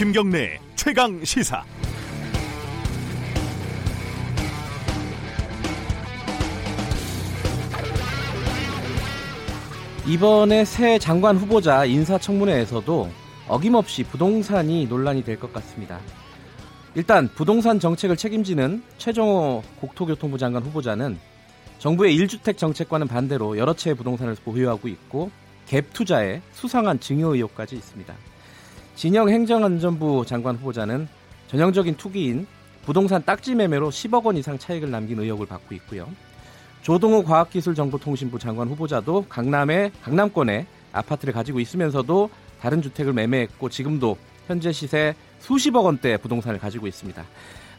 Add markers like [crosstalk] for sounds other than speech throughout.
김경래 최강 시사. 이번에 새 장관 후보자 인사청문회에서도 어김없이 부동산이 논란이 될 것 같습니다. 일단 부동산 정책을 책임지는 최정호 국토교통부 장관 후보자는 정부의 1주택 정책과는 반대로 여러 채의 부동산을 보유하고 있고 갭 투자에 수상한 증여 의혹까지 있습니다. 진영 행정안전부 장관 후보자는 전형적인 투기인 부동산 딱지 매매로 10억 원 이상 차익을 남긴 의혹을 받고 있고요. 조동호 과학기술정보통신부 장관 후보자도 강남의 강남권에 아파트를 가지고 있으면서도 다른 주택을 매매했고 지금도 현재 시세 수십억 원대 부동산을 가지고 있습니다.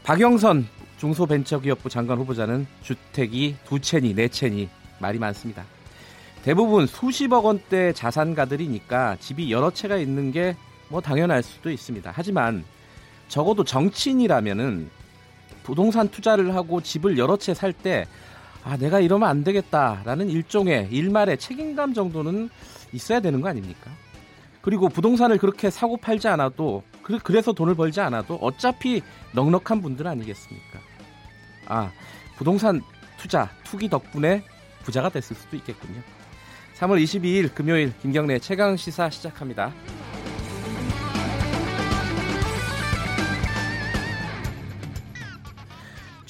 박영선 중소벤처기업부 장관 후보자는 주택이 두 채니 네 채니 말이 많습니다. 대부분 수십억 원대 자산가들이니까 집이 여러 채가 있는 게 뭐 당연할 수도 있습니다. 하지만 적어도 정치인이라면은 부동산 투자를 하고 집을 여러 채 살 때 아, 내가 이러면 안 되겠다라는 일종의 일말의 책임감 정도는 있어야 되는 거 아닙니까? 그리고 부동산을 그렇게 사고 팔지 않아도 그래서 돈을 벌지 않아도 어차피 넉넉한 분들 아니겠습니까? 아, 부동산 투자, 투기 덕분에 부자가 됐을 수도 있겠군요. 3월 22일 금요일 김경래 최강 시사 시작합니다.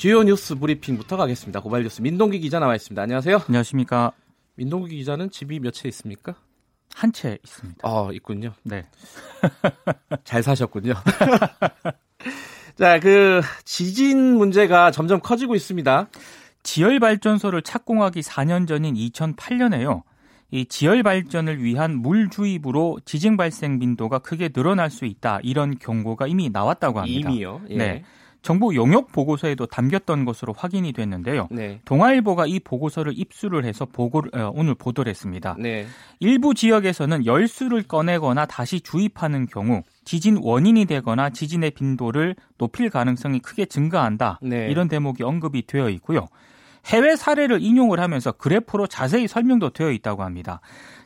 주요 뉴스 브리핑부터 가겠습니다. 고발 뉴스 민동기 기자 나와 있습니다. 안녕하세요. 안녕하십니까. 민동기 기자는 집이 몇 채 있습니까? 한 채 있습니다. 어, 있군요. 네. [laughs] 잘 사셨군요. [laughs] 자, 그 지진 문제가 점점 커지고 있습니다. 지열 발전소를 착공하기 4년 전인 2008년에요. 이 지열 발전을 위한 물 주입으로 지진 발생 빈도가 크게 늘어날 수 있다. 이런 경고가 이미 나왔다고 합니다. 이미요? 예. 네. 정부 용역 보고서에도 담겼던 것으로 확인이 됐는데요. 네. 동아일보가 이 보고서를 입수를 해서 보고를 어, 오늘 보도를 했습니다. 네. 일부 지역에서는 열수를 꺼내거나 다시 주입하는 경우 지진 원인이 되거나 지진의 빈도를 높일 가능성이 크게 증가한다. 네. 이런 대목이 언급이 되어 있고요. 해외 사례를 인용을 하면서 그래프로 자세히 설명도 되어 있다고 합니다.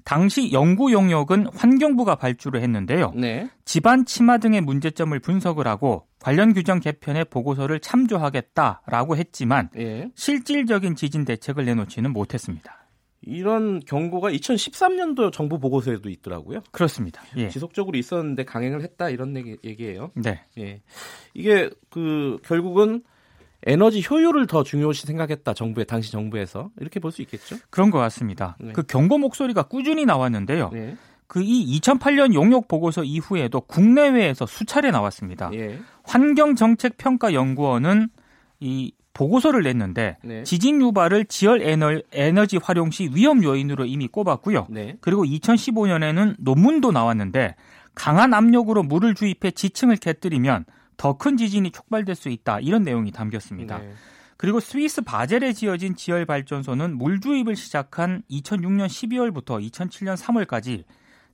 당시 연구 용역은 환경부가 발주를 했는데요. 네. 집안 침하 등의 문제점을 분석을 하고 관련 규정 개편에 보고서를 참조하겠다라고 했지만 예. 실질적인 지진 대책을 내놓지는 못했습니다. 이런 경고가 2013년도 정부 보고서에도 있더라고요. 그렇습니다. 예. 지속적으로 있었는데 강행을 했다 이런 얘기, 얘기예요. 네. 예. 이게 그 결국은 에너지 효율을 더 중요시 생각했다 정부의 당시 정부에서 이렇게 볼 수 있겠죠. 그런 것 같습니다. 네. 그 경고 목소리가 꾸준히 나왔는데요. 네. 그 이 2008년 용역 보고서 이후에도 국내외에서 수차례 나왔습니다. 예. 환경정책평가연구원은 이 보고서를 냈는데 네. 지진 유발을 지열 에너, 에너 지 활용 시 위험 요인으로 이미 꼽았고요. 네. 그리고 2015년에는 논문도 나왔는데 강한 압력으로 물을 주입해 지층을 깨뜨리면 더 큰 지진이 촉발될 수 있다. 이런 내용이 담겼습니다. 네. 그리고 스위스 바젤에 지어진 지열 발전소는 물 주입을 시작한 2006년 12월부터 2007년 3월까지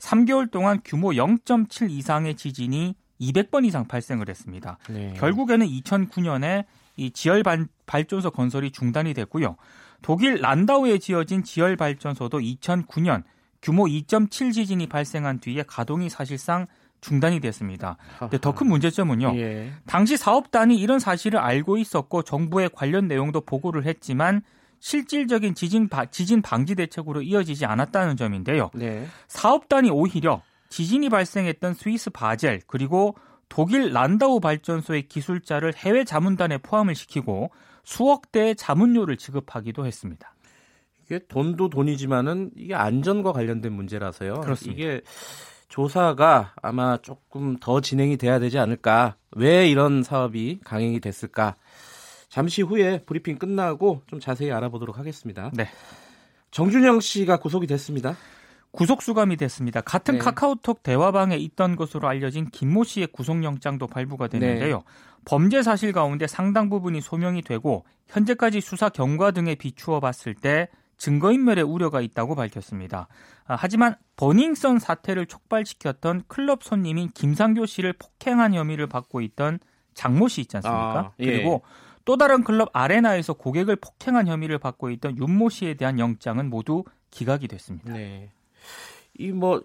3개월 동안 규모 0.7 이상의 지진이 200번 이상 발생을 했습니다. 네. 결국에는 2009년에 이 지열 발, 발전소 건설이 중단이 됐고요. 독일 란다우에 지어진 지열 발전소도 2009년 규모 2.7 지진이 발생한 뒤에 가동이 사실상 중단이 됐습니다. 근데 더 큰 문제점은요. [laughs] 예. 당시 사업단이 이런 사실을 알고 있었고 정부에 관련 내용도 보고를 했지만 실질적인 지진, 바, 지진 방지 대책으로 이어지지 않았다는 점인데요. 네. 사업단이 오히려 지진이 발생했던 스위스 바젤 그리고 독일 란다우 발전소의 기술자를 해외 자문단에 포함을 시키고 수억 대의 자문료를 지급하기도 했습니다. 이게 돈도 돈이지만은 이게 안전과 관련된 문제라서요. 그렇습니다. 이게 조사가 아마 조금 더 진행이 돼야 되지 않을까. 왜 이런 사업이 강행이 됐을까? 잠시 후에 브리핑 끝나고 좀 자세히 알아보도록 하겠습니다. 네. 정준영 씨가 구속이 됐습니다. 구속 수감이 됐습니다. 같은 네. 카카오톡 대화방에 있던 것으로 알려진 김모 씨의 구속영장도 발부가 됐는데요. 네. 범죄 사실 가운데 상당 부분이 소명이 되고 현재까지 수사 경과 등에 비추어 봤을 때 증거인멸의 우려가 있다고 밝혔습니다. 아, 하지만 버닝썬 사태를 촉발시켰던 클럽 손님인 김상교 씨를 폭행한 혐의를 받고 있던 장모 씨 있지 않습니까? 아, 예. 그리고 또 다른 클럽 아레나에서 고객을 폭행한 혐의를 받고 있던 윤모 씨에 대한 영장은 모두 기각이 됐습니다. 네. 이 뭐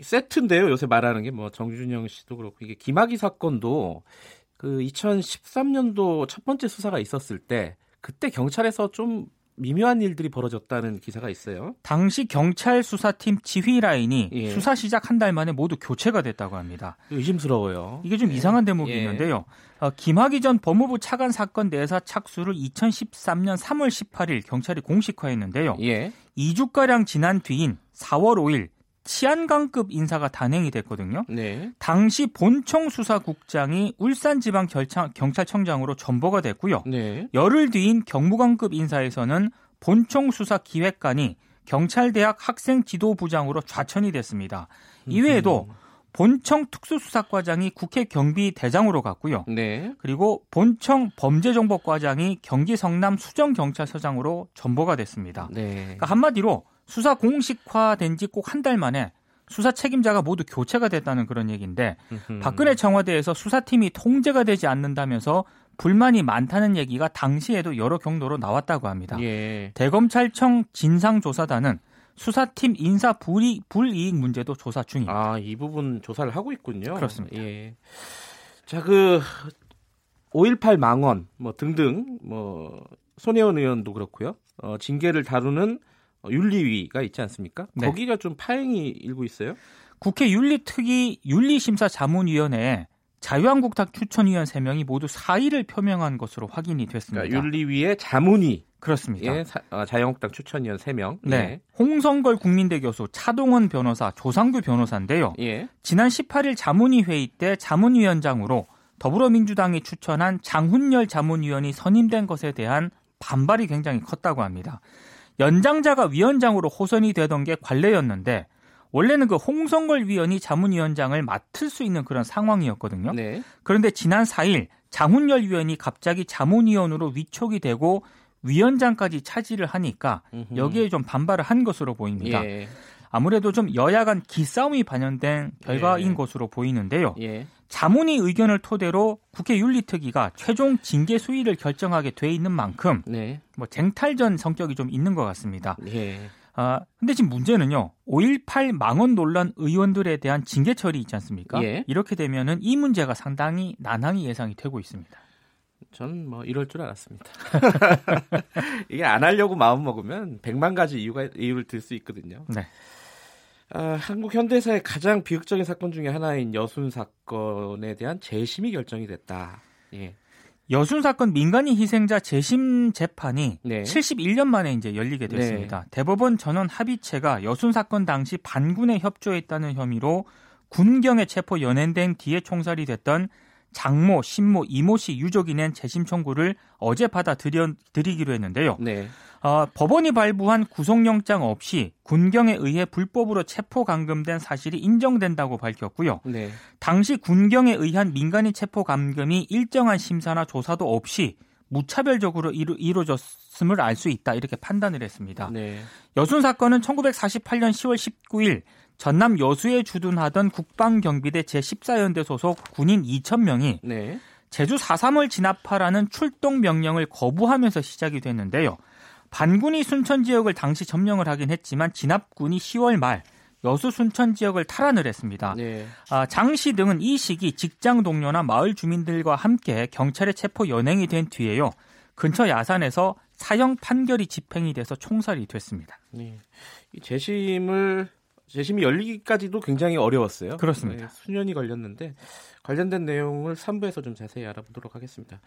세트인데요. 요새 말하는 게 뭐 정준영 씨도 그렇고 이게 김학의 사건도 그 2013년도 첫 번째 수사가 있었을 때 그때 경찰에서 좀 미묘한 일들이 벌어졌다는 기사가 있어요. 당시 경찰 수사팀 지휘 라인이 예. 수사 시작 한 달 만에 모두 교체가 됐다고 합니다. 의심스러워요. 이게 좀 이상한 대목이 예. 있는데요. 어, 김학의 전 법무부 차관 사건 내사 착수를 2013년 3월 18일 경찰이 공식화했는데요. 예. 2주가량 지난 뒤인 4월 5일 치안관급 인사가 단행이 됐거든요. 네. 당시 본청 수사국장이 울산지방 결창- 경찰청장으로 전보가 됐고요. 네. 열흘 뒤인 경무관급 인사에서는 본청 수사 기획관이 경찰대학 학생 지도부장으로 좌천이 됐습니다. 이외에도 본청 특수수사과장이 국회 경비대장으로 갔고요. 네. 그리고 본청 범죄정보과장이 경기 성남 수정경찰서장으로 전보가 됐습니다. 네. 그러니까 한마디로 수사 공식화된 지 꼭 한 달 만에 수사 책임자가 모두 교체가 됐다는 그런 얘기인데. 박근혜 청와대에서 수사팀이 통제가 되지 않는다면서 불만이 많다는 얘기가 당시에도 여러 경로로 나왔다고 합니다. 예. 대검찰청 진상조사단은 수사팀 인사 불이익, 불이익 문제도 조사 중입니다. 아, 이 부분 조사를 하고 있군요. 그렇습니다. 예. 자, 그 5.18 망원 뭐 등등 뭐 손혜원 의원도 그렇고요. 어, 징계를 다루는 어, 윤리위가 있지 않습니까? 네. 거기가 좀 파행이 일고 있어요. 국회 윤리특위 윤리심사자문위원회에 자유한국당 추천위원 3명이 모두 사의를 표명한 것으로 확인이 됐습니다. 그러니까 윤리위의 자문위 그렇습니다. 예, 사- 어, 자유한국당 추천위원 3명. 네. 홍성걸 국민대 교수, 차동원 변호사, 조상규 변호사인데요. 예. 예. 지난 18일 자문위 회의 때 자문위원장으로 더불어민주당이 추천한 장훈열 자문위원이 선임된 것에 대한 반발이 굉장히 컸다고 합니다. 연장자가 위원장으로 호선이 되던 게 관례였는데 원래는 그 홍성걸 위원이 자문위원장을 맡을 수 있는 그런 상황이었거든요. 네. 그런데 지난 4일 장훈열 위원이 갑자기 자문위원으로 위촉이 되고 위원장까지 차지를 하니까. 여기에 좀 반발을 한 것으로 보입니다. 예. 아무래도 좀 여야 간 기싸움이 반영된 결과인 예. 것으로 보이는데요. 예. 자문위 의견을 토대로 국회 윤리특위가 최종 징계 수위를 결정하게 돼 있는 만큼 네. 뭐 쟁탈전 성격이 좀 있는 것 같습니다. 예. 아, 근데 지금 문제는요. 5.18 망언 논란 의원들에 대한 징계 처리 있지 않습니까? 예. 이렇게 되면은 이 문제가 상당히 난항이 예상이 되고 있습니다. 저는 뭐 이럴 줄 알았습니다. [laughs] 이게 안 하려고 마음 먹으면 백만 가지 이유가 이유를 들 수 있거든요. 네. 아, 한국 현대사의 가장 비극적인 사건 중에 하나인 여순 사건에 대한 재심이 결정이 됐다. 예. 여순 사건 민간인 희생자 재심 재판이 네. 71년 만에 이제 열리게 됐습니다. 대법원 전원 합의체가 여순 사건 당시 반군에 협조했다는 혐의로 군경에 체포 연행된 뒤에 총살이 됐던 장모, 신모, 이모 씨 유족이 낸 재심 청구를 어제 받아들이기로 했는데요. 네. 어, 법원이 발부한 구속영장 없이 군경에 의해 불법으로 체포 감금된 사실이 인정된다고 밝혔고요. 네. 당시 군경에 의한 민간인 체포 감금이 일정한 심사나 조사도 없이 무차별적으로 이루, 이루어졌음을 알 수 있다 이렇게 판단을 했습니다. 네. 여순 사건은 1948년 10월 19일 전남 여수에 주둔하던 국방경비대 제14연대 소속 군인 2,000명이 네. 제주 4.3을 진압하라는 출동 명령을 거부하면서 시작이 됐는데요. 반군이 순천 지역을 당시 점령을 하긴 했지만 진압군이 10월 말 여수 순천 지역을 탈환을 했습니다. 네. 아, 장씨 등은 이 시기 직장 동료나 마을 주민들과 함께 경찰에 체포 연행이 된 뒤에요. 근처 야산에서 사형 판결이 집행이 돼서 총살이 됐습니다. 네. 이 재심을 재심이 열리기까지도 굉장히 어려웠어요. 그렇습니다. 네, 수년이 걸렸는데 관련된 내용을 3부에서 좀 자세히 알아보도록 하겠습니다.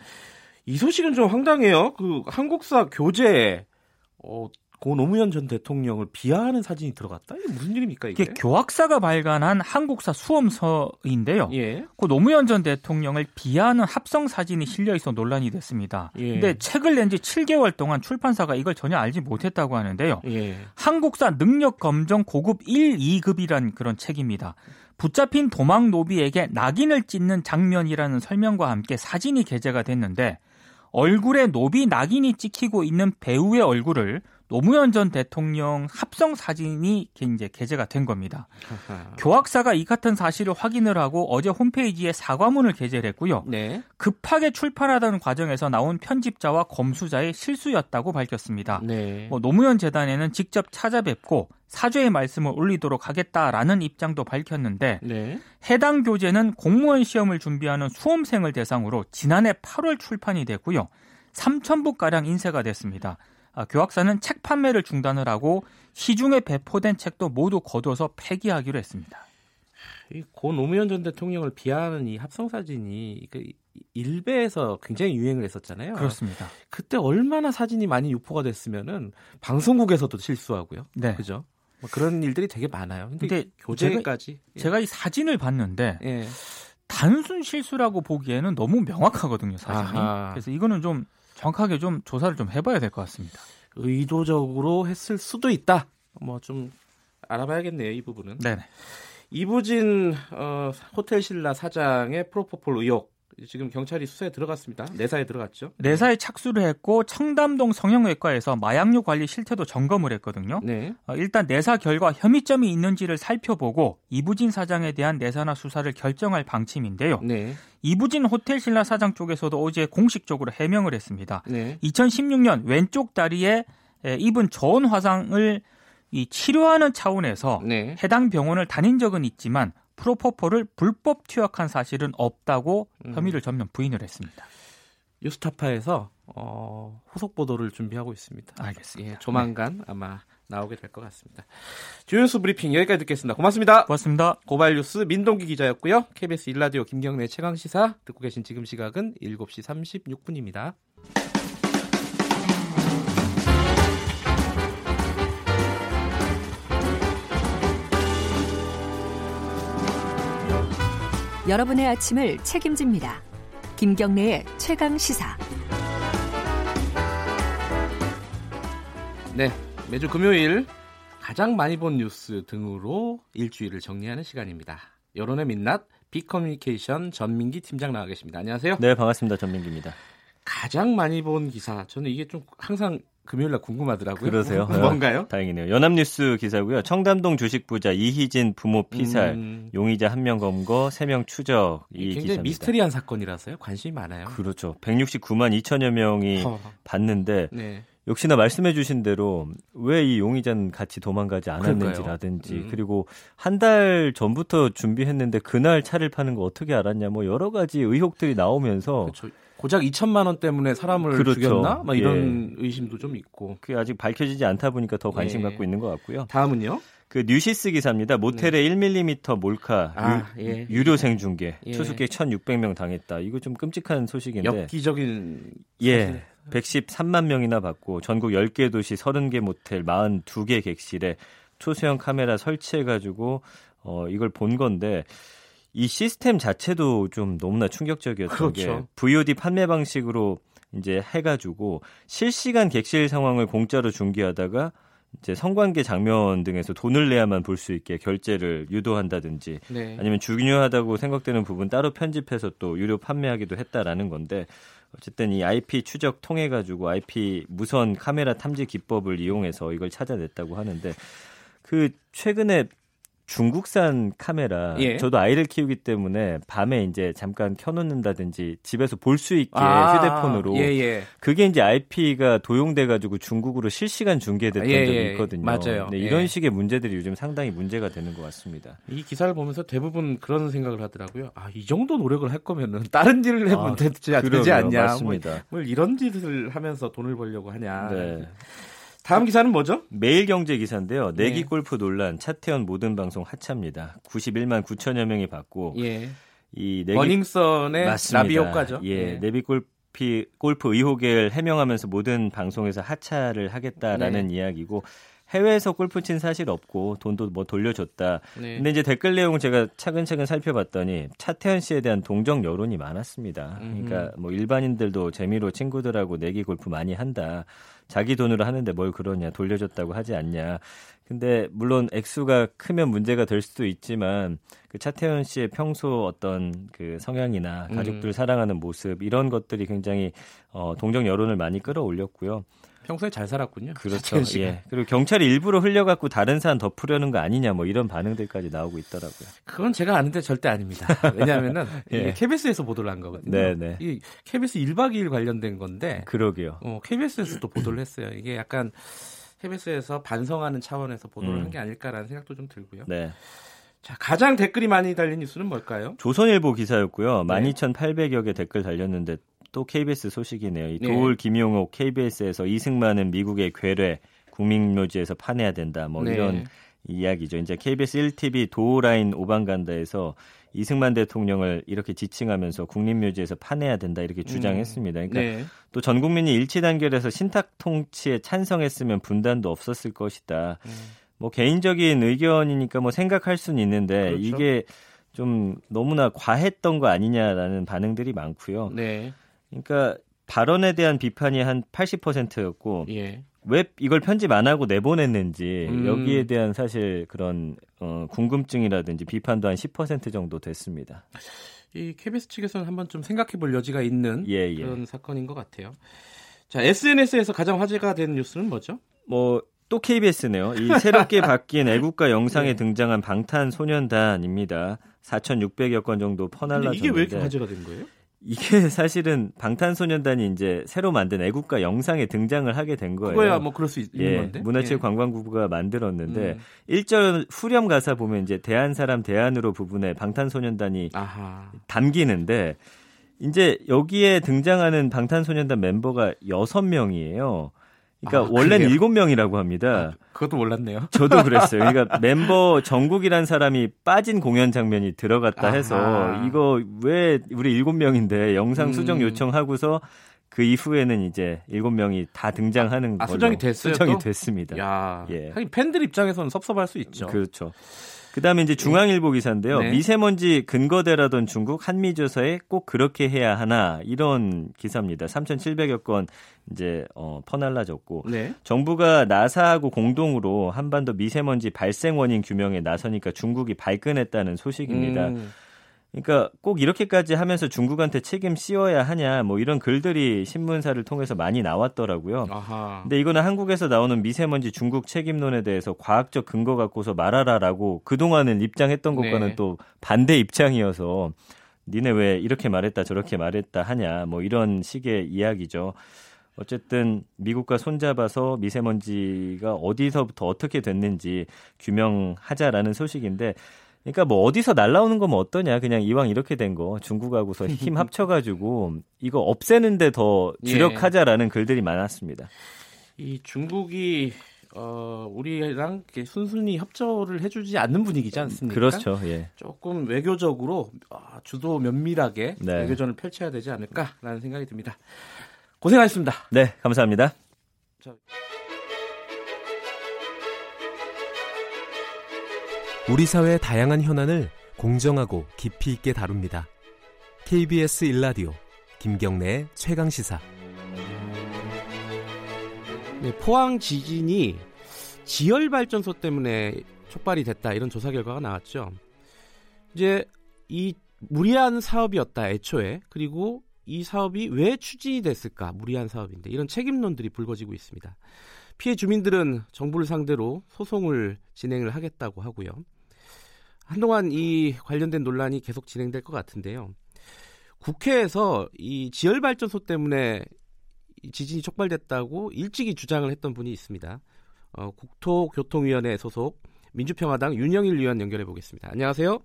이 소식은 좀 황당해요. 그 한국사 교재 어, 고 노무현 전 대통령을 비하하는 사진이 들어갔다. 이게 무슨 일입니까 이게? 이게 교학사가 발간한 한국사 수험서인데요. 예. 그 노무현 전 대통령을 비하하는 합성 사진이 실려 있어 논란이 됐습니다. 예. 근데 책을 낸 지 7개월 동안 출판사가 이걸 전혀 알지 못했다고 하는데요. 예. 한국사 능력 검정 고급 1, 2급이란 그런 책입니다. 붙잡힌 도망 노비에게 낙인을 찍는 장면이라는 설명과 함께 사진이 게재가 됐는데 얼굴에 노비 낙인이 찍히고 있는 배우의 얼굴을 노무현 전 대통령 합성 사진이 이제 게재가 된 겁니다. [laughs] 교학사가 이 같은 사실을 확인을 하고 어제 홈페이지에 사과문을 게재를 했고요. 네. 급하게 출판하던 과정에서 나온 편집자와 검수자의 실수였다고 밝혔습니다. 네. 뭐 노무현 재단에는 직접 찾아뵙고 사죄의 말씀을 올리도록 하겠다라는 입장도 밝혔는데 네. 해당 교재는 공무원 시험을 준비하는 수험생을 대상으로 지난해 8월 출판이 됐고요. 3,000부 가량 인쇄가 됐습니다. 아, 교학사는 책 판매를 중단을 하고 시중에 배포된 책도 모두 거둬서 폐기하기로 했습니다. 이고 노무현 전 대통령을 비하하는 이 합성 사진이 그 일베에서 굉장히 유행을 했었잖아요. 그렇습니다. 그때 얼마나 사진이 많이 유포가 됐으면은 방송국에서도 실수하고요. 네. 그죠? 뭐 그런 일들이 되게 많아요. 근데, 근데 교재까지 제가, 제가 이 사진을 봤는데 예. 단순 실수라고 보기에는 너무 명확하거든요, 사진이. 아하. 그래서 이거는 좀 정확하게 좀 조사를 좀 해봐야 될 것 같습니다. 의도적으로 했을 수도 있다. 뭐 좀 알아봐야겠네요, 이 부분은. 네네. 이부진 어, 호텔 신라 사장의 프로포폴 의혹 지금 경찰이 수사에 들어갔습니다. 내사에 들어갔죠. 내사에 착수를 했고 청담동 성형외과에서 마약류 관리 실태도 점검을 했거든요. 네. 어, 일단 내사 결과 혐의점이 있는지를 살펴보고 이부진 사장에 대한 내사나 수사를 결정할 방침인데요. 네. 이부진 호텔 신라 사장 쪽에서도 어제 공식적으로 해명을 했습니다. 네. 2016년 왼쪽 다리에 에, 입은 저온 화상을 이 치료하는 차원에서 네. 해당 병원을 다닌 적은 있지만 프로포폴을 불법 투약한 사실은 없다고 음. 혐의를 전면 부인을 했습니다. 뉴스타파에서 어, 후속 보도를 준비하고 있습니다. 알겠습니다. 예, 조만간 아마 나오게 될 것 같습니다. 주연수 브리핑 여기까지 듣겠습니다. 고맙습니다. 고맙습니다. 고발뉴스 민동기 기자였고요. KBS 일라디오 김경래 최강 시사 듣고 계신 지금 시각은 7시 36분입니다. 여러분의 아침을 책임집니다. 김경래의 최강 시사. 네, 매주 금요일 가장 많이 본 뉴스 등으로 일주일을 정리하는 시간입니다. 여론의 민낯 빅커뮤니케이션 전민기 팀장 나와 계십니다. 안녕하세요. 네, 반갑습니다. 전민기입니다. 가장 많이 본 기사 저는 이게 좀 항상 금요일 날 궁금하더라고요. 그러세요? 뭔가요? 다행이네요. 연합뉴스 기사고요. 청담동 주식 부자 이희진 부모 피살, 음, 용의자 한 명 검거, 세 명 추적 이 굉장히 기사입니다. 미스터리한 사건이라서요. 관심이 많아요. 그렇죠. 169만 2천여 명이 허, 봤는데 네. 역시나 말씀해 주신 대로 왜 이 용의자는 같이 도망가지 않았는지라든지. 음. 그리고 한 달 전부터 준비했는데 그날 차를 파는 거 어떻게 알았냐 뭐 여러 가지 의혹들이 나오면서 그렇죠. 고작 2천만 원 때문에 사람을 그렇죠. 죽였나? 막 이런 의심도 좀 있고. 그게 아직 밝혀지지 않다 보니까 더 관심 예. 갖고 있는 것 같고요. 다음은요? 그 뉴시스 기사입니다. 모텔에 1mm 몰카 네. 아, 예. 유, 료 생중계 예. 투숙객 1,600명 당했다. 이거 좀 끔찍한 소식인데. 엽기적인 예. 113만 명이나 받고 전국 10개 도시 30개 모텔 42개 객실에 초소형 카메라 설치해 가지고 어 이걸 본 건데 이 시스템 자체도 좀 너무나 충격적이었던 그렇죠. 게 VOD 판매 방식으로 이제 해가지고 실시간 객실 상황을 공짜로 중계하다가 이제 성관계 장면 등에서 돈을 내야만 볼 수 있게 결제를 유도한다든지 네. 아니면 중요하다고 생각되는 부분 따로 편집해서 또 유료 판매하기도 했다라는 건데 어쨌든 이 IP 추적 통해 가지고 IP 무선 카메라 탐지 기법을 이용해서 이걸 찾아냈다고 하는데 그 최근에 중국산 카메라 예. 저도 아이를 키우기 때문에 밤에 이제 잠깐 켜놓는다든지 집에서 볼 수 있게 아, 휴대폰으로 예, 예. 그게 이제 IP가 도용돼 가지고 중국으로 실시간 중계됐던 예, 적이 예. 있거든요. 맞아요. 네, 예. 이런 식의 문제들이 요즘 상당히 문제가 되는 것 같습니다. 이 기사를 보면서 대부분 그런 생각을 하더라고요. 아, 이 정도 노력을 할 거면은 다른 일을 해보면 아, 되지, 되지 그러게요. 않냐. 맞습니다. 뭐, 뭘 이런 짓을 하면서 돈을 벌려고 하냐. 네. 다음 기사는 뭐죠? 매일경제 기사인데요. 내기 네. 골프 논란 차태현 모든 방송 하차입니다. 91만 9천여 명이 받고 예. 이 내기 버닝썬의 맞습니다. 나비 효과죠. 예, 내비 골프 골프 의혹을 해명하면서 모든 방송에서 하차를 하겠다라는 네. 이야기고 해외에서 골프 친 사실 없고 돈도 뭐 돌려줬다. 네. 근데 이제 댓글 내용을 제가 차근차근 살펴봤더니 차태현 씨에 대한 동정 여론이 많았습니다. 그러니까 뭐 일반인들도 재미로 친구들하고 내기 골프 많이 한다. 자기 돈으로 하는데 뭘 그러냐 돌려줬다고 하지 않냐. 근데 물론 액수가 크면 문제가 될 수도 있지만 그 차태현 씨의 평소 어떤 그 성향이나 가족들 사랑하는 모습 이런 것들이 굉장히 어 동정 여론을 많이 끌어올렸고요. 평소에 잘 살았군요. 그렇죠. 예. 그리고 경찰이 일부러 흘려갖고 다른 사안 덮으려는 거 아니냐 뭐 이런 반응들까지 나오고 있더라고요. 그건 제가 아는데 절대 아닙니다. 왜냐하면은 [laughs] 예. 이게 KBS에서 보도를 한 거거든요. 네네. 이 KBS 1박 2일 관련된 건데. 그러게요. 어, KBS에서도 보도를 했어요. 이게 약간 KBS에서 반성하는 차원에서 보도를 음. 한게 아닐까라는 생각도 좀 들고요. 네. 자, 가장 댓글이 많이 달린 뉴스는 뭘까요? 조선일보 기사였고요. 네. 12,800여 개 댓글 달렸는데 또 KBS 소식이네요. 이 네. 도울 김용옥 KBS에서 이승만은 미국의 괴뢰 국민묘지에서 파내야 된다. 뭐 네. 이런 이야기죠. 이제 KBS 1TV 도우라인 오방간다에서 이승만 대통령을 이렇게 지칭하면서 국립묘지에서 파내야 된다 이렇게 음. 주장했습니다. 그러니까 네. 또전 국민이 일치 단결해서 신탁 통치에 찬성했으면 분단도 없었을 것이다. 음. 뭐 개인적인 의견이니까 뭐 생각할 수는 있는데 그렇죠. 이게 좀 너무나 과했던 거 아니냐라는 반응들이 많고요. 네. 그러니까 발언에 대한 비판이 한 80%였고 예. 왜 이걸 편집 안 하고 내보냈는지 음. 여기에 대한 사실 그런 어, 궁금증이라든지 비판도 한 10% 정도 됐습니다. 이 KBS 측에서는 한번 좀 생각해 볼 여지가 있는 예, 예. 그런 사건인 것 같아요. 자, SNS에서 가장 화제가 된 뉴스는 뭐죠? 뭐 또 KBS네요. 이 새롭게 [laughs] 바뀐 애국가 영상에 네. 등장한 방탄소년단입니다. 4,600여 건 정도 퍼날라졌는데 이게 왜 이렇게 화제가 된 거예요? 이게 [laughs] 사실은 방탄소년단이 이제 새로 만든 애국가 영상에 등장을 하게 된 거예요. 그거야 뭐 그럴 수 있는 예, 건데. 문화체육관광부가 예. 만들었는데 음. 1절 후렴 가사 보면 이제 대한 사람 대안으로 부분에 방탄소년단이 아하. 담기는데 이제 여기에 등장하는 방탄소년단 멤버가 6명이에요. 그러니까 아, 원래는 일곱 명이라고 합니다. 아, 그것도 몰랐네요. [laughs] 저도 그랬어요. 그러니까 [laughs] 멤버 정국이란 사람이 빠진 공연 장면이 들어갔다 해서 아하. 이거 왜 우리 일곱 명인데 영상 수정 음. 요청하고서 그 이후에는 이제 일곱 명이 다 등장하는 아, 수정이 됐어요. 수정이 또? 됐습니다. 야, 예. 하긴 팬들 입장에서는 섭섭할 수 있죠. 그렇죠. 그다음에 이제 중앙일보 기사인데요. 네. 미세먼지 근거대라던 중국 한미 조사에 꼭 그렇게 해야 하나 이런 기사입니다. 3,700여 건 이제 어, 퍼날라졌고 네. 정부가 나사하고 공동으로 한반도 미세먼지 발생 원인 규명에 나서니까 중국이 발끈했다는 소식입니다. 음. 그러니까 꼭 이렇게까지 하면서 중국한테 책임 씌워야 하냐 뭐 이런 글들이 신문사를 통해서 많이 나왔더라고요. 아하. 근데 이거는 한국에서 나오는 미세먼지 중국 책임론에 대해서 과학적 근거 갖고서 말하라라고 그동안은 입장했던 것과는 네. 또 반대 입장이어서 니네 왜 이렇게 말했다 저렇게 말했다 하냐 뭐 이런 식의 이야기죠. 어쨌든 미국과 손잡아서 미세먼지가 어디서부터 어떻게 됐는지 규명하자라는 소식인데 그러니까 뭐 어디서 날라오는 거면 어떠냐 그냥 이왕 이렇게 된 거 중국하고서 힘 [laughs] 합쳐가지고 이거 없애는데 더 예. 주력하자라는 예. 글들이 많았습니다. 이 중국이 어, 우리랑 순순히 협조를 해주지 않는 분위기지 않습니까? 그렇죠. 예. 조금 외교적으로 아, 주도 면밀하게 네. 외교전을 펼쳐야 되지 않을까라는 생각이 듭니다. 고생하셨습니다. 네, 감사합니다. 자. 우리 사회의 다양한 현안을 공정하고 깊이 있게 다룹니다. KBS 일라디오 김경래의 최강 시사. 네, 포항 지진이 지열 발전소 때문에 촉발이 됐다 이런 조사 결과가 나왔죠. 이제 이 무리한 사업이었다 애초에 그리고 이 사업이 왜 추진이 됐을까 무리한 사업인데 이런 책임론들이 불거지고 있습니다. 피해 주민들은 정부를 상대로 소송을 진행을 하겠다고 하고요. 한동안 이 관련된 논란이 계속 진행될 것 같은데요. 국회에서 이 지열 발전소 때문에 지진이 촉발됐다고 일찍이 주장을 했던 분이 있습니다. 어, 국토교통위원회 소속 민주평화당 윤영일 의원 연결해 보겠습니다. 안녕하세요.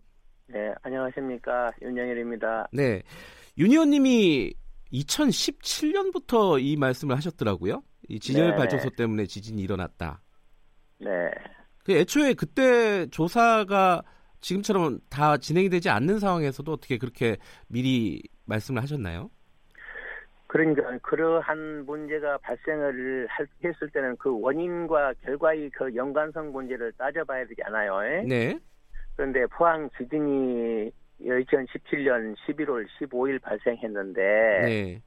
네, 안녕하십니까 윤영일입니다. 네, 윤 의원님이 2017년부터 이 말씀을 하셨더라고요. 이 지열 네. 발전소 때문에 지진이 일어났다. 네. 그 애초에 그때 조사가 지금처럼 다 진행이 되지 않는 상황에서도 어떻게 그렇게 미리 말씀을 하셨나요? 그러니까 그러한 문제가 발생을 했을 때는 그 원인과 결과의 그 연관성 문제를 따져봐야 되잖아요. 네. 그런데 포항 지진이 2017년 11월 15일 발생했는데 네.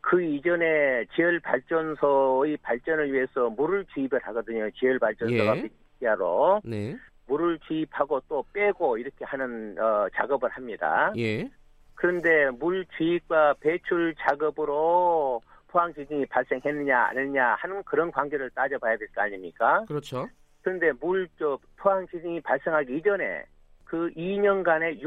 그 이전에 지열 발전소의 발전을 위해서 물을 주입을 하거든요. 지열 발전소가 예. 비하로. 네. 물을 주입하고 또 빼고 이렇게 하는 어, 작업을 합니다. 예. 그런데 물 주입과 배출 작업으로 포항 지진이 발생했느냐 안 했느냐 하는 그런 관계를 따져봐야 될 거 아닙니까? 그렇죠. 그런데 물 저 포항 지진이 발생하기 이전에 그 2년간의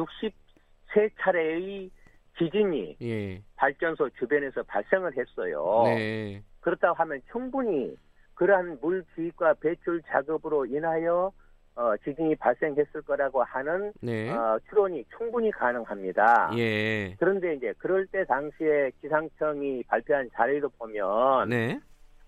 63차례의 지진이 예. 발전소 주변에서 발생을 했어요. 네. 그렇다고 하면 충분히 그러한 물 주입과 배출 작업으로 인하여 어, 지진이 발생했을 거라고 하는 네. 어, 추론이 충분히 가능합니다. 예. 그런데 이제 그럴 때 당시에 기상청이 발표한 자료를 보면 네.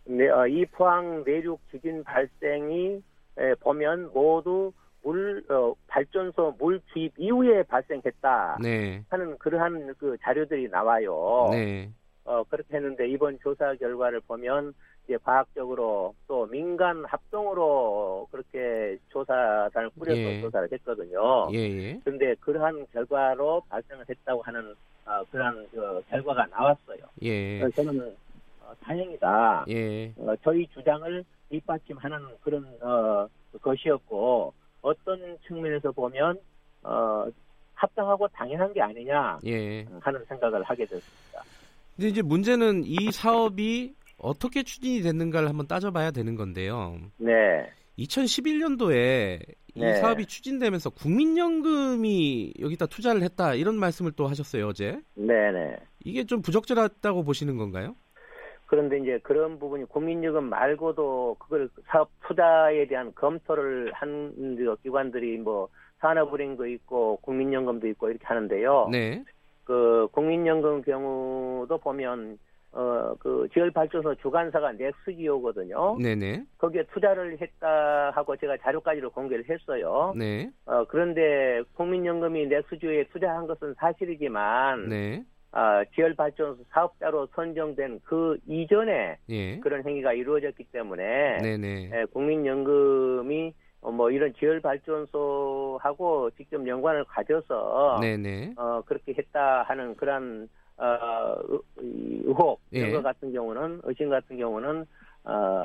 네, 어, 이 포항 내륙 지진 발생이 에, 보면 모두 물 어, 발전소 물 주입 이후에 발생했다 네. 하는 그러한 그 자료들이 나와요. 네. 어, 그렇게 했는데 이번 조사 결과를 보면 이제 과학적으로 또 민간 합동으로 그렇게 조사단을 꾸려서 예. 조사를 했거든요. 예, 그런데 예. 그러한 결과로 발생을 했다고 하는 어, 그러한 그 결과가 나왔어요. 예. 그래서 저는 어, 다행이다. 예. 어, 저희 주장을 뒷받침하는 그런 어, 것이었고 어떤 측면에서 보면 어, 합당하고 당연한 게 아니냐 예. 하는 생각을 하게 됐습니다. 근데 이제 문제는 이 사업이 어떻게 추진이 됐는가를 한번 따져봐야 되는 건데요. 네. 2011년도에 이 네. 사업이 추진되면서 국민연금이 여기다 투자를 했다 이런 말씀을 또 하셨어요 어제. 네네. 이게 좀 부적절하다고 보시는 건가요? 그런데 이제 그런 부분이 국민연금 말고도 그걸 사업 투자에 대한 검토를 한 기관들이 뭐 산업은행도 있고 국민연금도 있고 이렇게 하는데요. 네. 그 국민연금 경우도 보면 어, 그 지열발전소 주관사가 넥스기오거든요. 네네. 거기에 투자를 했다 하고 제가 자료까지로 공개를 했어요. 네. 어, 그런데 국민연금이 넥스지오에 투자한 것은 사실이지만, 네. 어, 지열발전소 사업자로 선정된 그 이전에 예. 그런 행위가 이루어졌기 때문에, 네네. 예, 국민연금이 어, 뭐 이런 지열 발전소하고 직접 연관을 가져서, 네네. 어, 그렇게 했다 하는 그런 어, 의혹 이런 예. 것 같은 경우는 의심 같은 경우는 어,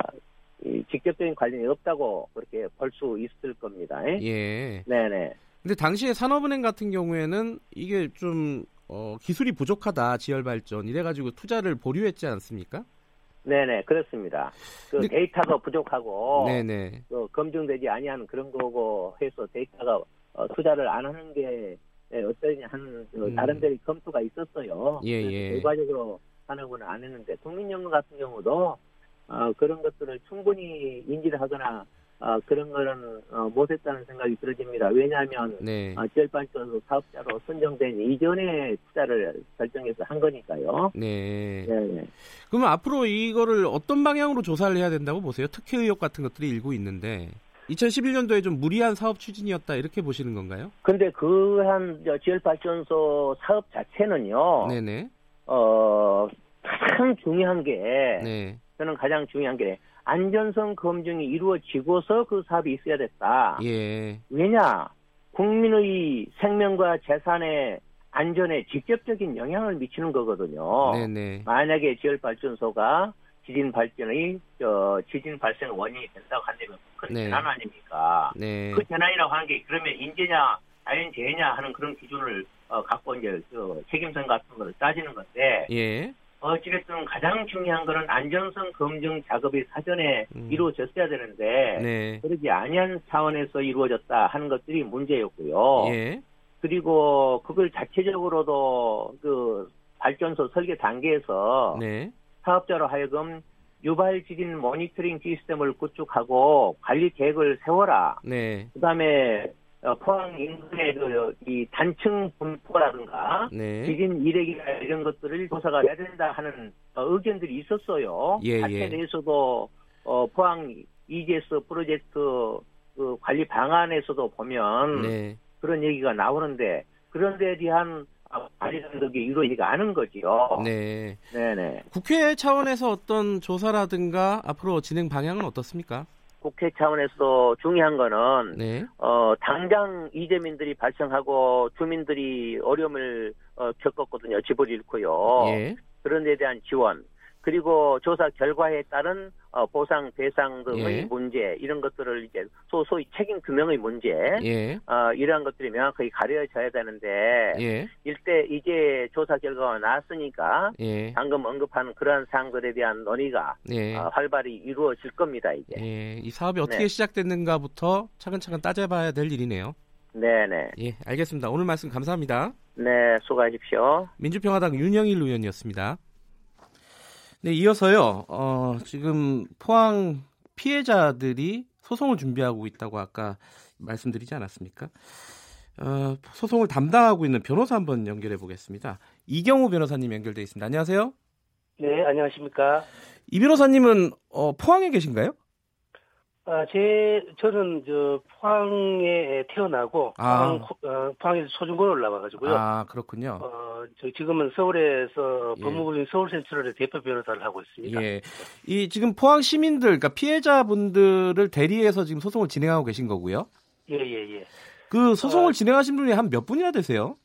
이 직접적인 관련이 없다고 그렇게 볼 수 있을 겁니다. 예. 네네. 근데 당시에 산업은행 같은 경우에는 이게 좀 어, 기술이 부족하다 지열 발전 이래가지고 투자를 보류했지 않습니까? 네네 그렇습니다. 그 근데, 데이터가 부족하고 네네. 그 검증되지 아니한 그런 거고 해서 데이터가 어, 투자를 안 하는 게 예, 어떠냐 하는 그 음. 다른 데의 검토가 있었어요. 예, 예. 결과적으로 하는 건 안 했는데 국민연금 같은 경우도 어, 그런 것들을 충분히 인지를 하거나 어, 그런 거는 어, 못했다는 생각이 들어집니다. 왜냐하면 네. 어, 지열발전소 사업자로 선정된 이전에 투자를 결정해서 한 거니까요. 네. 네. 네. 그러면 앞으로 이거를 어떤 방향으로 조사를 해야 된다고 보세요? 특혜 의혹 같은 것들이 일고 있는데. 2011년도에 좀 무리한 사업 추진이었다 이렇게 보시는 건가요? 근데 그 한 지열발전소 사업 자체는요. 네네. 어 가장 중요한 게 네. 저는 가장 중요한 게 안전성 검증이 이루어지고서 그 사업이 있어야 됐다. 예. 왜냐 국민의 생명과 재산의 안전에 직접적인 영향을 미치는 거거든요. 네네. 만약에 지열발전소가 지진 발전의 저 지진 발생 원인이 된다고 한다면 그건 네. 재난 아닙니까? 네. 그 재난이라고 하는 게 그러면 인재냐 자연재해냐 하는 그런 기준을 어, 갖고 이제 그 책임성 같은 걸 따지는 건데 예. 어찌됐든 가장 중요한 거는 안전성 검증 작업이 사전에 음. 이루어졌어야 되는데 네. 그러지 아니한 차원에서 이루어졌다 하는 것들이 문제였고요. 예. 그리고 그걸 자체적으로도 그 발전소 설계 단계에서 네. 사업자로 하여금 유발 지진 모니터링 시스템을 구축하고 관리 계획을 세워라. 네. 그다음에 어, 포항 인근의 그이 단층 분포라든가 네. 지진 이력이나 이런 것들을 조사가 해야 된다 하는 어, 의견들이 있었어요. 예, 자체 예. 내에서도 어, 포항 EGS 프로젝트 그 관리 방안에서도 보면 네. 그런 얘기가 나오는데 그런 데에 대한 관리 감독이 이루어지가 않은 거지요. 네. 네네. 국회 차원에서 어떤 조사라든가 앞으로 진행 방향은 어떻습니까? 국회 차원에서 중요한 거는 네. 어 당장 이재민들이 발생하고 주민들이 어려움을 어, 겪었거든요. 집을 잃고요. 예. 그런 데 대한 지원. 그리고 조사 결과에 따른 어, 보상 배상 등의 예. 문제 이런 것들을 이제 소, 소위 책임 규명의 문제 예. 어, 이러한 것들이 명확하게 가려져야 되는데 예. 일대 이제 조사 결과가 나왔으니까 예. 방금 언급한 그러한 사항들에 대한 논의가 예. 어, 활발히 이루어질 겁니다 이제. 예. 이 사업이 어떻게 네. 시작됐는가부터 차근차근 따져봐야 될 일이네요. 네네. 예, 알겠습니다. 오늘 말씀 감사합니다. 네, 수고하십시오. 민주평화당 윤영일 의원이었습니다. 네, 이어서요. 어, 지금 포항 피해자들이 소송을 준비하고 있다고 아까 말씀드리지 않았습니까? 어, 소송을 담당하고 있는 변호사 한번 연결해 보겠습니다. 이경우 변호사님 연결돼 있습니다. 안녕하세요. 네, 안녕하십니까? 이 변호사님은 어, 포항에 계신가요? 아, 제 저는 저 포항에 태어나고 아. 포항, 어, 포항에서 초중고를 나와가지고요. 아 그렇군요. 어, 저 지금은 서울에서 예. 법무부인 서울센트럴의 대표 변호사를 하고 있습니다. 예. 이 지금 포항 시민들, 그러니까 피해자분들을 대리해서 지금 소송을 진행하고 계신 거고요. 예, 예, 예. 그 소송을 어, 진행하신 분이 한 몇 분이나 되세요?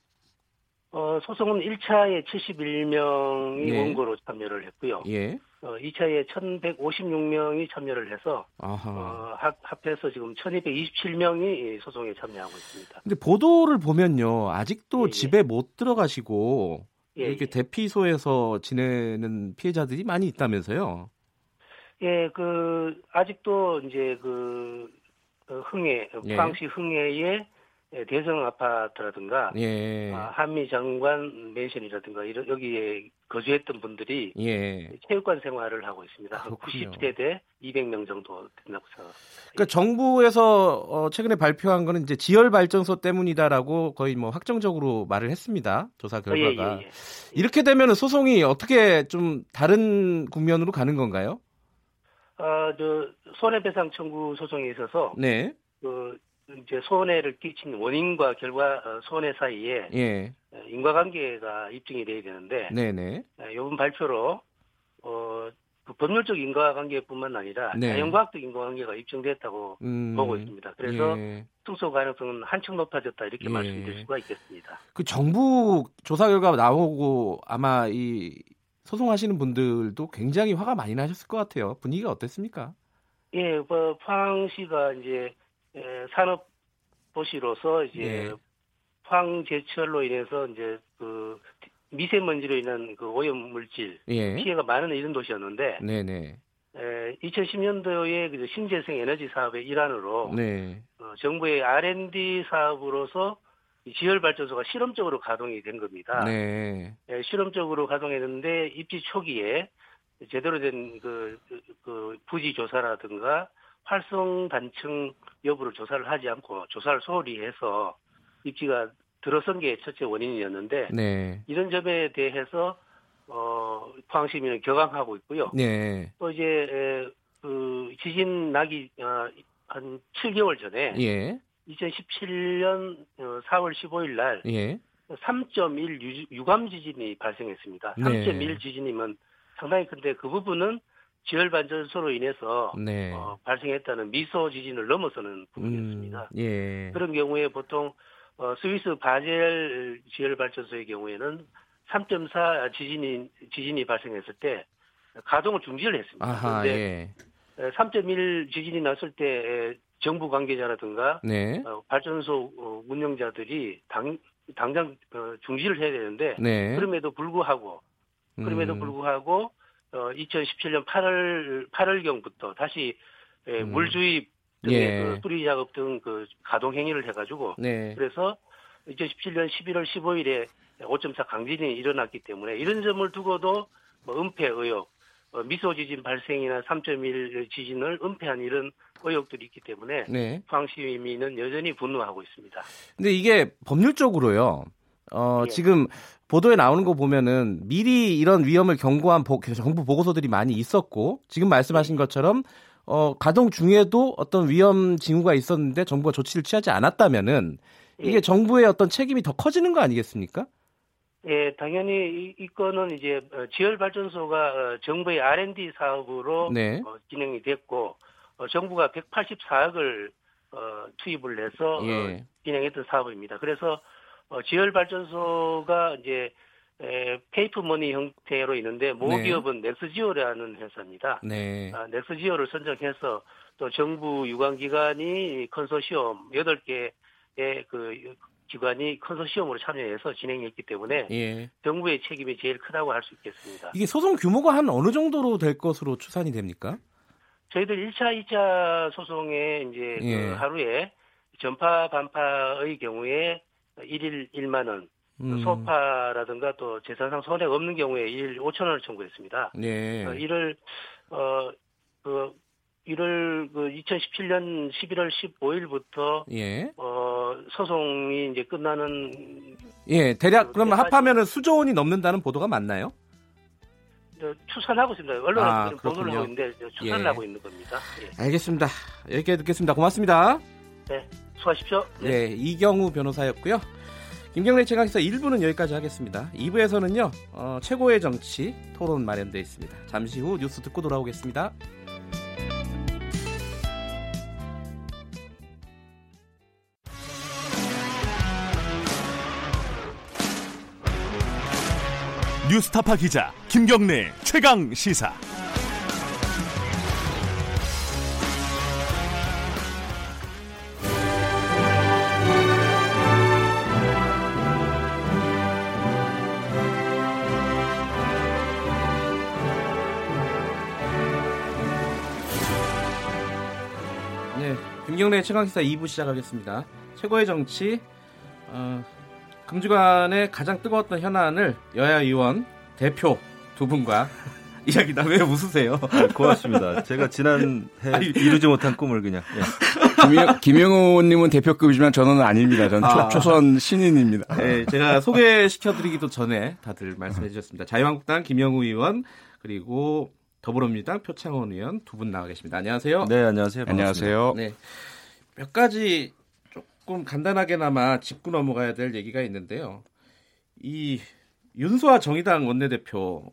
어, 소송은 1차에 71명이 예. 원고로 참여를 했고요. 예. 어, 2차에 1,156명이 참여를 해서 어, 합, 합해서 지금 1,227명이 소송에 참여하고 있습니다. 근데 보도를 보면요, 아직도 예, 예. 집에 못 들어가시고 예, 이렇게 예. 대피소에서 지내는 피해자들이 많이 있다면서요? 예, 그 아직도 이제 그 흥해 예. 포항시 흥해에 예, 대성 아파트라든가 예. 아, 한미 장관 맨션이라든가 이런 여기에 거주했던 분들이 예. 체육관 생활을 하고 있습니다. 그렇군요. 90세대 200명 정도 된다고 생각합니다. 그러니까 정부에서 어, 최근에 발표한 거는 이제 지열 발전소 때문이다라고 거의 뭐 확정적으로 말을 했습니다. 조사 결과가. 아, 예, 예, 예. 이렇게 되면 소송이 어떻게 좀 다른 국면으로 가는 건가요? 아, 저 손해배상 청구 소송에 있어서 네. 그 이제 손해를 끼친 원인과 결과 어, 손해 사이에 예. 어, 인과관계가 입증이 돼야 되는데 네네. 이번 어, 발표로 어, 그 법률적 인과관계뿐만 아니라 네. 자연과학적 인과관계가 입증됐다고 음, 보고 있습니다. 그래서 예. 승소 가능성은 한층 높아졌다 이렇게 예. 말씀드릴 수가 있겠습니다. 그 정부 조사 결과 나오고 아마 이 소송하시는 분들도 굉장히 화가 많이 나셨을 것 같아요. 분위기가 어땠습니까? 예, 뭐 포항시가 이제 예, 산업 도시로서 이제 예. 황제철로 인해서 이제 그 미세먼지로 인한 그 오염 물질 예. 피해가 많은 이런 도시였는데 네네. 에, 2010년도에 그 신재생 에너지 사업의 일환으로 네. 어, 정부의 R&D 사업으로서 지열 발전소가 실험적으로 가동이 된 겁니다. 네. 에, 실험적으로 가동했는데 입지 초기에 제대로 된그 그, 그 부지 조사라든가 활성 단층 여부를 조사를 하지 않고 조사를 소홀히 해서 입지가 들어선 게 첫째 원인이었는데 네. 이런 점에 대해서 어 포항 시민은 격앙하고 있고요. 네. 또 이제 그 지진 나기 어, 한 7개월 전에 예. 2017년 4월 어, 15일 날 예. 3.1 유감 지진이 발생했습니다. 3.1 지진이면 상당히 큰데 그 부분은 지열 발전소로 인해서 네. 어, 발생했다는 미소 지진을 넘어서는 부분이었습니다. 음, 예. 그런 경우에 보통 어, 스위스 바젤 지열 발전소의 경우에는 3.4 지진이 지진이 발생했을 때 가동을 중지를 했습니다. 아하, 그런데 예. 3.1 지진이 났을 때 정부 관계자라든가 네. 어, 발전소 어, 운영자들이 당, 당장 어, 중지를 해야 되는데 네. 그럼에도 불구하고 그럼에도 음. 불구하고 어, 2017년 8월 8월경부터 다시 예, 음. 물주입 등의 예. 그 수리 작업 등 그 가동 행위를 해가지고 네. 그래서 2017년 11월 15일에 5.4 강진이 일어났기 때문에 이런 점을 두고도 뭐 은폐 의혹, 어, 미소 지진 발생이나 3.1 지진을 은폐한 이런 의혹들이 있기 때문에 네. 포항 시 민은 여전히 분노하고 있습니다. 근데 이게 법률적으로요. 어, 예. 지금 보도에 나오는 거 보면은 미리 이런 위험을 경고한 보, 정부 보고서들이 많이 있었고 지금 말씀하신 것처럼 어, 가동 중에도 어떤 위험 징후가 있었는데 정부가 조치를 취하지 않았다면은 이게 예. 정부의 어떤 책임이 더 커지는 거 아니겠습니까? 예, 당연히 이, 이 건은 이제 어, 지열 발전소가 어, 정부의 R&D 사업으로 네. 어, 진행이 됐고 어, 정부가 184억을 어, 투입을 해서 예. 어, 진행했던 사업입니다. 그래서 어, 지열 발전소가 이제 에, 페이퍼컴퍼니 형태로 있는데 모기업은 네. 넥스지오라는 회사입니다. 네. 아, 넥스지오를 선정해서 또 정부 유관기관이 컨소시엄 8개의 그 기관이 컨소시엄으로 참여해서 진행했기 때문에 예. 정부의 책임이 제일 크다고 할 수 있겠습니다. 이게 소송 규모가 한 어느 정도로 될 것으로 추산이 됩니까? 저희들 1차, 2차 소송에 이제 그 예. 그 하루에 전파 반파의 경우에 1일 1만 원, 음. 소파라든가 또 재산상 손해가 없는 경우에 1일 5천 원을 청구했습니다. 예. 어, 이를 어그 1월 그 2017년 11월 15일부터 예. 어 소송이 이제 끝나는 예 대략 그 그러면 합하면은 수조 원이 넘는다는 보도가 맞나요? 추산하고 있습니다. 언론에서 아, 보도를 하고 있는데 추산을 예. 하고 있는 겁니다. 예. 알겠습니다. 여기까지 듣겠습니다. 고맙습니다. 네, 수고하십시오. 네, 네 이경우 변호사였고요. 김경래 최강기사 1부는 여기까지 하겠습니다. 2부에서는요 어, 최고의 정치 토론 마련되어 있습니다. 잠시 후 뉴스 듣고 돌아오겠습니다. 뉴스타파 기자 김경래 최강 시사. 김경래 최강 시사 2부 시작하겠습니다. 최고의 정치 어, 금주간의 가장 뜨거웠던 현안을 여야 의원 대표 두 분과 [laughs] 이야기다. 왜 웃으세요? 아, 고맙습니다. 제가 지난해 아니, 이루지 못한 꿈을 그냥. 예. 김영, 호님은 대표급이지만 저는 아닙니다. 저는 아. 초, 선 신인입니다. 네, 제가 소개시켜드리기도 전에 다들 말씀해 주셨습니다. 자유한국당 김영우 의원 그리고 더불어민주당 표창원 의원 두 분 나와 계십니다. 안녕하세요. 네, 안녕하세요. 반갑습니다. 안녕하세요. 네, 몇 가지 조금 간단하게나마 짚고 넘어가야 될 얘기가 있는데요. 이 윤소아 정의당 원내대표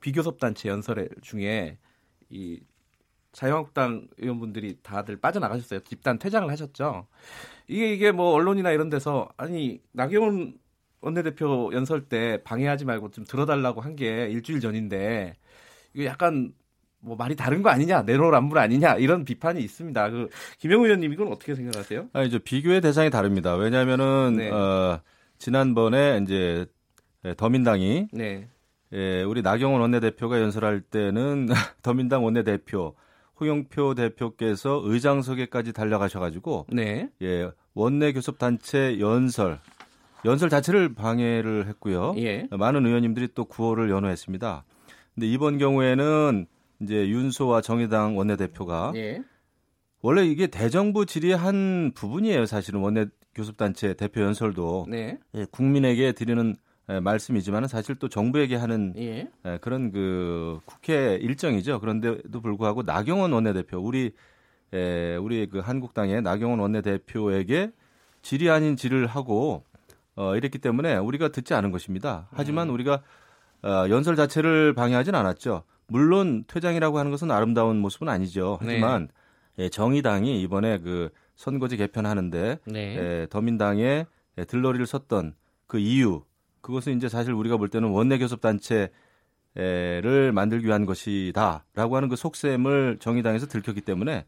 비교섭단체 연설 중에 이 자유한국당 의원분들이 다들 빠져나가셨어요. 집단 퇴장을 하셨죠. 이게 이게 뭐 언론이나 이런 데서 아니 나경원 원내대표 연설 때 방해하지 말고 좀 들어달라고 한 게 일주일 전인데 이거 약간 뭐 말이 다른 거 아니냐 내로남불 아니냐 이런 비판이 있습니다. 그 김영우 의원님 이건 어떻게 생각하세요? 아 이제 비교의 대상이 다릅니다. 왜냐하면은 네. 어, 지난번에 이제 더민당이 네. 예, 우리 나경원 원내대표가 연설할 때는 [laughs] 더민당 원내대표 홍영표 대표께서 의장석에까지 달려가셔가지고 네. 예, 원내 교섭 단체 연설 연설 자체를 방해를 했고요. 예. 많은 의원님들이 또 구호를 연호했습니다. 근데 이번 경우에는 이제 윤소와 정의당 원내대표가 예. 원래 이게 대정부 질의 한 부분이에요. 사실은 원내 교섭단체 대표 연설도 네. 예, 국민에게 드리는 예, 말씀이지만 사실 또 정부에게 하는 예. 예. 그런 그 국회 일정이죠. 그런데도 불구하고 나경원 원내대표 우리 에, 예, 우리 그 한국당의 나경원 원내대표에게 질의 아닌 질을 하고 어, 이랬기 때문에 우리가 듣지 않은 것입니다. 하지만 음. 우리가 어, 연설 자체를 방해하진 않았죠. 물론 퇴장이라고 하는 것은 아름다운 모습은 아니죠. 네. 하지만 네. 예, 정의당이 이번에 그 선거제 개편하는데 네. 예, 더민당에 예, 들러리를 섰던 그 이유 그것은 이제 사실 우리가 볼 때는 원내 교섭 단체 를 만들기 위한 것이다라고 하는 그 속셈을 정의당에서 들켰기 때문에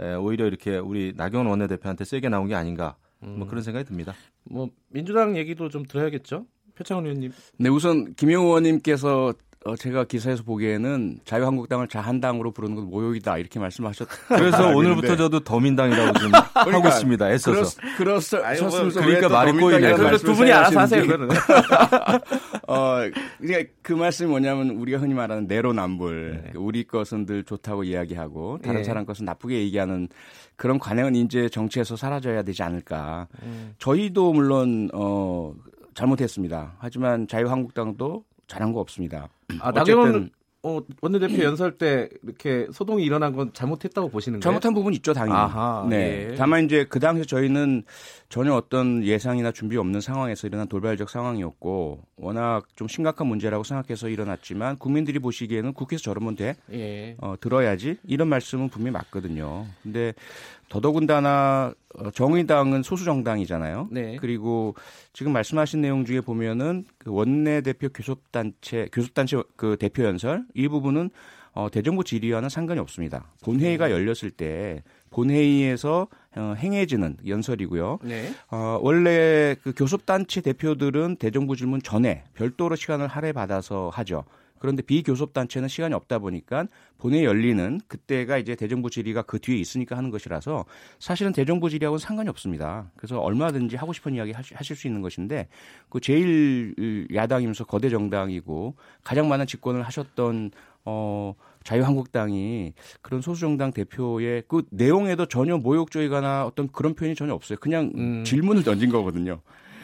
에, 예, 오히려 이렇게 우리 나경원 원내대표한테 세게 나온 게 아닌가 뭐 음. 그런 생각이 듭니다. 뭐 민주당 얘기도 좀 들어야겠죠. 표창원 의원님. 네, 우선 김영우 의원님께서 어, 제가 기사에서 보기에는 자유한국당을 자한당으로 부르는 건 모욕이다 이렇게 말씀하셨. [laughs] 그래서 오늘부터 저도 더민당이라고 좀 그러니까, 하고 있습니다. 애써서. 그렇, 그렇, 그러니까 말이 꼬이네요. 두 분이 알아서 하세요. 그거는. [laughs] 어, 그러니까 그 말씀이 뭐냐면 우리가 흔히 말하는 내로남불. 네. 우리 것은 늘 좋다고 이야기하고 다른 네. 사람 것은 나쁘게 얘기하는 그런 관행은 이제 정치에서 사라져야 되지 않을까. 음. 저희도 물론 어 잘못했습니다. 하지만 자유한국당도 잘한 거 없습니다. 아, 나경원 어, 원내대표 연설 때 이렇게 소동이 일어난 건 잘못했다고 보시는 거예요? 잘못한 부분 있죠, 당연히. 아하, 네. 예. 다만 이제 그 당시 저희는 전혀 어떤 예상이나 준비 없는 상황에서 일어난 돌발적 상황이었고 워낙 좀 심각한 문제라고 생각해서 일어났지만 국민들이 보시기에는 국회에서 저러면 돼. 예. 어, 들어야지. 이런 말씀은 분명히 맞거든요. 근데 더더군다나 어, 정의당은 소수 정당이잖아요. 네. 그리고 지금 말씀하신 내용 중에 보면은 그 원내 대표 교섭 단체 교섭 단체 그 대표 연설 이 부분은 어, 대정부 질의와는 상관이 없습니다. 본회의가 열렸을 때 본회의에서 어, 행해지는 연설이고요. 네. 어, 원래 그 교섭단체 대표들은 대정부 질문 전에 별도로 시간을 할애받아서 하죠. 그런데 비교섭단체는 시간이 없다 보니까 본회의 열리는 그때가 이제 대정부 질의가 그 뒤에 있으니까 하는 것이라서 사실은 대정부 질의하고는 상관이 없습니다. 그래서 얼마든지 하고 싶은 이야기 하실 수 있는 것인데 그 제일 야당이면서 거대 정당이고 가장 많은 집권을 하셨던 어 자유한국당이 그런 소수정당 대표의 그 내용에도 전혀 모욕적이거나 어떤 그런 표현이 전혀 없어요. 그냥 음. 질문을 던진 거거든요.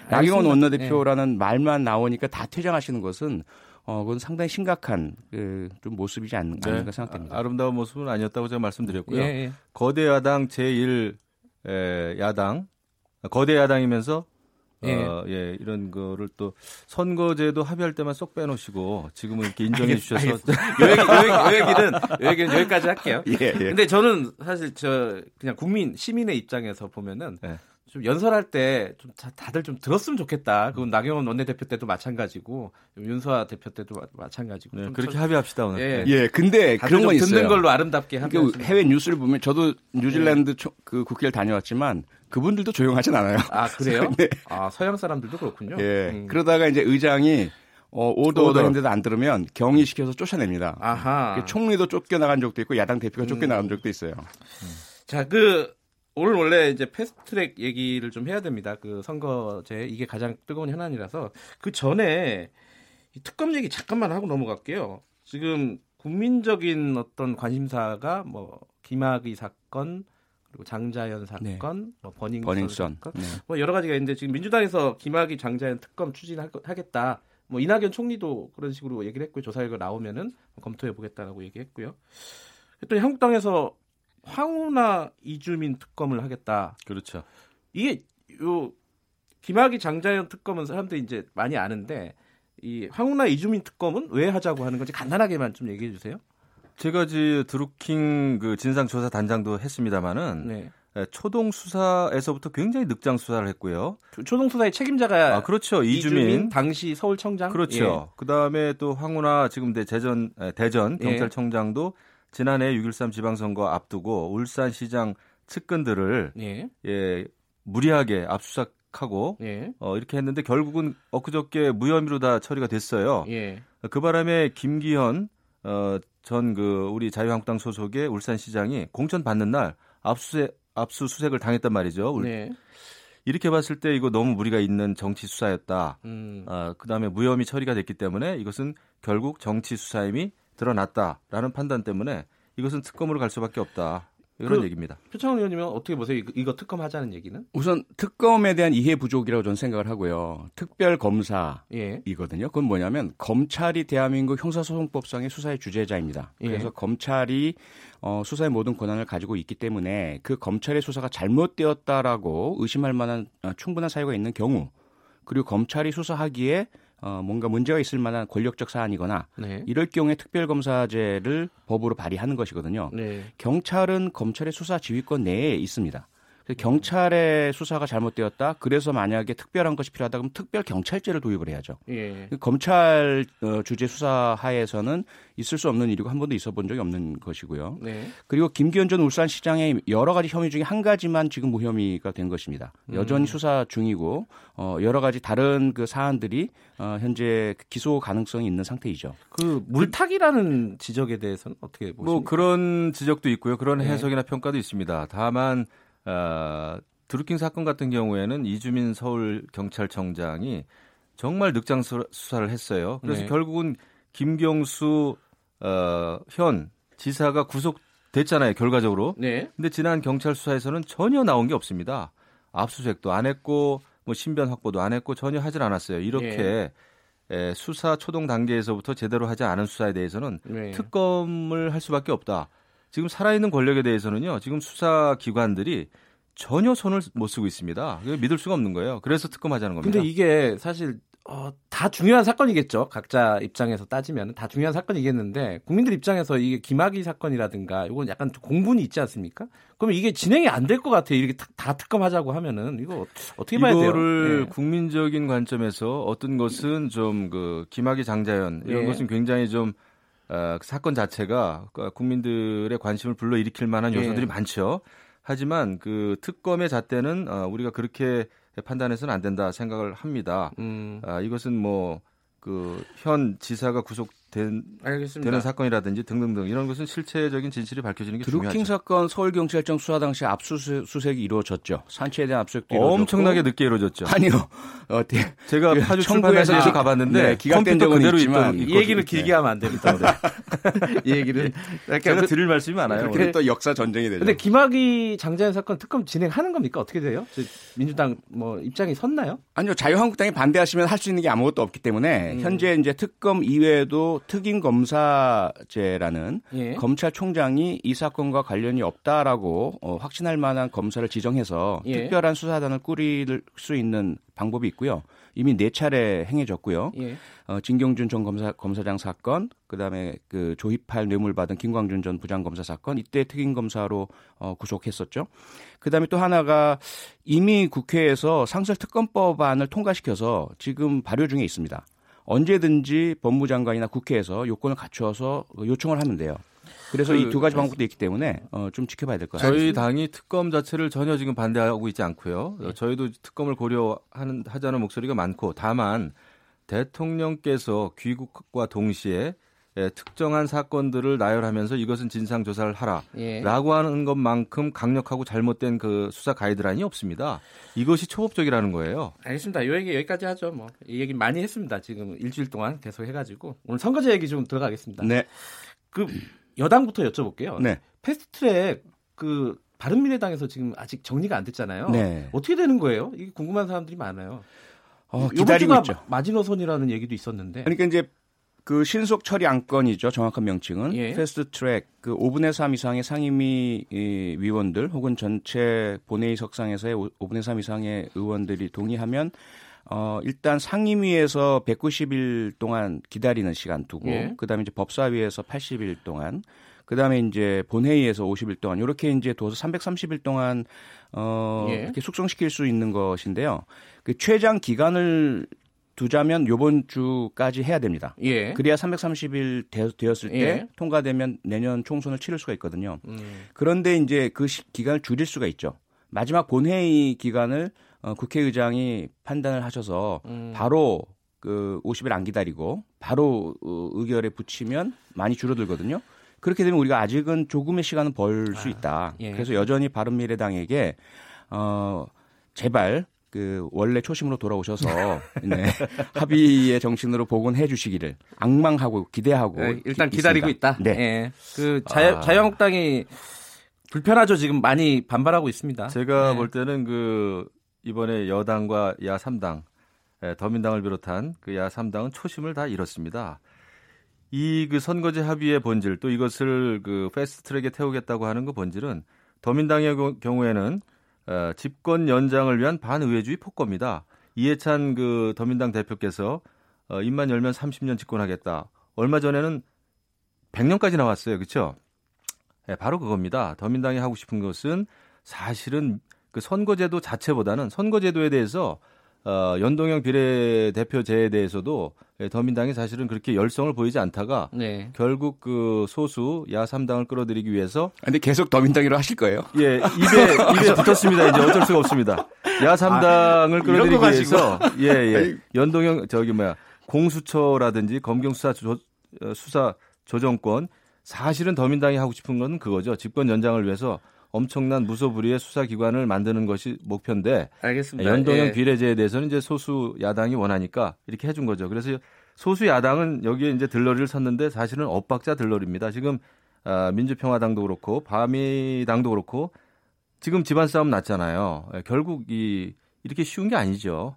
나경원 원내대표라는 네. 말만 나오니까 다 퇴장하시는 것은 어, 그건 상당히 심각한 그, 좀 모습이지 않, 네. 아닌가 생각됩니다. 아, 름다운 모습은 아니었다고 제가 말씀드렸고요. 예, 예. 거대 야당 제1 에, 야당, 거대 야당이면서 예. 어, 예, 이런 거를 또 선거제도 합의할 때만 쏙 빼놓으시고 지금은 이렇게 인정해 주셔서 요 얘기, 요, 얘기 는 요 얘기는 여기까지 할게요. 예, 예. 근데 저는 사실 저 그냥 국민 시민의 입장에서 보면은 예. 좀 연설할 때 좀 다들 좀 들었으면 좋겠다. 그건 나경원 원내대표 때도 마찬가지고 윤수아 대표 때도 마찬가지고. 네, 그렇게 합의합시다 오늘. 예, 예 근데 그런 건 있어요. 듣는 걸로 아름답게 하면 그 해외 뉴스를 보면 저도 뉴질랜드 예. 그 국회를 다녀왔지만 그분들도 조용하진 않아요. 아 그래요? [laughs] 네. 아 서양 사람들도 그렇군요. 예. 음. 그러다가 이제 의장이 어, 오더 오더 했는데도 안 들으면 경위시켜서 쫓아냅니다. 아하. 총리도 쫓겨나간 적도 있고 야당 대표가 쫓겨나간 음. 적도 있어요. 음. 자, 그 오늘 원래 이제 패스트트랙 얘기를 좀 해야 됩니다. 그 선거제 이게 가장 뜨거운 현안이라서 그 전에 특검 얘기 잠깐만 하고 넘어갈게요. 지금 국민적인 어떤 관심사가 뭐 김학의 사건 그리고 장자연 사건, 네. 뭐 버닝썬, 버닝썬. 사건, 네. 뭐 여러 가지가 있는데 지금 민주당에서 김학의 장자연 특검 추진하겠다. 뭐 이낙연 총리도 그런 식으로 얘기를 했고요. 조사 결과 나오면은 검토해 보겠다라고 얘기했고요. 또 한국당에서 황우나 이주민 특검을 하겠다. 그렇죠. 이게 요 김학의 장자연 특검은 사람들이 이제 많이 아는데 이 황우나 이주민 특검은 왜 하자고 하는 건지 간단하게만 좀 얘기해 주세요. 제가 지 드루킹 그 진상조사 단장도 했습니다마는 네. 예, 초동 수사에서부터 굉장히 늑장 수사를 했고요. 초동 수사의 책임자가 아, 그렇죠. 이주민, 이주민 당시 서울청장 그렇죠. 예. 그 다음에 또 황운하 지금 대전 대전 예. 경찰청장도 예. 지난해 6.13 지방선거 앞두고 울산시장 측근들을 예, 예 무리하게 압수수색하고 예. 어, 이렇게 했는데 결국은 엊그저께 무혐의로 다 처리가 됐어요. 예. 그 바람에 김기현 어, 전 그 우리 자유한국당 소속의 울산시장이 공천 받는 날 압수수색 압수수색을 당했단 말이죠. 네. 이렇게 봤을 때 이거 너무 무리가 있는 정치 수사였다. 음. 아, 그다음에 무혐의 처리가 됐기 때문에 이것은 결국 정치 수사임이 드러났다라는 판단 때문에 이것은 특검으로 갈 수밖에 없다. 이런 그, 얘기입니다. 표창원 의원님은 어떻게 보세요? 이거, 이거 특검하자는 얘기는? 우선 특검에 대한 이해 부족이라고 저는 생각을 하고요. 특별 검사이거든요. 그건 뭐냐면 검찰이 대한민국 형사소송법상의 수사의 주재자입니다. 예. 그래서 검찰이 어, 수사의 모든 권한을 가지고 있기 때문에 그 검찰의 수사가 잘못되었다라고 의심할 만한 어, 충분한 사유가 있는 경우 그리고 검찰이 수사하기에 어, 뭔가 문제가 있을 만한 권력적 사안이거나 네. 이럴 경우에 특별검사제를 법으로 발의하는 것이거든요. 네. 경찰은 검찰의 수사 지휘권 내에 있습니다. 경찰의 수사가 잘못되었다. 그래서 만약에 특별한 것이 필요하다 그러면 특별 경찰제를 도입을 해야죠. 예. 검찰 어, 주재 수사 하에서는 있을 수 없는 일이고 한 번도 있어 본 적이 없는 것이고요. 네. 그리고 김기현 전 울산시장의 여러 가지 혐의 중에 한 가지만 지금 무혐의가 된 것입니다. 여전히 음. 수사 중이고 어, 여러 가지 다른 그 사안들이 어, 현재 기소 가능성이 있는 상태이죠. 그 물타기라는 지적에 대해서는 어떻게 보십니까? 뭐 그런 지적도 있고요. 그런 네. 해석이나 네. 평가도 있습니다. 다만 어, 드루킹 사건 같은 경우에는 이주민 서울 경찰청장이 정말 늑장 수사를 했어요. 그래서 네. 결국은 김경수 어, 현 지사가 구속됐잖아요, 결과적으로. 네. 근데 지난 경찰 수사에서는 전혀 나온 게 없습니다. 압수수색도 안 했고 뭐 신변 확보도 안 했고 전혀 하질 않았어요. 이렇게 네. 에, 수사 초동 단계에서부터 제대로 하지 않은 수사에 대해서는 네. 특검을 할 수밖에 없다. 지금 살아있는 권력에 대해서는요. 지금 수사 기관들이 전혀 손을 못 쓰고 있습니다. 믿을 수가 없는 거예요. 그래서 특검하자는 겁니다. 근데 이게 사실 어, 다 중요한 사건이겠죠. 각자 입장에서 따지면 다 중요한 사건이겠는데 국민들 입장에서 이게 김학의 사건이라든가 이건 약간 공분이 있지 않습니까? 그러면 이게 진행이 안 될 것 같아요. 이렇게 다 특검하자고 하면은 이거 어떻게 봐야 돼요? 이거를 네. 국민적인 관점에서 어떤 것은 좀 그 김학의 장자연 이런 네. 것은 굉장히 좀 어, 그 사건 자체가 그 국민들의 관심을 불러일으킬 만한 요소들이 네. 많죠. 하지만 그 특검의 잣대는 어, 우리가 그렇게 판단해서는 안 된다 생각을 합니다. 음. 아, 이것은 뭐 그 현 지사가 구속 된, 되는 사건이라든지 등등등 이런 것은 실체적인 진실이 밝혀지는 게 드루킹 중요하죠. 사건 서울경찰청 수사 당시 압수수색이 이루어졌죠. 산채에 대한 압수수색도 이루어졌고. 엄청나게 늦게 이루어졌죠. 아니요. 어때 [laughs] 제가 그 파주 출판사에서 가봤는데 네, 기각된 적은 그대로 있지만 이 얘기를 길게 하면 안 됩니다. 네. [laughs] 이 얘기는 제가 그, 드릴 말씀이 많아요. 그렇게 또 역사 전쟁이 되죠. 근데 김학의 장자연 사건 특검 진행하는 겁니까? 어떻게 돼요? 민주당 뭐 입장이 섰나요? 아니요. 자유한국당이 반대하시면 할 수 있는 게 아무것도 없기 때문에 음. 현재 이제 특검 이외에도 특임 검사제라는 예. 검찰총장이 이 사건과 관련이 없다라고 어, 확신할 만한 검사를 지정해서 예. 특별한 수사단을 꾸릴 수 있는 방법이 있고요. 이미 네 차례 행해졌고요. 예. 어, 진경준 전 검사 검사장 사건, 그다음에 그 조희팔 뇌물 받은 김광준 전 부장검사 사건 이때 특임 검사로 어, 구속했었죠. 그다음에 또 하나가 이미 국회에서 상설 특검법안을 통과시켜서 지금 발효 중에 있습니다. 언제든지 법무장관이나 국회에서 요건을 갖추어서 요청을 하면 돼요. 그래서 그, 이두 가지 방법도 있기 때문에 어, 좀 지켜봐야 될 것 같습니다. 저희 당이 특검 자체를 전혀 지금 반대하고 있지 않고요. 네. 저희도 특검을 고려하는 하자는 목소리가 많고 다만 대통령께서 귀국과 동시에 예, 특정한 사건들을 나열하면서 이것은 진상 조사를 하라라고 예. 하는 것만큼 강력하고 잘못된 그 수사 가이드라인이 없습니다. 이것이 초법적이라는 거예요. 알겠습니다. 이 얘기 여기까지 하죠. 뭐 이 얘기 많이 했습니다. 지금 일주일 동안 계속 해가지고 오늘 선거제 얘기 좀 들어가겠습니다. 네. 그 여당부터 여쭤볼게요. 네. 패스트트랙 그 바른미래당에서 지금 아직 정리가 안 됐잖아요. 네. 어떻게 되는 거예요? 이게 궁금한 사람들이 많아요. 어, 기다리고 있죠. 마지노선이라는 얘기도 있었는데. 그러니까 이제 그 신속 처리 안건이죠. 정확한 명칭은 예. 패스트 트랙 그 5분의 3 이상의 상임위 위원들 혹은 전체 본회의 석상에서의 5분의 3 이상의 의원들이 동의하면 어 일단 상임위에서 190일 동안 기다리는 시간 두고 예. 그다음에 이제 법사위에서 80일 동안 그다음에 이제 본회의에서 50일 동안 이렇게 이제 둬서 330일 동안 어 예. 이렇게 숙성시킬 수 있는 것인데요. 그 최장 기간을 두자면 요번 주까지 해야 됩니다. 예. 그래야 330일 되, 었을때 예. 통과되면 내년 총선을 치를 수가 있거든요. 음. 그런데 이제 그 시, 기간을 줄일 수가 있죠. 마지막 본회의 기간을 어, 국회의장이 판단을 하셔서 음. 바로 그 50일 안 기다리고 바로 어, 의결에 붙이면 많이 줄어들거든요. 그렇게 되면 우리가 아직은 조금의 시간은 벌수 아, 있다. 예. 그래서 여전히 바른미래당에게 어 제발 그 원래 초심으로 돌아오셔서 [laughs] 네, 합의의 정신으로 복원해 주시기를 악망하고 기대하고 네, 일단 기, 기다리고 있다. 네. 네. 그 자유, 아. 자유한국당이 불편하죠. 지금 많이 반발하고 있습니다. 제가 네. 볼 때는 그 이번에 여당과 야 3당 예, 더민당을 비롯한 그 야 3당은 초심을 다 잃었습니다. 이 그 선거제 합의의 본질 또 이것을 그 패스트트랙에 태우겠다고 하는 그 본질은 더민당의 경우에는 어, 집권 연장을 위한 반의회주의 폭거입니다. 이해찬 그 더민당 대표께서 어, 입만 열면 30년 집권하겠다. 얼마 전에는 100년까지 나왔어요. 그렇죠? 네, 바로 그겁니다. 더민당이 하고 싶은 것은 사실은 그 선거제도 자체보다는 선거제도에 대해서 어, 연동형 비례대표제에 대해서도 예, 더민당이 사실은 그렇게 열성을 보이지 않다가 네. 결국 그 소수 야3당을 끌어들이기 위해서 근데 계속 더민당이라 하실 거예요? 예, 입에 입에 붙었습니다. 이제 어쩔 수가 없습니다. 야3당을 아, 끌어들이기 위해서 예, 예. 연동형 저기 뭐야 공수처라든지 검경 수사 조, 어, 수사 조정권 사실은 더민당이 하고 싶은 건 그거죠. 집권 연장을 위해서 엄청난 무소불위의 수사기관을 만드는 것이 목표인데 알겠습니다. 연동형 예. 비례제에 대해서는 이제 소수 야당이 원하니까 이렇게 해준 거죠. 그래서 소수 야당은 여기에 이제 들러리를 섰는데 사실은 엇박자 들러리입니다. 지금 아, 민주평화당도 그렇고 바미당도 그렇고 지금 집안 싸움 났잖아요. 예, 결국 이 이렇게 쉬운 게 아니죠.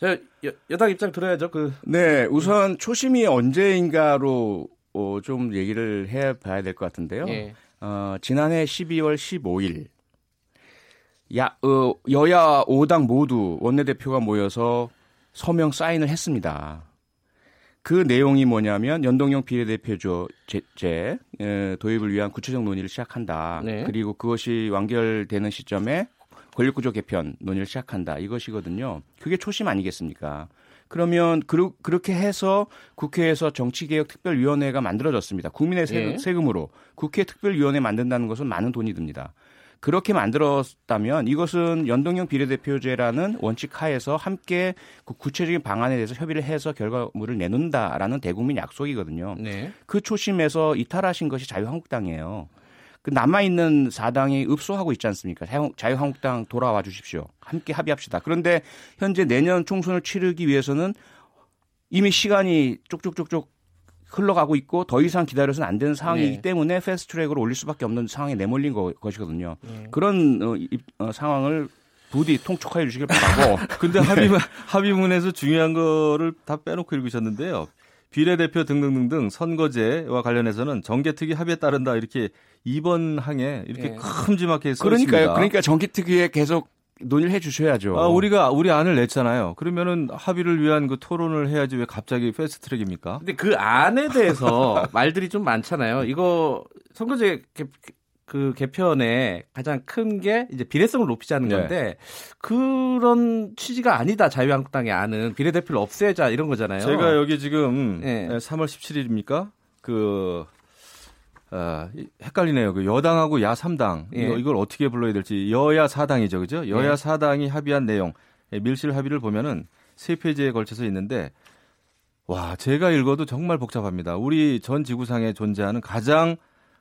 자, 여, 여당 입장 들어야죠. 그 네, 우선 초심이 언제인가로 어, 좀 얘기를 해봐야 될 것 같은데요. 예. 어, 지난해 12월 15일 야, 어, 여야 5당 모두 원내대표가 모여서 서명 사인을 했습니다. 그 내용이 뭐냐면 연동형 비례대표제 도입을 위한 구체적 논의를 시작한다. 네. 그리고 그것이 완결되는 시점에 권력구조 개편 논의를 시작한다. 이것이거든요. 그게 초심 아니겠습니까? 그러면 그, 렇게 해서 국회에서 정치개혁특별위원회가 만들어졌습니다. 국민의 세, 예. 세금으로 국회 특별위원회 만든다는 것은 많은 돈이 듭니다. 그렇게 만들었다면 이것은 연동형 비례대표제라는 원칙 하에서 함께 그 구체적인 방안에 대해서 협의를 해서 결과물을 내놓는다라는 대국민 약속이거든요. 네. 그 초심에서 이탈하신 것이 자유한국당이에요. 그 남아있는 사당이 읍소하고 있지 않습니까? 자유한국당 돌아와 주십시오. 함께 합의합시다. 그런데 현재 내년 총선을 치르기 위해서는 이미 시간이 쪽쪽쪽쪽 흘러가고 있고 더 이상 기다려서는 안 되는 상황이기 네. 때문에 패스트트랙으로 올릴 수밖에 없는 상황에 내몰린 거, 것이거든요. 네. 그런 어, 이, 어, 상황을 부디 통촉해 주시길 바라고. [laughs] 근데 합의문, 합의문에서 중요한 거를 다 빼놓고 읽으셨는데요. 비례대표 등등등등 선거제와 관련해서는 정개특위 합의에 따른다 이렇게 2번 항에 이렇게 네. 큼지막하게 써 그러니까요. 그러니까 정개특위에 계속 논의를 해 주셔야죠. 아, 우리가 우리 안을 냈잖아요. 그러면은 합의를 위한 그 토론을 해야지 왜 갑자기 패스트 트랙입니까? 근데 그 안에 대해서 [laughs] 말들이 좀 많잖아요. 이거 선거제 개, 그 개편의 가장 큰 게 이제 비례성을 높이자는 네. 건데 네. 그런 취지가 아니다. 자유한국당의 안은 비례대표를 없애자 이런 거잖아요. 제가 여기 지금 네. 3월 17일입니까? 그 아, 헷갈리네요. 그 여당하고 야 3당 예. 이걸 어떻게 불러야 될지 여야 4당이죠, 그죠? 여야 예. 4당이 합의한 내용 예, 밀실 합의를 보면은 세 페이지에 걸쳐서 있는데 와 제가 읽어도 정말 복잡합니다. 우리 전 지구상에 존재하는 가장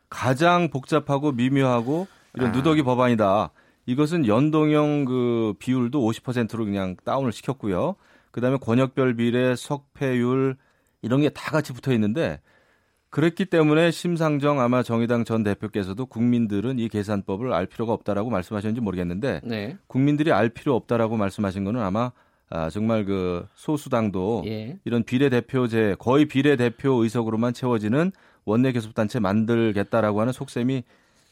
가장 복잡하고 미묘하고 이런 아. 누더기 법안이다. 이것은 연동형 그 비율도 50%로 그냥 다운을 시켰고요. 그다음에 권역별 비례, 석패율 이런 게 다 같이 붙어 있는데 그랬기 때문에 심상정 아마 정의당 전 대표께서도 국민들은 이 계산법을 알 필요가 없다라고 말씀하셨는지 모르겠는데 네. 국민들이 알 필요 없다라고 말씀하신 거는 아마 아, 정말 그 소수당도 예. 이런 비례대표제 거의 비례대표 의석으로만 채워지는 원내 교섭단체 만들겠다라고 하는 속셈이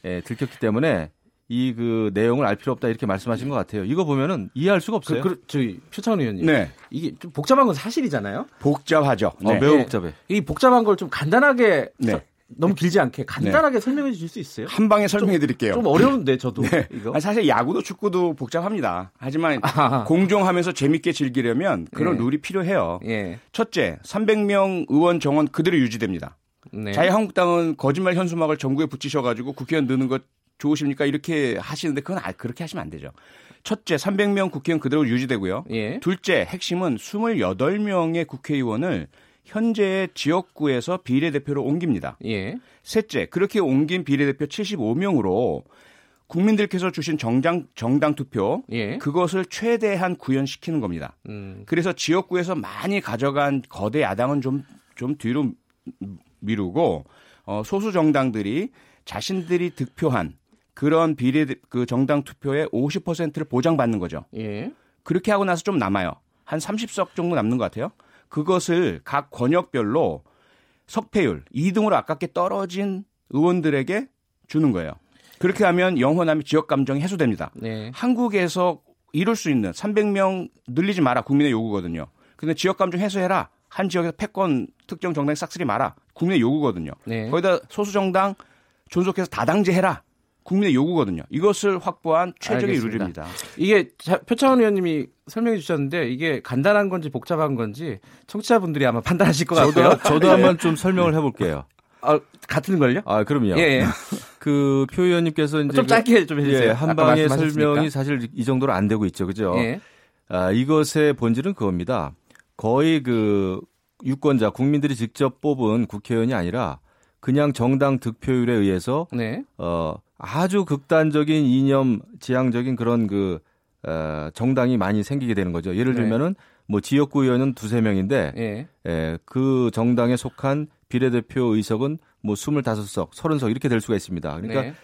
예, 들켰기 때문에 이 그 내용을 알 필요 없다 이렇게 말씀하신 것 같아요. 이거 보면은 이해할 수가 없어요. 그, 그 저희 표창원 의원님. 네. 이게 좀 복잡한 건 사실이잖아요. 복잡하죠. 어, 네. 매우 복잡해. 이 복잡한 걸 좀 간단하게 네. 너무 길지 않게 간단하게 네. 설명해 주실 수 있어요? 한 방에 설명해 드릴게요. 좀, 좀, 어려운데 저도 네. 이거. 사실 야구도 축구도 복잡합니다. 하지만 아하. 공정하면서 재밌게 즐기려면 그런 네. 룰이 필요해요. 예. 첫째, 300명 의원 정원 그대로 유지됩니다. 네. 자유한국당은 거짓말 현수막을 전국에 붙이셔가지고 국회의원 느는 것 좋으십니까? 이렇게 하시는데 그건 아, 그렇게 하시면 안 되죠. 첫째, 300명 국회의원 그대로 유지되고요. 예. 둘째, 핵심은 28명의 국회의원을 현재 지역구에서 비례대표로 옮깁니다. 예. 셋째, 그렇게 옮긴 비례대표 75명으로 국민들께서 주신 정당 정당 투표 예. 그것을 최대한 구현시키는 겁니다. 음. 그래서 지역구에서 많이 가져간 거대 야당은 좀 좀 뒤로 미루고 어, 소수 정당들이 자신들이 득표한 그런 비례 그 정당 투표의 50%를 보장받는 거죠. 예. 그렇게 하고 나서 좀 남아요. 한 30석 정도 남는 것 같아요. 그것을 각 권역별로 석패율 2등으로 아깝게 떨어진 의원들에게 주는 거예요. 그렇게 하면 영원함이 지역 감정이 해소됩니다. 네. 한국에서 이룰 수 있는 300명 늘리지 마라 국민의 요구거든요. 근데 지역 감정 해소해라. 한 지역에서 패권 특정 정당에 싹쓸이 마라. 국민의 요구거든요. 네. 거기다 소수 정당 존속해서 다당제 해라. 국민의 요구거든요. 이것을 확보한 최적의 룰입니다. 이게 표창원 의원님이 설명해 주셨는데 이게 간단한 건지 복잡한 건지 청취자분들이 아마 판단하실 것 저도, 같아요. 저도 네. 한번 좀 설명을 해볼게요. 아, 같은 걸요? 아, 그럼요. 예, 예. [laughs] 그표 의원님께서 이제 좀 짧게 좀 해주세요. 예, 한 방의 설명이 사실 이 정도로 안 되고 있죠, 그죠? 예. 아, 이것의 본질은 그겁니다. 거의 그 유권자 국민들이 직접 뽑은 국회의원이 아니라 그냥 정당 득표율에 의해서 네. 어 아주 극단적인 이념 지향적인 그런 그 어, 정당이 많이 생기게 되는 거죠. 예를 네. 들면은 네. 뭐 지역구 의원은 두세 명인데 네. 예, 그 정당에 속한 비례대표 의석은 뭐 25석, 30석 이렇게 될 수가 있습니다. 그러니까 네.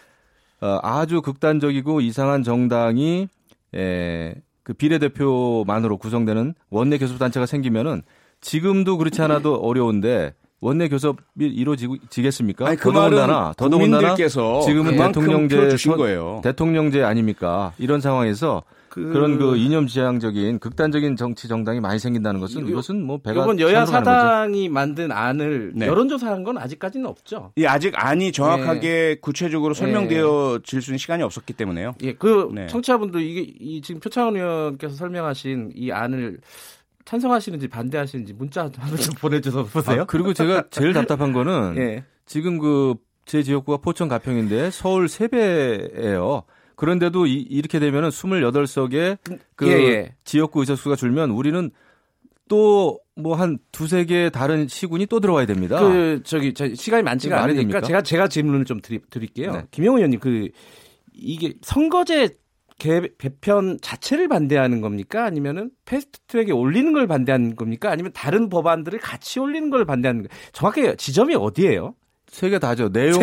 어, 아주 극단적이고 이상한 정당이 에, 그 비례대표만으로 구성되는 원내 교섭단체가 생기면은 지금도 그렇지 않아도 어려운데 원내 교섭이 이루어지겠습니까? 아니, 그 더더군다나 더더군다나 지금은 대통령제 주신 거예요. 대통령제 아닙니까? 이런 상황에서 그... 런그 이념 지향적인 극단적인 정치 정당이 많이 생긴다는 것은 이것은 뭐 배가 이번 여야 사당이 만든 안을 네. 여론조사한 건 아직까지는 없죠. 예, 아직 안이 정확하게 네. 구체적으로 설명되어질 수 있는 시간이 없었기 때문에요. 예, 그 네. 청취자분들 이게 이 지금 표창원 의원께서 설명하신 이 안을 찬성하시는지 반대하시는지 문자 한번 좀 보내줘서 보세요. 아, 그리고 제가 제일 답답한 거는 [laughs] 예. 지금 그 제 지역구가 포천 가평인데 서울 3배예요. 그런데도 이, 렇게 되면은 28석의 그 예, 예. 지역구 의석수가 줄면 우리는 또 뭐 한 두세 개 다른 시군이 또 들어와야 됩니다. 그 저기 저 시간이 많지가 않으니까 제가 제가 질문을 좀 드리, 드릴게요. 네. 김영우 의원님 그 이게 선거제 개, 개편 자체를 반대하는 겁니까? 아니면은 패스트트랙에 올리는 걸 반대하는 겁니까? 아니면 다른 법안들을 같이 올리는 걸 반대하는 거? 정확하게 지점이 어디예요? 세개 다죠. 내용과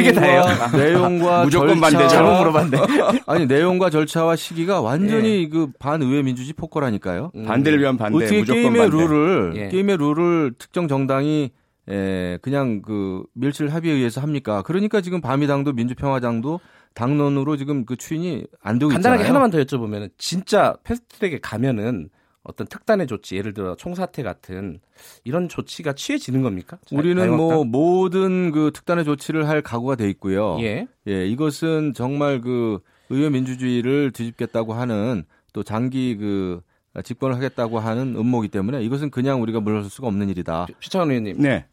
[laughs] 내용과 [laughs] 무조건 절차, 잘못 물어봤네. [laughs] 아니 내용과 절차와 시기가 완전히 예. 그 반의회 민주주의 폭거라니까요. 음. 반대를 위한 반대. 어떻게 게임의 반대. 룰을 예. 게임의 룰을 특정 정당이 에, 그냥 그 밀실 합의에 의해서 합니까? 그러니까 지금 바미당도 민주평화당도 당론으로 지금 그 추인이 안 되고 간단하게 있잖아요. 하나만 더 여쭤보면 진짜 패스트트랙에 가면은 어떤 특단의 조치, 예를 들어 총사태 같은 이런 조치가 취해지는 겁니까? 우리는 뭐 모든 그 특단의 조치를 할 각오가 돼 있고요. 예. 예, 이것은 정말 그 의회 민주주의를 뒤집겠다고 하는 또 장기 그 집권을 하겠다고 하는 음모이기 때문에 이것은 그냥 우리가 물러설 수가 없는 일이다. 피창원 의원님. 네.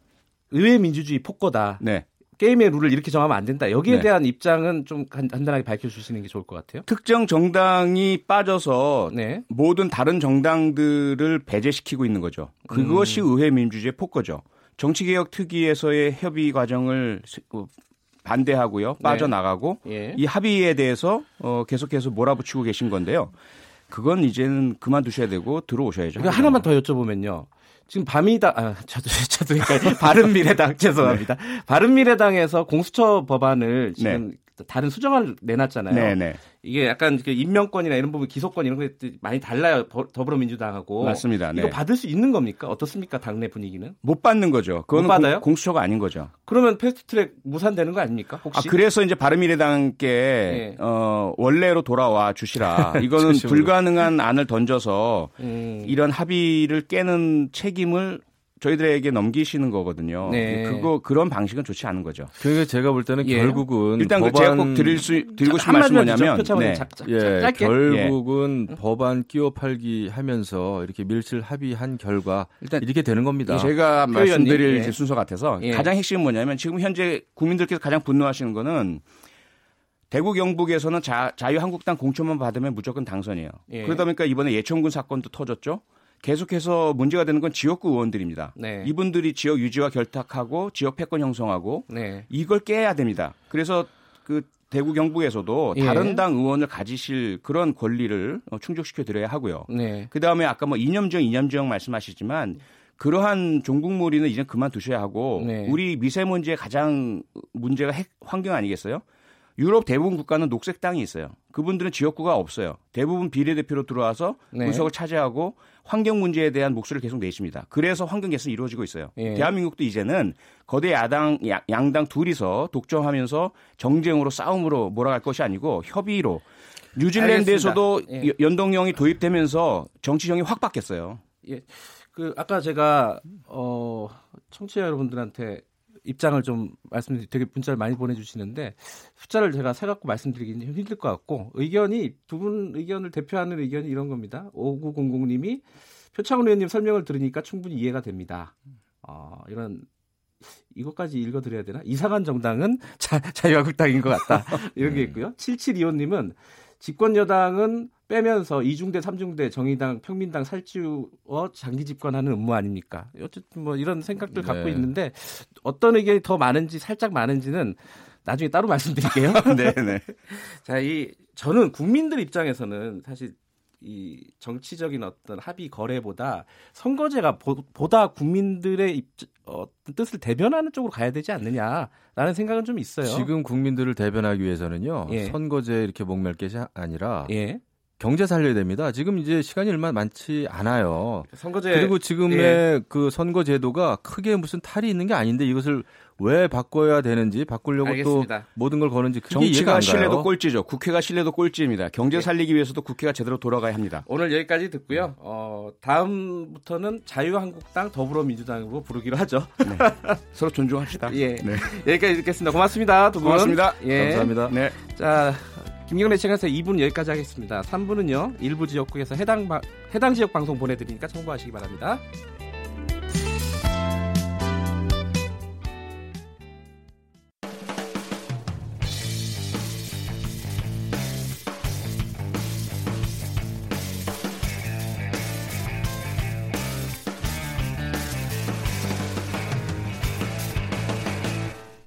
의회 민주주의 폭거다. 네. 게임의 룰을 이렇게 정하면 안 된다. 여기에 네. 대한 입장은 좀 간단하게 밝혀주시는 게 좋을 것 같아요. 특정 정당이 빠져서 네. 모든 다른 정당들을 배제시키고 있는 거죠. 그것이 음. 의회 민주주의 폭거죠. 정치개혁 특위에서의 협의 과정을 어, 반대하고요. 네. 빠져나가고 네. 예. 이 합의에 대해서 어, 계속해서 몰아붙이고 계신 건데요. 그건 이제는 그만두셔야 되고 들어오셔야죠. 그러니까 하나만 더 여쭤보면요. 지금 밤이다 아 저도 [laughs] 저도 그러니까 바른미래당 [laughs] 죄송합니다. 네. 바른미래당에서 공수처 법안을 지금 네. 다른 수정안을 내놨잖아요. 네네. 네. 이게 약간 그 임명권이나 이런 부분 기소권 이런 것들이 많이 달라요. 더불어민주당하고. 맞습니다. 네. 이거 받을 수 있는 겁니까? 어떻습니까? 당내 분위기는? 못 받는 거죠. 그건 못 받아요? 공, 수처가 아닌 거죠. 그러면 패스트트랙 무산되는 거 아닙니까? 혹시? 아, 그래서 이제 바른미래당께 네. 어, 원래로 돌아와 주시라. [laughs] 이거는 불가능한 안을 던져서 음. 이런 합의를 깨는 책임을 저희들에게 넘기시는 거거든요. 네. 그거 그런 방식은 좋지 않은 거죠. 그게 제가 볼 때는 예. 결국은 일단 그 법안... 제가 꼭 드릴 수 드리고 싶은 말씀 뭐냐면 네. 자, 자, 예, 짧게. 결국은 예. 법안 끼워 팔기 하면서 이렇게 밀실 합의한 결과 일단 이렇게 되는 겁니다. 제가 말씀드릴 예. 순서 같아서 예. 가장 핵심은 뭐냐면 지금 현재 국민들께서 가장 분노하시는 거는 대구 경북에서는 자, 자유한국당 공천만 받으면 무조건 당선이에요. 예. 그러다 보니까 이번에 예천군 사건도 터졌죠. 계속해서 문제가 되는 건 지역구 의원들입니다. 네. 이분들이 지역 유지와 결탁하고 지역 패권 형성하고 네. 이걸 깨야 됩니다. 그래서 그 대구 경북에서도 예. 다른 당 의원을 가지실 그런 권리를 어, 충족시켜 드려야 하고요. 네. 그 다음에 아까 뭐 이념정 이념정 말씀하시지만 그러한 종국몰이는 이제 그만두셔야 하고 네. 우리 미세먼지의 가장 문제가 핵 환경 아니겠어요? 유럽 대부분 국가는 녹색 땅이 있어요. 그분들은 지역구가 없어요. 대부분 비례대표로 들어와서 네. 의석을 차지하고 환경 문제에 대한 목소리를 계속 내십니다. 그래서 환경 개선이 이루어지고 있어요. 예. 대한민국도 이제는 거대 야당 양당 둘이서 독점하면서 정쟁으로 싸움으로 몰아갈 것이 아니고 협의로 뉴질랜드에서도 예. 연동형이 도입되면서 정치형이 확 바뀌었어요. 예. 그 아까 제가 어 청취자 여러분들한테 입장을 좀 말씀드리 되게 문자를 많이 보내주시는데 숫자를 제가 세 갖고 말씀드리기는 힘들 것 같고 의견이 두 분 의견을 대표하는 의견이 이런 겁니다. 5900님이 표창원 의원님 설명을 들으니까 충분히 이해가 됩니다. 어, 이런 이것까지 읽어드려야 되나? 이상한 정당은 자, 자유한국당인 것 같다. 이런 게 있고요. 7725님은 집권 여당은 빼면서 이중대, 삼중대, 정의당, 평민당 살찌워 장기 집권하는 음모 아닙니까? 어쨌든 뭐 이런 생각들 네. 갖고 있는데 어떤 의견이 더 많은지 살짝 많은지는 나중에 따로 말씀드릴게요. [laughs] 네, 네. [laughs] 자, 이 저는 국민들 입장에서는 사실 이 정치적인 어떤 합의 거래보다 선거제가 보, 다 국민들의 입, 어, 뜻을 대변하는 쪽으로 가야 되지 않느냐라는 생각은 좀 있어요. 지금 국민들을 대변하기 위해서는요. 예. 선거제 이렇게 목맬 것이 아니라 예. 경제 살려야 됩니다. 지금 이제 시간이 얼마 많지 않아요. 선거제 그리고 지금의 예. 그 선거 제도가 크게 무슨 탈이 있는 게 아닌데 이것을 왜 바꿔야 되는지 바꾸려고 알겠습니다. 또 모든 걸 거는지 크게 정치가 신뢰도 꼴찌죠. 국회가 신뢰도 꼴찌입니다. 경제 예. 살리기 위해서도 국회가 제대로 돌아가야 합니다. 오늘 여기까지 듣고요. 어, 다음부터는 자유한국당 더불어민주당으로 부르기로 하죠. 네. [laughs] 서로 존중합시다. 예. 네. 여기까지 듣겠습니다. 고맙습니다. 두 분. 고맙습니다. 예. 감사합니다. 네. 자, 김경래 채널에서 2분 여기까지 하겠습니다. 3분은요. 일부 지역국에서 해당 바, 해당 지역 방송 보내드리니까 참고하시기 바랍니다.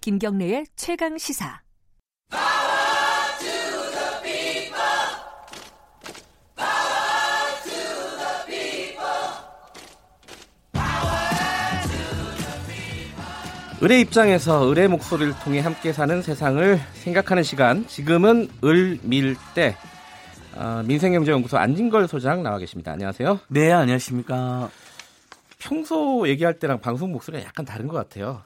김경래의 최강 시사. 을의 입장에서 을의 목소리를 통해 함께 사는 세상을 생각하는 시간. 지금은 을밀대 어, 민생경제연구소 안진걸 소장 나와 계십니다. 안녕하세요. 네, 안녕하십니까. 평소 얘기할 때랑 방송 목소리가 약간 다른 것 같아요.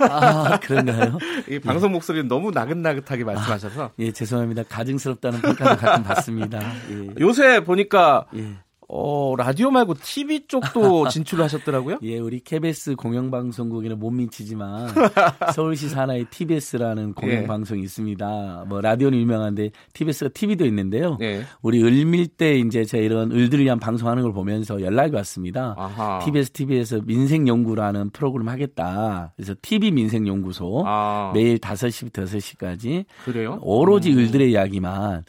아, 그런가요? [laughs] 이 방송 목소리는 너무 나긋나긋하게 말씀하셔서. 아, 예, 죄송합니다. 가증스럽다는 평가를 가끔 받습니다. [laughs] 예. 요새 보니까 예. 어, 라디오 말고 TV 쪽도 [laughs] 진출하셨더라고요? 예, 우리 KBS 공영방송국에는 못 미치지만 [laughs] 서울시 산하의 TBS라는 공영방송이 예. 있습니다. 뭐 라디오는 유명한데 TBS가 TV도 있는데요. 예. 우리 을밀 때 이제 제 이런 을들을 위한 방송하는 걸 보면서 연락이 왔습니다. 아하. TBS TV에서 민생 연구라는 프로그램 하겠다. 그래서 TV 민생 연구소 아. 매일 5시부터 6시까지 그래요? 오로지 음. 을들의 이야기만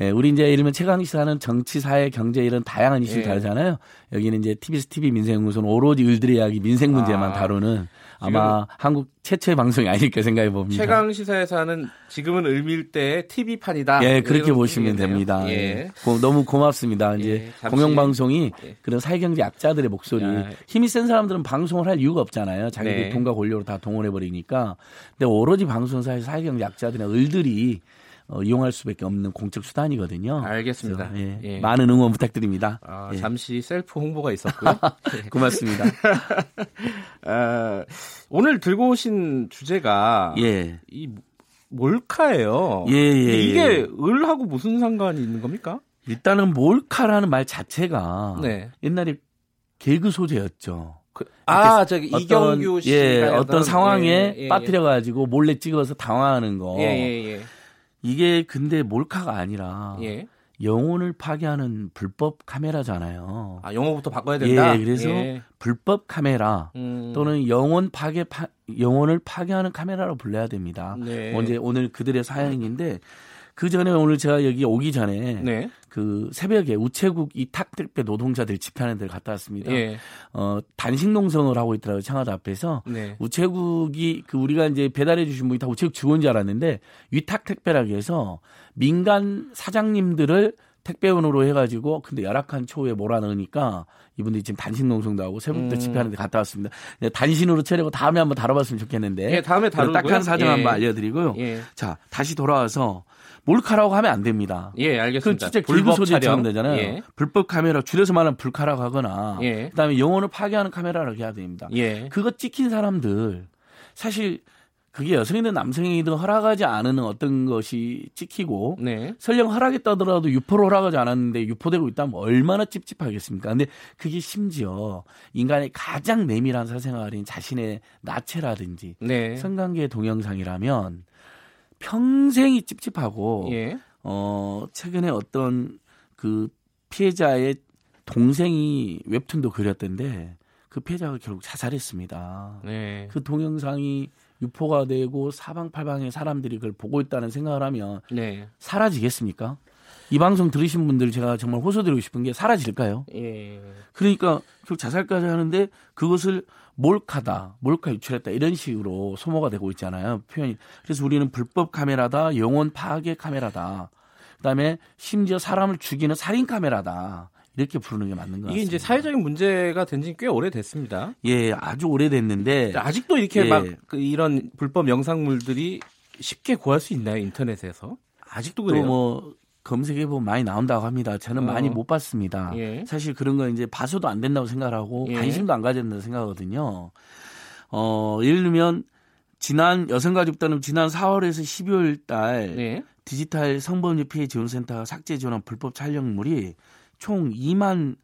예, 우리 이제 이러면 최강 시사는 정치, 사회, 경제 이런 다양한 이슈를 예. 다루잖아요. 여기는 이제 TBS TV 민생연구소는 오로지 을들의 이야기 민생 문제만 아. 다루는 아마 한국 최초의 방송이 아닐까 생각해 봅니다. 최강 시사에서는 지금은 을밀대의 TV판이다. 예, 그렇게 보시면 됩니다. 예. 예. 고, 너무 고맙습니다. 이제 예, 공영방송이 예. 그런 사회경제 약자들의 목소리, 야. 힘이 센 사람들은 방송을 할 이유가 없잖아요. 자기들 네. 돈과 권력으로 다 동원해 버리니까. 근데 오로지 방송사의 사회경제 약자들의 을들이 어, 이용할 수밖에 없는 공적 수단이거든요. 알겠습니다. 그래서, 예, 예. 많은 응원 부탁드립니다. 아, 예. 잠시 셀프 홍보가 있었고요. [laughs] 고맙습니다. [laughs] 아, 오늘 들고 오신 주제가 예. 이 몰카예요. 예, 예, 이게 예. 을하고 무슨 상관이 있는 겁니까? 일단은 몰카라는 말 자체가 네. 옛날에 개그 소재였죠. 그, 아, 저기 이경규 씨 예, 어떤 상황에 예, 예, 빠뜨려 가지고 몰래 찍어서 당황하는 거. 예, 예, 예. 이게 근데 몰카가 아니라 예. 영혼을 파괴하는 불법 카메라잖아요. 아, 영어부터 바꿔야 된다. 예, 그래서 예. 불법 카메라 음. 또는 영혼 파괴 파, 영혼을 파괴하는 카메라로 불러야 됩니다. 네. 언제 오늘 그들의 사연인데 그 전에 오늘 제가 여기 오기 전에 네. 그 새벽에 우체국 이탁 택배 노동자들 집회하는 데를 갔다 왔습니다. 예. 어, 단식 농성을 하고 있더라고요. 창하도 앞에서. 네. 우체국이 그 우리가 이제 배달해 주신 분이 다 우체국 직원인 줄 알았는데 위탁 택배라고 해서 민간 사장님들을 택배원으로 해가지고 근데 열악한 초에 몰아넣으니까 이분들이 지금 단식 농성도 하고 새벽부터 음. 집회하는 데 갔다 왔습니다. 단신으로 채려고 다음에 한번 다뤄봤으면 좋겠는데. 예, 다음에 다루고요. 딱한 사정 예. 한번 알려드리고요. 예. 자, 다시 돌아와서 몰카라고 하면 안 됩니다. 예, 알겠습니다. 그 진짜 불법 소재처럼 되잖아요. 예. 불법 카메라 줄여서 말하면 불카라고 하거나 예. 그다음에 영혼을 파괴하는 카메라라고 해야 됩니다. 예. 그거 찍힌 사람들 사실 그게 여성이든 남성이든 허락하지 않은 어떤 것이 찍히고 네. 설령 허락했다더라도 유포를 허락하지 않았는데 유포되고 있다면 얼마나 찝찝하겠습니까? 근데 그게 심지어 인간의 가장 내밀한 사생활인 자신의 나체라든지 네. 성관계 동영상이라면 평생이 찝찝하고 예. 어 최근에 어떤 그 피해자의 동생이 웹툰도 그렸던데 그 피해자가 결국 자살했습니다. 네. 그 동영상이 유포가 되고 사방팔방의 사람들이 그걸 보고 있다는 생각을 하면 네. 사라지겠습니까? 이 방송 들으신 분들 제가 정말 호소드리고 싶은 게 사라질까요? 예. 그러니까 결국 자살까지 하는데 그것을 몰카다, 몰카 유출했다 이런 식으로 소모가 되고 있잖아요. 표현이. 그래서 우리는 불법 카메라다, 영혼 파괴 카메라다. 그다음에 심지어 사람을 죽이는 살인 카메라다. 이렇게 부르는 게 맞는 것 같습니다. 이게 이제 사회적인 문제가 된 지 꽤 오래됐습니다. 예, 아주 오래됐는데 아직도 이렇게 예. 막그 이런 불법 영상물들이 쉽게 구할 수 있나요 인터넷에서? 아직도 그래요? 뭐 검색해 보면 많이 나온다고 합니다. 저는 어. 많이 못 봤습니다. 예. 사실 그런 거 이제 봐서도 안 된다고 생각하고 예. 관심도 안 가졌다고 생각하거든요. 어, 예를 들면 지난 여성가족단은 지난 4월에서 12월 달 네. 디지털 성범죄 피해 지원센터 삭제 지원한 불법 촬영물이 총 2만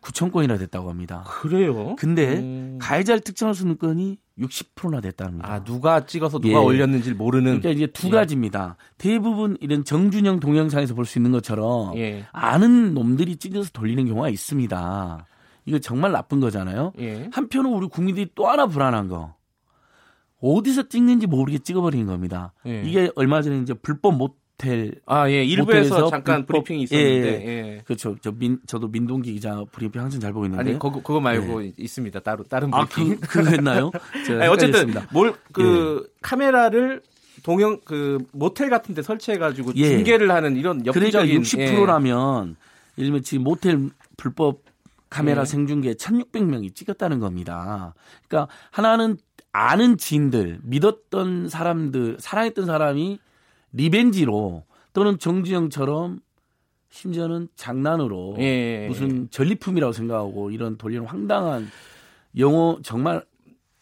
9천 건이나 됐다고 합니다. 그래요? 근데 음. 가해자를 특정할 수 있는 건이 60%나 됐답니다. 아, 누가 찍어서 누가 예. 올렸는지 모르는. 그러니까 이제 두 예. 가지입니다. 대부분 이런 정준영 동영상에서 볼 수 있는 것처럼 예. 아는 놈들이 찍어서 돌리는 경우가 있습니다. 이거 정말 나쁜 거잖아요. 예. 한편으로 우리 국민들이 또 하나 불안한 거. 어디서 찍는지 모르게 찍어버리는 겁니다. 예. 이게 얼마 전에 이제 불법 모텔 아예 일부에서 잠깐 불법, 브리핑이 있었는데 예, 예. 그렇죠. 저 민 저도 민동기 기자 브리핑 항상 잘 보고 있는데 아니 그거 그거 말고 예. 있습니다. 따로 다른 브리핑. 아, 그, 그거 했나요? [laughs] 아니, 어쨌든 뭘 그 카메라를 동영 그 모텔 같은 데 설치해 가지고 예. 중계를 하는 이런 역부적인 그러니까 60%라면 예. 를 들면 지금 모텔 불법 카메라 예. 생중계 1,600명이 찍었다는 겁니다. 그러니까 하나는 아는 지인들, 믿었던 사람들, 사랑했던 사람이 리벤지로 또는 정지영처럼 심지어는 장난으로 예, 예, 예. 무슨 전리품이라고 생각하고 이런 돌리는 황당한 영어 정말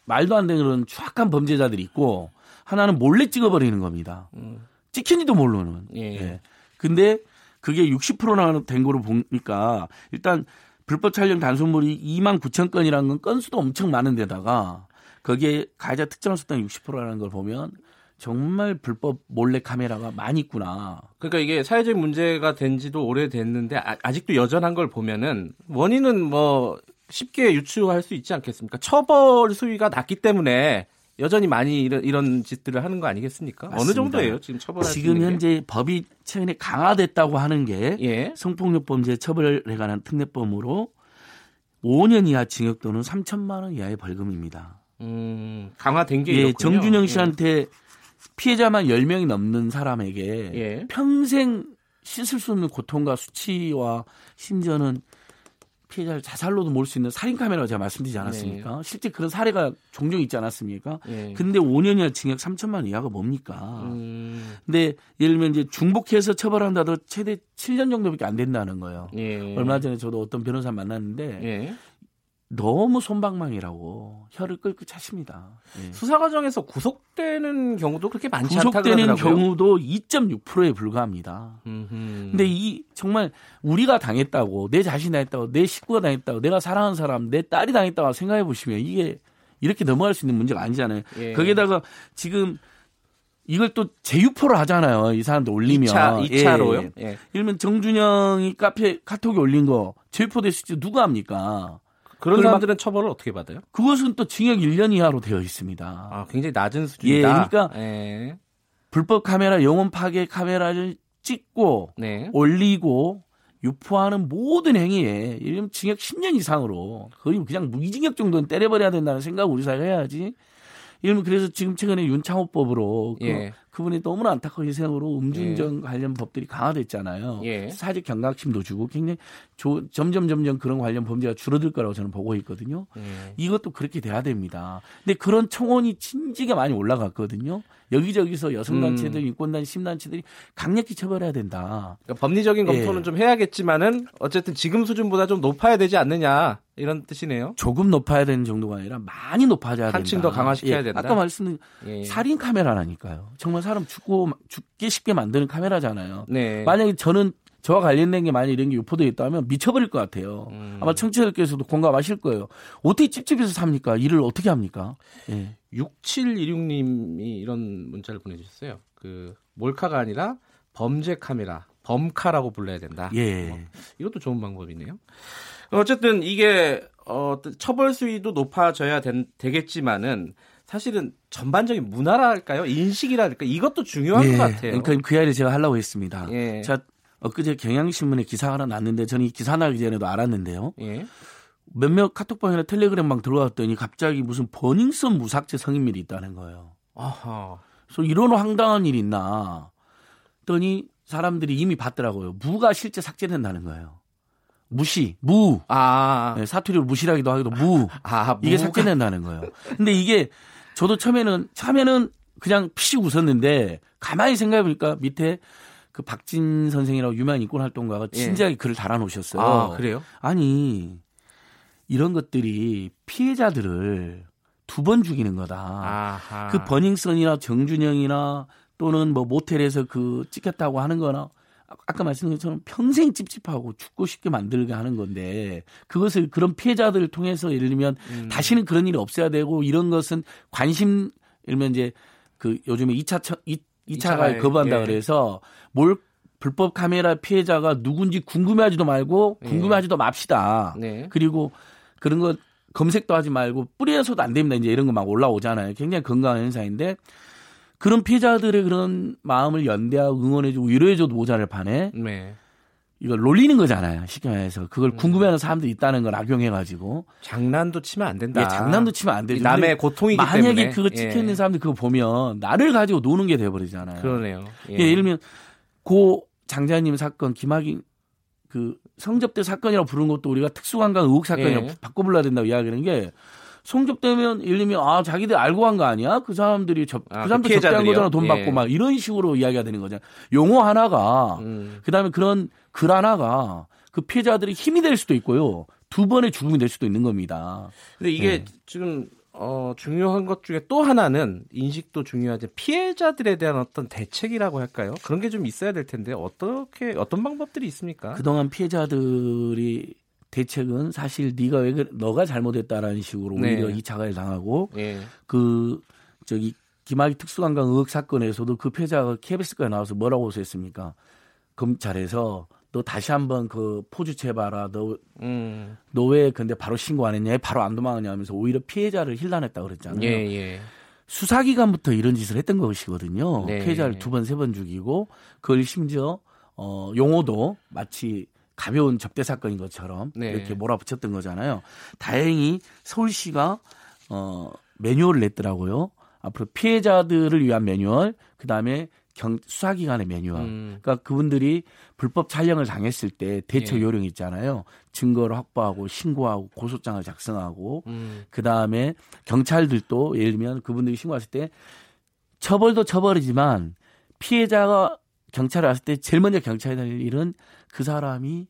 말도 안 되는 그런 추악한 범죄자들이 있고 하나는 몰래 찍어버리는 겁니다. 음. 찍힌지도 모르는. 예. 예. 근데 그게 60%나 된 거로 보니까 일단 불법 촬영 단속물이 2만 9천 건이라는 건 건수도 엄청 많은 데다가 거기에 가해자 특정 수당 60%라는 걸 보면 정말 불법 몰래 카메라가 많이 있구나. 그러니까 이게 사회적 문제가 된 지도 오래됐는데 아, 직도 여전한 걸 보면은 원인은 뭐 쉽게 유추할 수 있지 않겠습니까? 처벌 수위가 낮기 때문에 여전히 많이 이런, 이런 짓들을 하는 거 아니겠습니까? 맞습니다. 어느 정도예요 지금 처벌할 지금 현재 법이 최근에 강화됐다고 하는 게 예. 성폭력 범죄 처벌에 관한 특례법으로 5년 이하 징역 또는 3천만 원 이하의 벌금입니다. 음, 강화된 게 예, 이렇군요. 정준영 예. 씨한테 예. 피해자만 10명이 넘는 사람에게 예. 평생 씻을 수 없는 고통과 수치와 심지어는 피해자를 자살로도 몰 수 있는 살인 카메라가 제가 말씀드리지 않았습니까? 네. 실제 그런 사례가 종종 있지 않았습니까? 네. 근데 5년이나 징역 3천만 원 이하가 뭡니까? 음. 근데 예를 들면 이제 중복해서 처벌한다도 최대 7년 정도밖에 안 된다는 거예요. 네. 얼마 전에 저도 어떤 변호사 만났는데 예. 너무 손방망이라고 혀를 끌고 차십니다. 예. 수사 과정에서 구속되는 경우도 그렇게 많지 않다 구속되는 경우도 2.6%에 불과합니다. 음흠. 근데 이 정말 우리가 당했다고 내 자신이 당했다고 내 식구가 당했다고 내가 사랑하는 사람 내 딸이 당했다고 생각해 보시면 이게 이렇게 넘어갈 수 있는 문제가 아니잖아요. 예. 거기에다가 지금 이걸 또 재유포를 하잖아요. 이 사람들 올리면 2차, 2차로요? 예. 예. 예를 정준영이 카페 카톡에 올린 거 재유포 됐을 때 누가 합니까? 그런 사람들은 처벌을 어떻게 받아요? 그것은 또 징역 1년 이하로 되어 있습니다. 아, 굉장히 낮은 수준이다. 예, 그러니까 예. 불법 카메라 영혼 파괴 카메라를 찍고 네. 올리고 유포하는 모든 행위에 예를 징역 10년 이상으로 거의 그냥 무기징역 정도는 때려버려야 된다는 생각 우리 사회가 해야지. 예를 그래서 지금 최근에 윤창호법으로 그 예. 그분이 너무나 안타까운 희생으로 음주운전 예. 관련 법들이 강화됐잖아요. 예. 사직 경각심도 주고 굉장히 조, 점점 점점 그런 관련 범죄가 줄어들 거라고 저는 보고 있거든요. 예. 이것도 그렇게 돼야 됩니다. 근데 그런 청원이 진지게 많이 올라갔거든요. 여기저기서 여성단체들, 음. 인권단, 심단체들이 강력히 처벌해야 된다. 그러니까 법리적인 검토는 예. 좀 해야겠지만은 어쨌든 지금 수준보다 좀 높아야 되지 않느냐 이런 뜻이네요. 조금 높아야 되는 정도가 아니라 많이 높아져야 된다. 한층 더 강화시켜야 예. 된다. 아까 말씀드린 예. 살인 카메라라니까요. 정말 사람 죽고 죽기 쉽게 만드는 카메라잖아요. 네. 만약에 저는 저와 관련된 게 만약 이런 게 유포되어 있다면 미쳐버릴 것 같아요. 음. 아마 청취자들께서도 공감하실 거예요. 어떻게 찝찝해서 삽니까? 일을 어떻게 합니까? 예. 6716님이 이런 문자를 보내주셨어요. 그 몰카가 아니라 범죄 카메라, 범카라고 불러야 된다. 예. 어, 이것도 좋은 방법이네요. 어쨌든 이게 어, 처벌 수위도 높아져야 된, 되겠지만은 사실은 전반적인 문화랄까요? 인식이랄까 이것도 중요한 예, 것 같아요. 그러니까 그 이야기를 제가 하려고 했습니다. 예. 자, 엊그제 경향신문에 기사가 하나 났는데 저는 이 기사 나기 전에도 알았는데요. 예. 몇몇 카톡방이나 텔레그램방 들어왔더니 갑자기 무슨 버닝썬 무삭제 성인밀이 있다는 거예요. 아하. 그래서 이런 황당한 일이 있나. 더니 사람들이 이미 봤더라고요. 무가 실제 삭제된다는 거예요. 무시, 무. 아. 네, 사투리로 무시라기도 하기도 무. 아, 이게 삭제된다는 거예요. 근데 이게 저도 처음에는 처음에는 그냥 피식 웃었는데 가만히 생각해 보니까 밑에 그 박진 선생이라고 유명한 인권 활동가가 예. 진지하게 예. 글을 달아놓으셨어요. 아, 그래요? 아니 이런 것들이 피해자들을 두 번 죽이는 거다. 아하. 그 버닝썬이나 정준영이나 또는 뭐 모텔에서 그 찍혔다고 하는 거나 아까 말씀드린 것처럼 평생 찝찝하고 죽고 싶게 만들게 하는 건데 그것을 그런 피해자들을 통해서 예를 들면 음. 다시는 그런 일이 없어야 되고 이런 것은 관심 예를 들면 이제 그 요즘에 2차 2, 2차 가입 거부한다 예. 그래서 뭘 불법 카메라 피해자가 누군지 궁금해하지도 말고 예. 궁금해하지도 맙시다. 네. 그리고 그런 거 검색도 하지 말고 뿌리에서도 안 됩니다. 이제 이런 거 막 올라오잖아요. 굉장히 건강한 현상인데 그런 피해자들의 그런 마음을 연대하고 응원해주고 위로해줘도 모자를 판에 네. 이걸 놀리는 거잖아요. 쉽게 말해서 그걸 음. 궁금해하는 사람들이 있다는 걸 악용해가지고 장난도 치면 안 된다. 예, 장난도 치면 안 되죠. 남의 고통이기 만약에 때문에 만약에 그거 찍혀 있는 예. 사람들 그거 보면 나를 가지고 노는 게 돼버리잖아요. 그러네요. 예. 예, 예를 들면 고 장자님 사건 김학인 그 성접대 사건이라고 부르는 것도 우리가 특수관광 의혹 사건이라고 예. 바꿔 불러야 된다고 이야기하는 게 성접되면 들면 아 자기들 알고 한 거 아니야? 그 사람들이 접, 아, 그 사람들 그 접대한 거잖아 돈 예. 받고 막 이런 식으로 이야기가 되는 거잖아. 용어 하나가 음. 그다음에 그런 글 하나가 그 피해자들이 힘이 될 수도 있고요. 두 번의 죽음이 될 수도 있는 겁니다. 근데 이게 네. 지금 어, 중요한 것 중에 또 하나는 인식도 중요하지 피해자들에 대한 어떤 대책이라고 할까요? 그런 게 좀 있어야 될 텐데 어떻게 어떤 방법들이 있습니까? 그동안 피해자들이 대책은 사실 네가 왜 그래, 너가 잘못했다라는 식으로 네. 오히려 이 자가를 당하고 네. 그 저기 김학의 특수관광 의혹 사건에서도 그 피해자가 KBS까지 나와서 뭐라고 했습니까? 검찰에서 너 다시 한번 그 포주 채봐라. 너, 음. 너왜 근데 바로 신고 안 했냐? 바로 안 도망하냐 하면서 오히려 피해자를 힐난했다 그랬잖아요. 예, 예. 수사기관부터 이런 짓을 했던 것이거든요. 네. 피해자를 두 번, 세 번 죽이고 그걸 심지어 어, 용어도 마치 가벼운 접대 사건인 것처럼 네. 이렇게 몰아붙였던 거잖아요. 다행히 서울시가 어 매뉴얼을 냈더라고요. 앞으로 피해자들을 위한 매뉴얼, 그 다음에 경, 수사기관의 매뉴얼. 음. 그러니까 그분들이 불법 촬영을 당했을 때 대처 예. 요령이 있잖아요. 증거를 확보하고 신고하고 고소장을 작성하고 음. 그 다음에 경찰들도 예를 들면 그분들이 신고했을 때 처벌도 처벌이지만 피해자가 경찰에 왔을 때 제일 먼저 경찰이 할 일은 그 사람이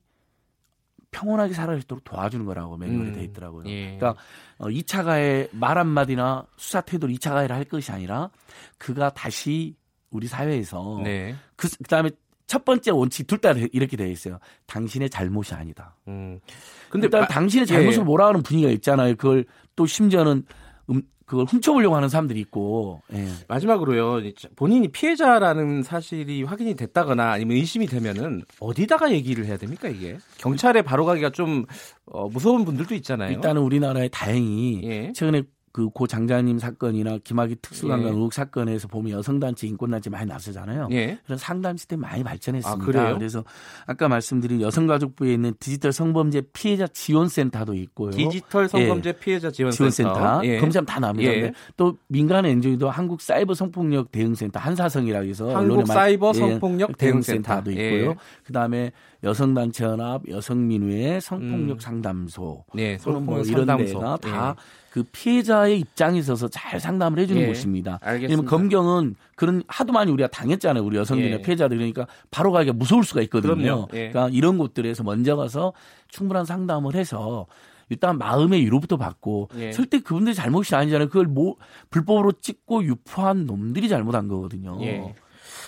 평온하게 살아갈 수 있도록 도와주는 거라고 매뉴얼이 음, 돼 있더라고요. 예. 그러니까 어, 2차 가해 말 한마디나 수사 태도로 2차 가해를 할 것이 아니라 그가 다시 우리 사회에서 네. 그, 그다음에 첫 번째 원칙 둘 다 이렇게 되어 있어요. 당신의 잘못이 아니다. 음. 근데 일단 아, 당신의 잘못을 예. 몰아가는 분위기가 있잖아요. 그걸 또 심지어는 음, 그걸 훔쳐보려고 하는 사람들이 있고. 예. 마지막으로요. 본인이 피해자라는 사실이 확인이 됐다거나 아니면 의심이 되면은 어디다가 얘기를 해야 됩니까 이게? 경찰에 바로 가기가 좀 어, 무서운 분들도 있잖아요. 일단은 우리나라에 다행히 예. 최근에 그 고 장자님 사건이나 김학의 특수관광 예. 의혹 사건에서 보면 여성단체 인권단체 많이 나서잖아요. 예. 그런 상담 시스템 많이 발전했습니다. 아, 그래서 아까 말씀드린 여성가족부에 있는 디지털 성범죄 피해자 지원센터도 있고요. 디지털 성범죄 예. 피해자 지원센터. 지원센터. 예. 검사하면 다 나옵니다. 예. 또 민간 엔조이도 한국 사이버 성폭력 대응센터 한사성이라고 해서 한국 사이버 예, 성폭력 대응센터도 있고요. 그다음에 여성단체연합 여성민회 성폭력 상담소 네, 성폭력 뭐 이런 상담소. 데가 다 그 피해자의 입장에 있어서 잘 상담을 해주는 예, 곳입니다. 왜냐면 검경은 그런 하도 많이 우리가 당했잖아요. 우리 여성들이나 예. 피해자들 그러니까 바로 가기가 무서울 수가 있거든요. 예. 그러니까 이런 곳들에서 먼저 가서 충분한 상담을 해서 일단 마음의 위로부터 받고 예. 절대 그분들이 잘못이 아니잖아요. 그걸 뭐 불법으로 찍고 유포한 놈들이 잘못한 거거든요. 예.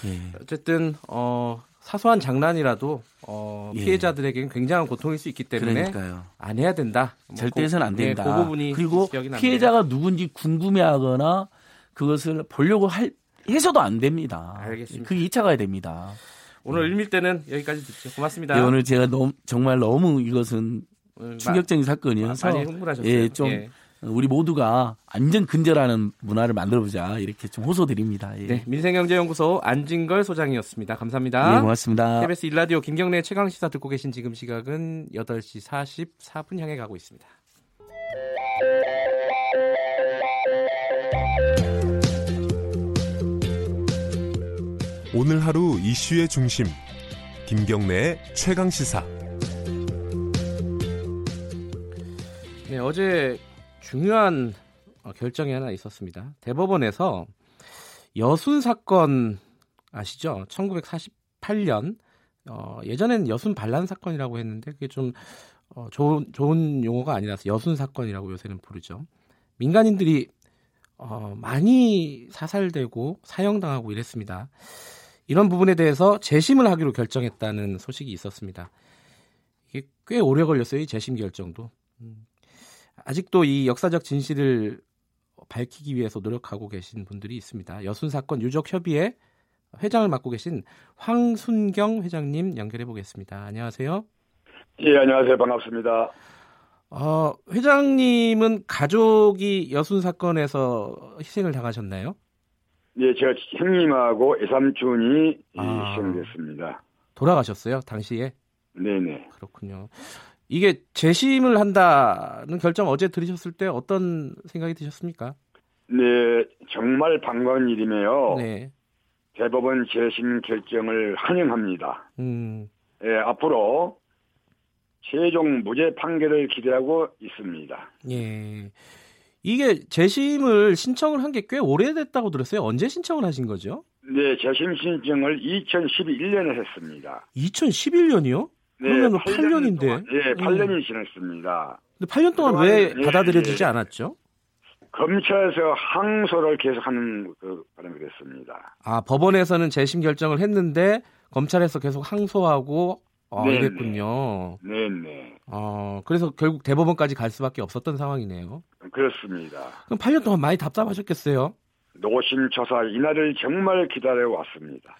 예. 어쨌든 어 사소한 장난이라도 어, 예. 피해자들에게는 굉장한 고통일 수 있기 때문에 그러니까요. 안 해야 된다. 뭐 절대 해서는 안 된다. 네, 그 부분이 그리고 피해자가 누군지 궁금해하거나 그것을 보려고 할 해서도 안 됩니다. 알겠습니다. 그게 2차 가야 됩니다. 오늘 일밀 때는 여기까지 듣죠. 고맙습니다. 네, 오늘 제가 너무 정말 너무 이것은 충격적인 사건이어서 많이 흥분하셨어요. 예, 좀 예. 우리 모두가 안전 근절하는 문화를 만들어보자 이렇게 좀 호소드립니다. 예. 네, 민생경제연구소 안진걸 소장이었습니다. 감사합니다. 네, 고맙습니다. KBS 일라디오 김경래 최강 시사 듣고 계신 지금 시각은 8시 44분 향해 가고 있습니다. 오늘 하루 이슈의 중심 김경래의 최강 시사. 네, 어제 중요한 어, 결정이 하나 있었습니다. 대법원에서 여순 사건 아시죠? 1948 2008년 어, 예전엔 여순 반란 사건이라고 했는데 그게 좀 어, 좋은 좋은 용어가 아니라서 여순 사건이라고 요새는 부르죠. 민간인들이 어, 많이 사살되고 사형당하고 이랬습니다. 이런 부분에 대해서 재심을 하기로 결정했다는 소식이 있었습니다. 이게 꽤 오래 걸렸어요, 이 재심 결정도. 음. 아직도 이 역사적 진실을 밝히기 위해서 노력하고 계신 분들이 있습니다. 여순 사건 유족 협의회 회장을 맡고 계신 황순경 회장님 연결해 보겠습니다. 안녕하세요. 예, 안녕하세요. 반갑습니다. 어, 회장님은 가족이 여순 사건에서 희생을 당하셨나요? 예, 제가 형님하고 애삼촌이 아, 희생됐습니다. 돌아가셨어요, 당시에? 네네. 그렇군요. 이게 재심을 한다는 결정 어제 들으셨을 때 어떤 생각이 드셨습니까? 네, 정말 반가운 일이며요. 네. 대법원 재심 결정을 환영합니다. 음. 예, 앞으로 최종 무죄 판결을 기대하고 있습니다. 예. 이게 재심을 신청을 한 게 꽤 오래됐다고 들었어요. 언제 신청을 하신 거죠? 네, 재심 신청을 2011년에 했습니다. 2011년이요? 네, 그러면 8년, 8년인데. 네, 8년이 음. 지났습니다. 근데 8년 동안 왜 예, 받아들여지지 예. 않았죠? 검찰에서 항소를 계속하는 그 바람이 됐습니다. 아 법원에서는 재심 결정을 했는데 검찰에서 계속 항소하고 아, 네네. 이랬군요. 네네. 아 그래서 결국 대법원까지 갈 수밖에 없었던 상황이네요. 그렇습니다. 그럼 8년 동안 많이 답답하셨겠어요? 노심초사 이날을 정말 기다려 왔습니다.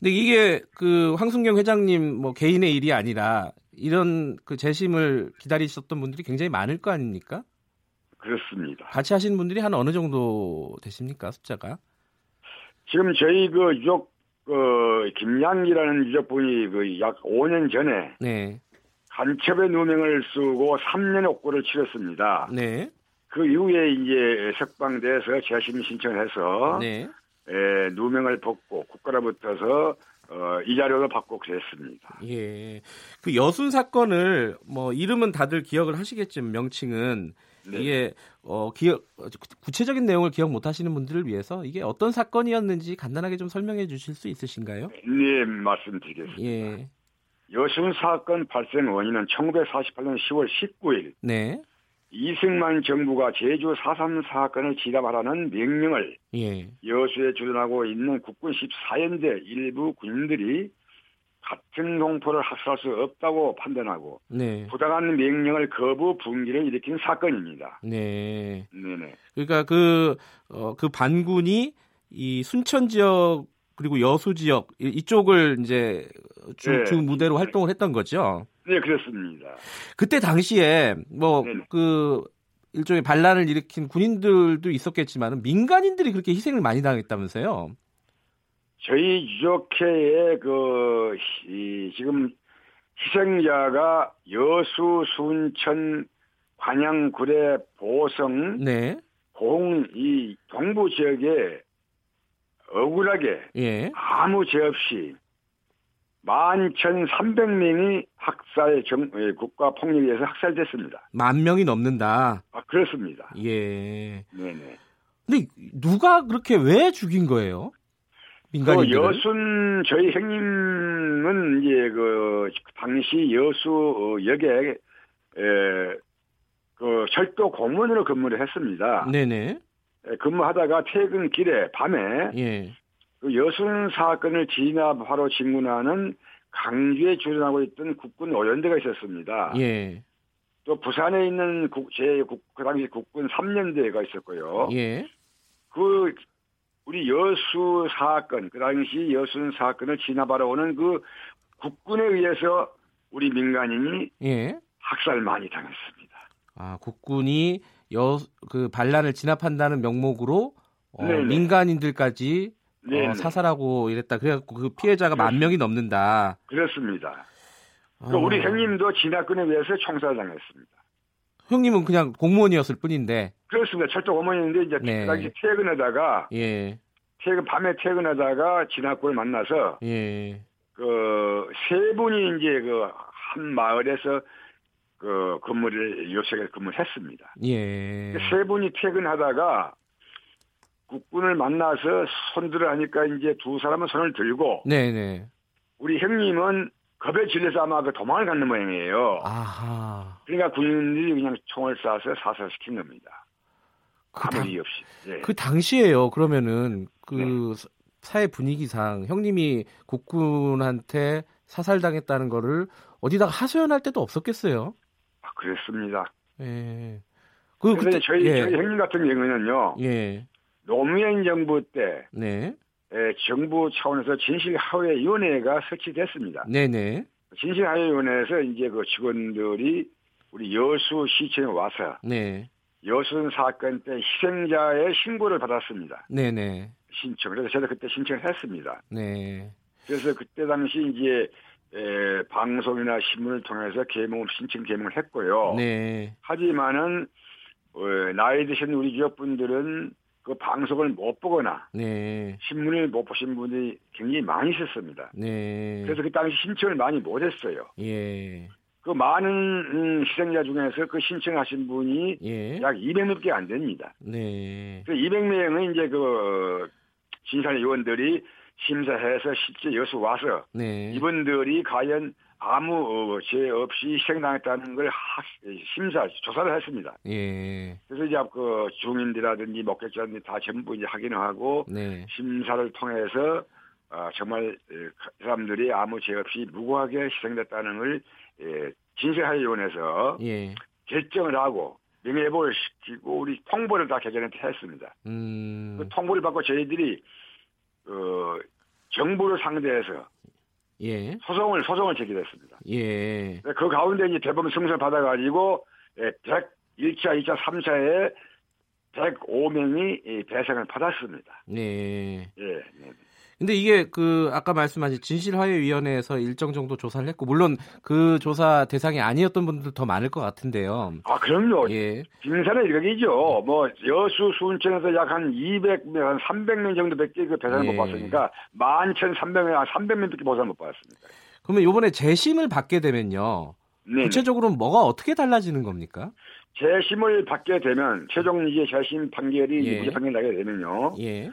근데 이게 그 황순경 회장님 뭐 개인의 일이 아니라 이런 그 재심을 기다리셨던 분들이 굉장히 많을 거 아닙니까? 그렇습니다. 같이 하시는 분들이 한 어느 정도 되십니까 숫자가? 지금 저희 그 유족 그 김양기라는 유족분이 그 약 5년 전에 네. 간첩의 누명을 쓰고 3년의 옥고를 치렀습니다. 네. 그 이후에 이제 석방돼서 재심 신청해서 네. 에, 누명을 벗고 국가로부터서 어, 이 자료도 받고 그랬습니다. 예. 그 여순 사건을 뭐 이름은 다들 기억을 하시겠지만 명칭은 네. 이게 어 기억 구체적인 내용을 기억 못 하시는 분들을 위해서 이게 어떤 사건이었는지 간단하게 좀 설명해 주실 수 있으신가요? 네, 말씀드리겠습니다. 예. 여순 사건 발생 원인은 1948년 10월 19일 네. 이승만 정부가 제주 4.3 사건을 진압하라는 명령을 예. 여수에 주둔하고 있는 국군 14연대 일부 군인들이 같은 동포를 학살할 수 없다고 판단하고 네. 부당한 명령을 거부 분기를 일으킨 사건입니다. 네. 네네. 그러니까 그, 어, 그 반군이 이 순천 지역 그리고 여수 지역 이쪽을 이제 주, 네. 주 무대로 활동을 했던 거죠. 네, 그렇습니다. 그때 당시에 뭐 그 일종의 반란을 일으킨 군인들도 있었겠지만 민간인들이 그렇게 희생을 많이 당했다면서요? 저희 유족회의 그 이, 지금 희생자가 여수, 순천, 관양, 구례, 보성, 네. 공 이 동부 지역에 억울하게 예. 아무 죄 없이 11,300명이 학살 정, 예, 국가 폭력에 의해서 학살됐습니다. 만 명이 넘는다. 아, 그렇습니다. 예. 네네. 근데 누가 그렇게 왜 죽인 거예요? 민간인들. 그 여순 저희 형님은 이제 그 당시 여수 어, 역에 에, 그 철도 공무원으로 근무를 했습니다. 네네. 에, 근무하다가 퇴근길에 밤에 예. 그 여순 사건을 진압하러 진군하는 강주에 주둔하고 있던 국군 오연대가 있었습니다. 예. 또 부산에 있는 국, 제 국, 그 당시 국군 3년대가 있었고요. 예. 그 우리 여수 사건, 그 당시 여순 사건을 진압하러 오는 그 국군에 의해서 우리 민간인이 예. 학살 많이 당했습니다. 아, 국군이 여, 그 반란을 진압한다는 명목으로 어, 민간인들까지 어, 사살하고 이랬다. 그래갖고 그 피해자가 만 명이 넘는다. 그렇습니다. 어. 우리 형님도 진압군에 의해서 총살당했습니다. 형님은 그냥 공무원이었을 뿐인데. 그렇습니다. 철도 공무원인데 이제 네. 그 당시 퇴근하다가 예. 퇴근 밤에 퇴근하다가 진압군을 만나서 예. 그세 분이 이제 그 한 마을에서 그 근무를 요새에 근무를 했습니다. 예. 세 분이 퇴근하다가 국군을 만나서 손들어 하니까 이제 두 사람은 손을 들고 네네. 우리 형님은 겁에 질려서 아마 그 도망을 갔는 모양이에요. 아하. 그러니까 군인들이 그냥 총을 쏴서 사살시킨 겁니다. 그 아무 이유 없이. 예. 그 당시에요. 그러면은 그 네. 사회 분위기상 형님이 국군한테 사살당했다는 거를 어디다가 하소연할 때도 없었겠어요. 아, 그랬습니다. 예. 그 그때 저희, 예. 저희 형님 같은 경우는요. 예. 노무현 정부 때 네. 예, 정부 차원에서 진실하회위원회가 설치됐습니다. 네네. 진실하회위원회에서 이제 그 직원들이 우리 여수 시청에 와서 네. 여순 사건 때 희생자의 신고를 받았습니다. 네네. 신청. 그래서 저도 그때 신청을 했습니다. 네. 그래서 그때 당시 이제 에, 방송이나 신문을 통해서 개몽 신청 개몽을 했고요. 네. 하지만은 어, 나이 드신 우리 유족분들은 그 방송을 못 보거나 네. 신문을 못 보신 분이 굉장히 많이 있었습니다. 네. 그래서 그 당시 신청을 많이 못 했어요. 예. 그 많은 음, 희생자 중에서 그 신청하신 분이 예. 약 200명밖에 안 됩니다. 네. 그 200명은 이제 그 진상 의원들이 심사해서 실제 여수 와서 네. 이분들이 과연 아무 어, 죄 없이 희생당했다는 걸 하, 심사 조사를 했습니다. 예. 그래서 이제 그 중인들이라든지 목격자들이 다 전부 이제 확인을 하고 네. 심사를 통해서 어, 정말 그 사람들이 아무 죄 없이 무고하게 희생됐다는 걸 예, 진실하위원회에서 예. 결정을 하고 명예회복을 시키고 우리 통보를 다 개전한테 했습니다. 음. 그 통보를 받고 저희들이 어, 정부를 상대해서 예. 소송을 소송을 제기했습니다. 예. 그 가운데 이제 대법원 승소를 받아가지고 101차, 2차, 3차에 105명이 배상을 받았습니다. 네. 예. 네. 근데 이게 그 아까 말씀하신 진실화해위원회에서 일정 정도 조사를 했고 물론 그 조사 대상이 아니었던 분들 더 많을 것 같은데요. 아 그럼요. 예. 빙산의 일각이죠. 뭐 여수 순천에서 약 한 200명, 한 300명 정도밖에 그 배상을 예. 못 받으니까 11,300명, 한 300명밖에 보상 못 받았습니다. 그러면 이번에 재심을 받게 되면요. 네 구체적으로 뭐가 어떻게 달라지는 겁니까? 재심을 받게 되면 최종 이제 재심 판결이 예. 무죄 판결 나게 되면요. 예.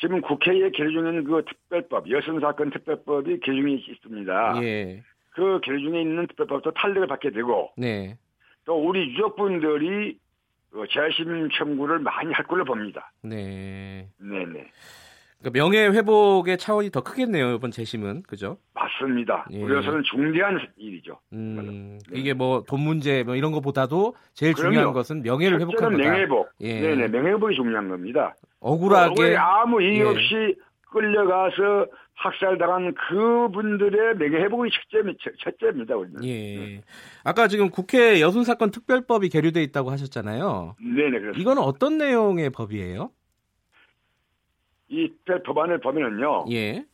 지금 국회에 계류 중인 그 특별법, 여성 사건 특별법이 개중에 있습니다. 예. 그 개중에 있는 특별법도 탄력을 받게 되고, 네. 또 우리 유족분들이 그 재심 청구를 많이 할 걸로 봅니다. 네. 네네. 그러니까 명예 회복의 차원이 더 크겠네요 이번 재심은 그죠? 맞습니다. 예. 우리로서는 중대한 일이죠. 음, 네. 이게 뭐 돈 문제 뭐 이런 것보다도 제일 그럼요. 중요한 것은 명예를 회복하는 거다. 명예회복. 예. 네네 명예회복이 중요한 겁니다. 억울하게 아무 이유 예. 없이 예. 끌려가서 학살당한 그분들의 명예회복이 첫째, 첫째입니다, 우리는. 예. 네. 아까 지금 국회 여순사건 특별법이 계류돼 있다고 하셨잖아요. 네네, 그렇습니다. 이거는 어떤 내용의 법이에요? 이 법안을 보면은요. 예.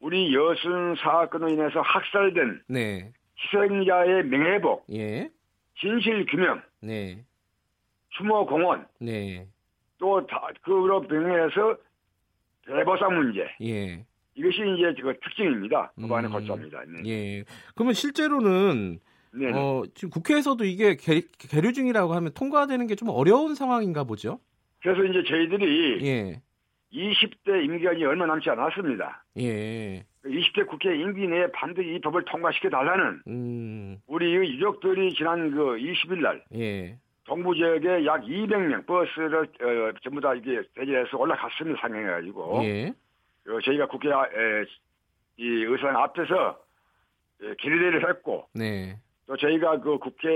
우리 여순 사건으로 인해서 학살된 네. 희생자의 명예회복, 예. 진실 규명, 네. 추모 공원, 네. 또 다, 그로 병행해서 대보상 문제. 예. 이것이 이제 그 특징입니다. 법안의 음, 거점입니다. 네. 예. 그러면 실제로는 네 어, 지금 국회에서도 이게 개, 계류 중이라고 하면 통과되는 게 좀 어려운 상황인가 보죠. 그래서 이제 저희들이 예. 20대 임기간이 얼마 남지 않았습니다. 예. 20대 국회 임기 내에 반드시 이 법을 통과시켜 달라는 음. 우리 유족들이 지난 그 20일 날 예. 동부 지역에 약 200명 버스를 어, 전부 다 이게 대지해서 올라갔습니다. 상행해가지고. 예. 어, 저희가 국회 에, 이 의사당 앞에서 에, 길대를 했고. 네. 또 저희가 그 국회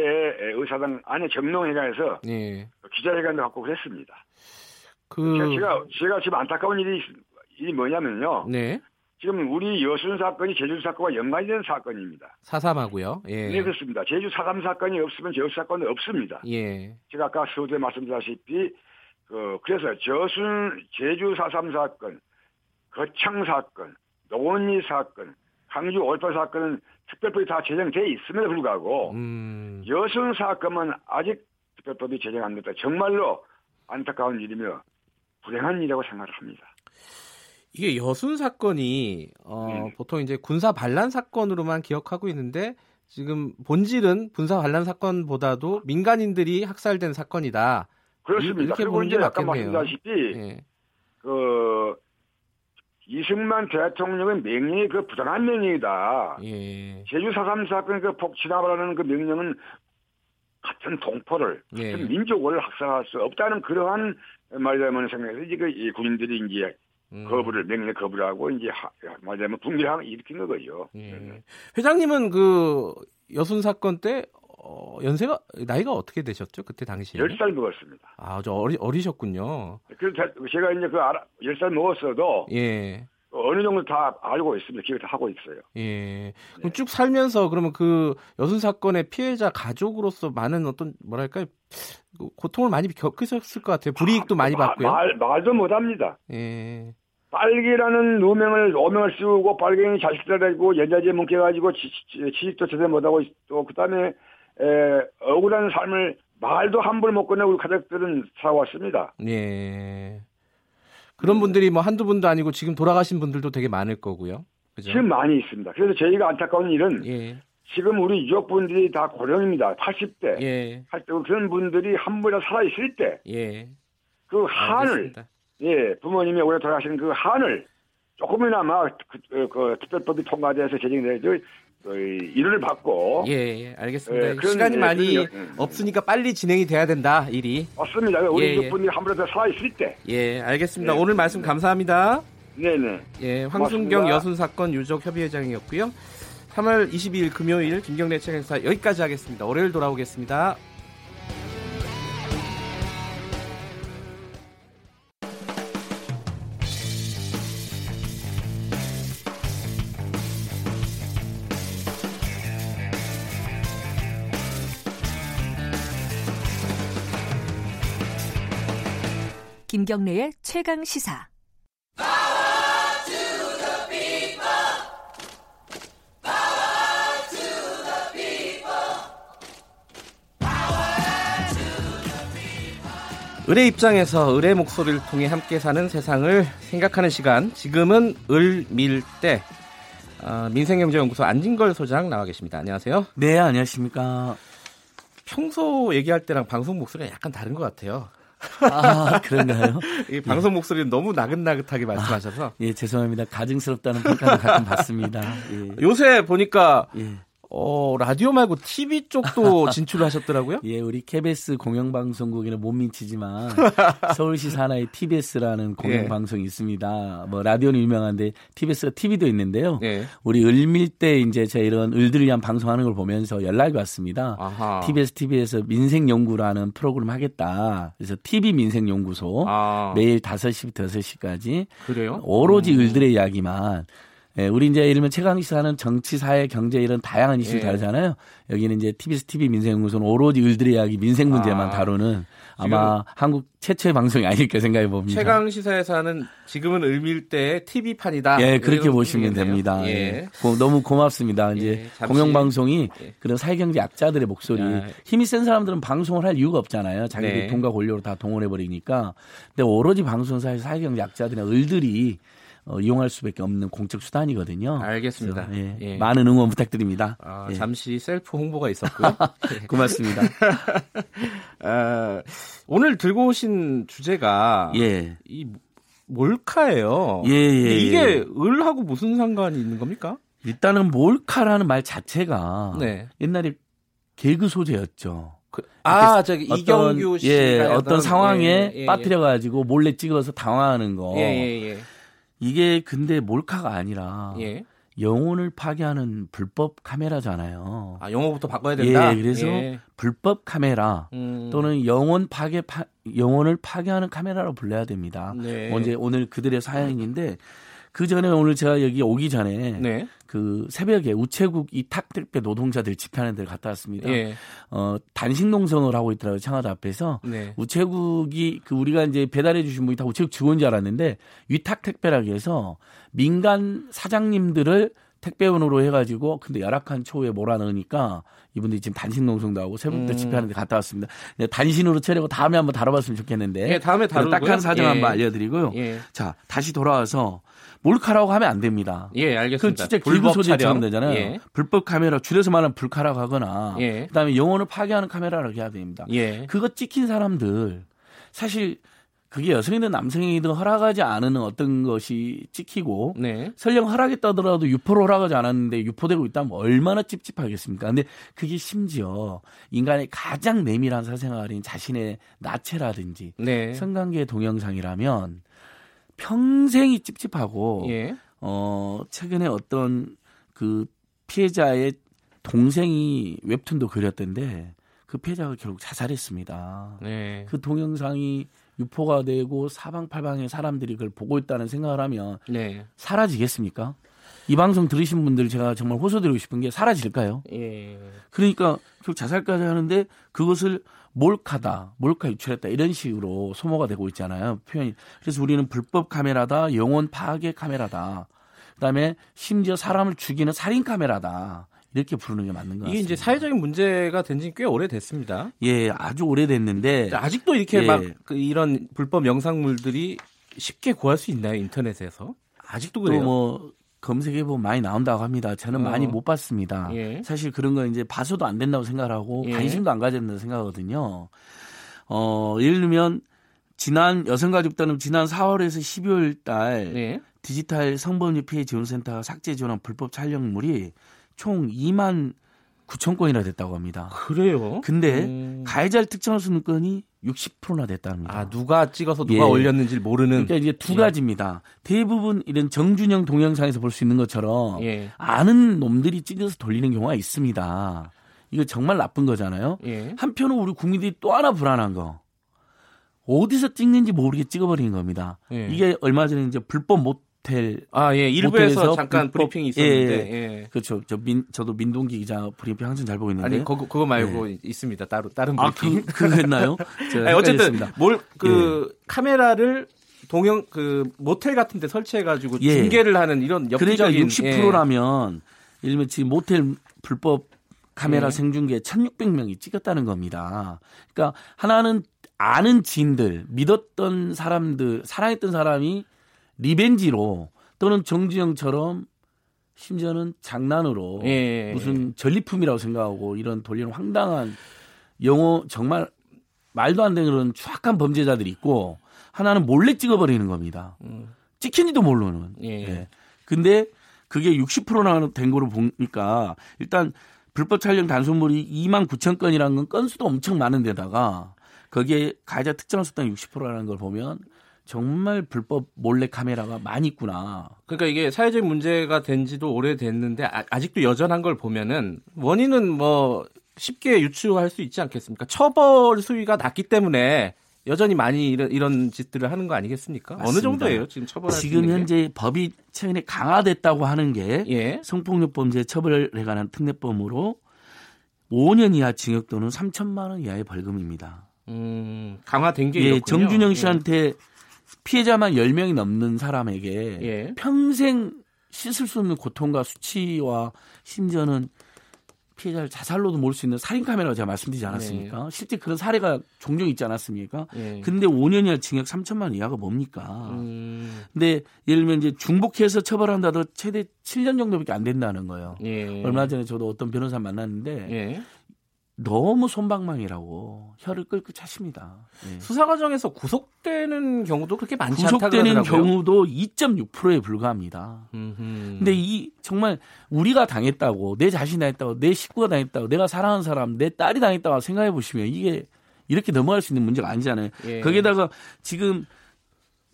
의사당 안에 정론회관에서 네. 기자회견도 갖고 그랬습니다. 그 제가 제가 지금 안타까운 일이 일이 뭐냐면요. 네. 지금 우리 여순 사건이 제주 사건과 연관이 되는 사건입니다. 사삼하고요. 예. 네, 그렇습니다. 제주 사삼 사건이 없으면 제주 사건은 없습니다. 예. 제가 아까 서두에 말씀드렸다시피 그 그래서 저순 제주 사삼 사건, 거창 사건, 노원리 사건, 강주 올파 사건은 특별법이 다 제정돼 있음에도 불구하고 음. 여순 사건은 아직 특별법이 제정 안 됐다. 정말로 안타까운 일이며 불행한 일이라고 생각을 합니다. 이게 여순 사건이 어, 네. 보통 이제 군사 반란 사건으로만 기억하고 있는데 지금 본질은 군사 반란 사건보다도 민간인들이 학살된 사건이다. 그렇습니다. 이렇게 보는 게 맞겠네요. 말씀다시피 네. 그 이승만 대통령의 명령이 그 부당한 명령이다. 예. 제주 4.3 사건 그 폭 진압하라는 그 명령은 같은 동포를 예. 같은 민족을 학살할 수 없다는 그러한 말하자면 생각해서 이제 그 군인들이 이제 음. 거부를 명령 거부를 하고 이제 말하자면 분리항 일으킨 거죠. 예. 회장님은 그 여순 사건 때 어, 연세가 나이가 어떻게 되셨죠? 그때 당시에? 10살 먹었습니다. 아, 저 어리 어리셨군요. 그래서 제가 이제 그 알아 10살 먹었어도 예. 어느 정도 다 알고 있습니다. 기억을 다 하고 있어요. 예. 그럼 네. 쭉 살면서 그러면 그 여순 사건의 피해자 가족으로서 많은 어떤 뭐랄까요? 그 고통을 많이 겪으셨을 것 같아요. 불이익도 아, 많이 받고요. 말, 말도 못 합니다. 예. 빨개라는 누명을 오명을 씌우고 빨갱이 자식들 가지고 연자제 뭉개가지고 취직도 제대로 못하고 또 그다음에 에, 억울한 삶을 말도 함부로 못 꺼내 우리 가족들은 살아왔습니다. 예. 그런 분들이 뭐 한두 분도 아니고 지금 돌아가신 분들도 되게 많을 거고요. 그죠? 지금 많이 있습니다. 그래서 저희가 안타까운 일은 예. 지금 우리 유족분들이 다 고령입니다. 80대. 예. 그런 분들이 한 분이라 살아있을 때. 예. 그 한을. 알겠습니다. 예. 부모님이 오래 돌아가신 그 한을 조금이나마 그, 그, 그 특별법이 통과돼서 제정돼서 일을 받고 예, 예 알겠습니다. 예, 시간이 예, 많이 그런, 음. 없으니까 빨리 진행이 돼야 된다 일이. 맞습니다. 우리 예, 예. 분이 한 번에 살아 있을 때. 예, 알겠습니다. 오늘 말씀 감사합니다. 네네. 예, 황순경 고맙습니다. 여순 사건 유족 협의회장이었고요. 3월 22일 금요일 김경래 책행사 여기까지 하겠습니다. 월요일 돌아오겠습니다. 김경래의 최강 시사. 을의 입장에서 을의 목소리를 통해 함께 사는 세상을 생각하는 시간. 지금은 을밀대 어, 민생경제연구소 안진걸 소장 나와 계십니다. 안녕하세요. 네, 안녕하십니까. 평소 얘기할 때랑 방송 목소리가 약간 다른 것 같아요. 아, 그런가요? [laughs] 이 방송 목소리는 너무 나긋나긋하게 말씀하셔서. 아, 예, 죄송합니다. 가증스럽다는 평가를 가끔 받습니다. [laughs] 예. 요새 보니까 예. 어, 라디오 말고 TV 쪽도 [laughs] 진출을 하셨더라고요? 예, 우리 KBS 공영방송국에는 못 미치지만 [laughs] 서울시 산하의 TBS라는 공영방송이 예. 있습니다. 뭐 라디오는 유명한데 TBS가 TV도 있는데요. 예. 우리 을밀 때 이제 제 이런 을들을 위한 방송하는 걸 보면서 연락이 왔습니다. 아하. TBS TV에서 민생 연구라는 프로그램 하겠다. 그래서 TV 민생 연구소 아. 매일 5시부터 6시까지 그래요? 오로지 음. 을들의 이야기만 예, 우리 이제 예를 들면 최강 시사는 정치, 사회, 경제 이런 다양한 이슈를 예. 다루잖아요. 여기는 이제 TBS TV 민생연구소는 오로지 을들의 이야기, 민생 문제만 아. 다루는 아마 한국 최초의 방송이 아닐까 생각해 봅니다. 최강 시사에서 하는 지금은 을밀대 TV판이다. 예, 그렇게 보시면 됩니다. 예. 예. 고, 너무 고맙습니다. 이제 예, 공영 방송이 예. 그런 사회경제 약자들의 목소리, 아. 힘이 센 사람들은 방송을 할 이유가 없잖아요. 자기들 네. 돈과 권력을 다 동원해 버리니까. 근데 오로지 방송사에서 사회경제 약자들이나 을들이 어, 이용할 수밖에 없는 공적 수단이거든요. 알겠습니다. 그래서, 예, 예. 많은 응원 부탁드립니다. 아, 예. 잠시 셀프 홍보가 있었고요. [laughs] 고맙습니다. [laughs] 아, 오늘 들고 오신 주제가 예. 이 몰카예요. 예, 예, 이게 예. 을하고 무슨 상관이 있는 겁니까? 일단은 몰카라는 말 자체가 네. 옛날에 개그 소재였죠. 그, 아, 저기 이경규 씨 예, 어떤 상황에 예, 예, 빠뜨려 가지고 몰래 찍어서 당황하는 거. 예, 예, 예. 이게 근데 몰카가 아니라 예. 영혼을 파괴하는 불법 카메라잖아요. 아, 영어부터 바꿔야 된다. 예, 그래서 예. 불법 카메라 음. 또는 영혼 파괴 파, 영혼을 파괴하는 카메라로 불러야 됩니다. 네. 언제 오늘 그들의 사연인데 그 전에 오늘 제가 여기 오기 전에 네. 그 새벽에 우체국 이탁택배 노동자들 집회하는 데를 갔다 왔습니다. 예. 어, 단식 농성을 하고 있더라고요. 청와대 앞에서. 네. 우체국이 그 우리가 이제 배달해 주신 분이 다 우체국 직원인 줄 알았는데 위탁 택배라고 해서 민간 사장님들을 택배원으로 해가지고 근데 열악한 초에 몰아넣으니까 이분들이 지금 단식 농성도 하고 새벽부터 음. 집회하는데 갔다 왔습니다. 단신으로 채려고 다음에 한번 다뤄봤으면 좋겠는데. 예, 다음에 다루고요. 딱한 사정 예. 한번 알려드리고요. 예. 자 다시 돌아와서 몰카라고 하면 안 됩니다. 예, 알겠습니다. 그 진짜 불법 소재처럼 되잖아요. 예. 불법 카메라 줄여서 말하면 불카라고 하거나 예. 그다음에 영혼을 파괴하는 카메라라고 해야 됩니다. 예. 그거 찍힌 사람들 사실 그게 여성이든 남성이든 허락하지 않은 어떤 것이 찍히고 네. 설령 허락했다더라도 유포를 허락하지 않았는데 유포되고 있다면 얼마나 찝찝하겠습니까? 근데 그게 심지어 인간의 가장 내밀한 사생활인 자신의 나체라든지 네. 성관계 동영상이라면 평생이 찝찝하고 예. 어 최근에 어떤 그 피해자의 동생이 웹툰도 그렸던데 그 피해자가 결국 자살했습니다. 네. 그 동영상이 유포가 되고 사방팔방의 사람들이 그걸 보고 있다는 생각을 하면 네. 사라지겠습니까? 이 방송 들으신 분들 제가 정말 호소드리고 싶은 게 사라질까요? 예. 그러니까 결국 자살까지 하는데 그것을 몰카다, 몰카 유출했다 이런 식으로 소모가 되고 있잖아요. 표현이. 그래서 우리는 불법 카메라다, 영혼 파괴 카메라다. 그다음에 심지어 사람을 죽이는 살인 카메라다. 이렇게 부르는 게 맞는 것 같습니다. 이게 이제 사회적인 문제가 된 지 꽤 오래됐습니다. 예, 아주 오래됐는데 아직도 이렇게 예. 막그 이런 불법 영상물들이 쉽게 구할 수 있나요 인터넷에서? 아직도 그래요? 뭐 검색해 보면 많이 나온다고 합니다. 저는 어. 많이 못 봤습니다. 예. 사실 그런 거 이제 봐서도 안 된다고 생각하고 예. 관심도 안 가졌다고 생각하거든요. 어, 예를 들면 지난 여성가족단은 지난 4월에서 12월 달 예. 디지털 성범죄 피해 지원센터 삭제 지원한 불법 촬영물이 총 2만 9천 건이나 됐다고 합니다. 그래요? 근데 음. 가해자를 특정할 수 있는 건이 60%나 됐답니다. 아, 누가 찍어서 누가 예. 올렸는지 모르는. 그러니까 이제 두 예. 가지입니다. 대부분 이런 정준영 동영상에서 볼 수 있는 것처럼 예. 아는 놈들이 찍어서 돌리는 경우가 있습니다. 이거 정말 나쁜 거잖아요. 예. 한편으로 우리 국민들이 또 하나 불안한 거. 어디서 찍는지 모르게 찍어버리는 겁니다. 예. 이게 얼마 전에 이제 불법 못 모텔 아예 일부에서 잠깐 불법, 브리핑이 있었는데 예, 예. 그렇죠 저 민 저도 민동기 기자 브리핑 항상 잘 보고 있는데 아니 그거 그거 말고 예. 있습니다 따로 다른 브리핑 아, 그, 그 했나요? [laughs] 아니, 어쨌든 뭘그 예. 카메라를 동영 그 모텔 같은 데 설치해 가지고 예. 중계를 하는 이런 엽기적인 그러니까 60%라면 예를 들면 지금 모텔 불법 카메라 생중계 1,600명이 찍었다는 겁니다. 그러니까 하나는 아는 지인들, 믿었던 사람들, 사랑했던 사람이 revenge로 또는 정준영처럼 심지어는 장난으로 예, 예, 예. 무슨 전리품이라고 생각하고 이런 돌리는 황당한 영어 정말 말도 안 되는 그런 추악한 범죄자들이 있고 하나는 몰래 찍어버리는 겁니다. 음. 찍힌지도 모르는. 예. 예. 근데 그게 60%나 된 거로 보니까 일단 불법 촬영 단순물이 2만 9천 건이라는 건 건수도 엄청 많은 데다가 거기에 가해자 특정 수당 60%라는 걸 보면 정말 불법 몰래 카메라가 많이 있구나. 그러니까 이게 사회적 문제가 된 지도 오래됐는데 아, 직도 여전한 걸 보면은 원인은 뭐 쉽게 유추할 수 있지 않겠습니까? 처벌 수위가 낮기 때문에 여전히 많이 이런, 이런 짓들을 하는 거 아니겠습니까? 맞습니다. 어느 정도예요 지금 처벌 지금 현재 게? 법이 최근에 강화됐다고 하는 게 예. 성폭력 범죄 처벌에 관한 특례법으로 5년 이하 징역 또는 3천만 원 이하의 벌금입니다. 음, 강화된 게 예, 정준영 씨한테 예. 피해자만 10명이 넘는 사람에게 예. 평생 씻을 수 없는 고통과 수치와 심지어는 피해자를 자살로도 몰 수 있는 살인 카메라가 제가 말씀드리지 않았습니까? 네. 실제 그런 사례가 종종 있지 않았습니까? 네. 근데 5년이나 징역 3천만 원 이하가 뭡니까? 음. 근데 예를 들면 이제 중복해서 처벌한다도 최대 7년 정도밖에 안 된다는 거예요. 예. 얼마 전에 저도 어떤 변호사 만났는데 예. 너무 손방망이라고 혀를 끌고 차십니다. 네. 수사 과정에서 구속되는 경우도 그렇게 많지 않다고 구속되는 경우도 2.6%에 불과합니다. 음흠. 근데 이 정말 우리가 당했다고 내 자신이 당했다고 내 식구가 당했다고 내가 사랑하는 사람 내 딸이 당했다고 생각해 보시면 이게 이렇게 넘어갈 수 있는 문제가 아니잖아요. 예. 거기에다가 지금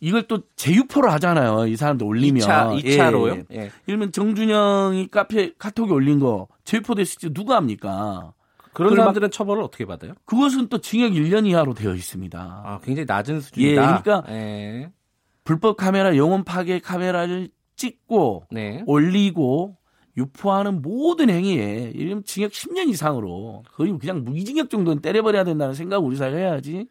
이걸 또 재유포를 하잖아요. 이 사람들 올리면 2차, 2차로요? 예. 예. 예를 정준영이 카페 카톡에 올린 거 재유포 됐을 때 누가 합니까? 그런 사람들은 처벌을 어떻게 받아요? 그것은 또 징역 1년 이하로 되어 있습니다. 아, 굉장히 낮은 수준이다. 예, 그러니까 예. 불법 카메라, 영혼 파괴 카메라를 찍고 네. 올리고 유포하는 모든 행위에 이름 징역 10년 이상으로 거의 그냥 무기징역 정도는 때려버려야 된다는 생각을 우리 사회가 해야지.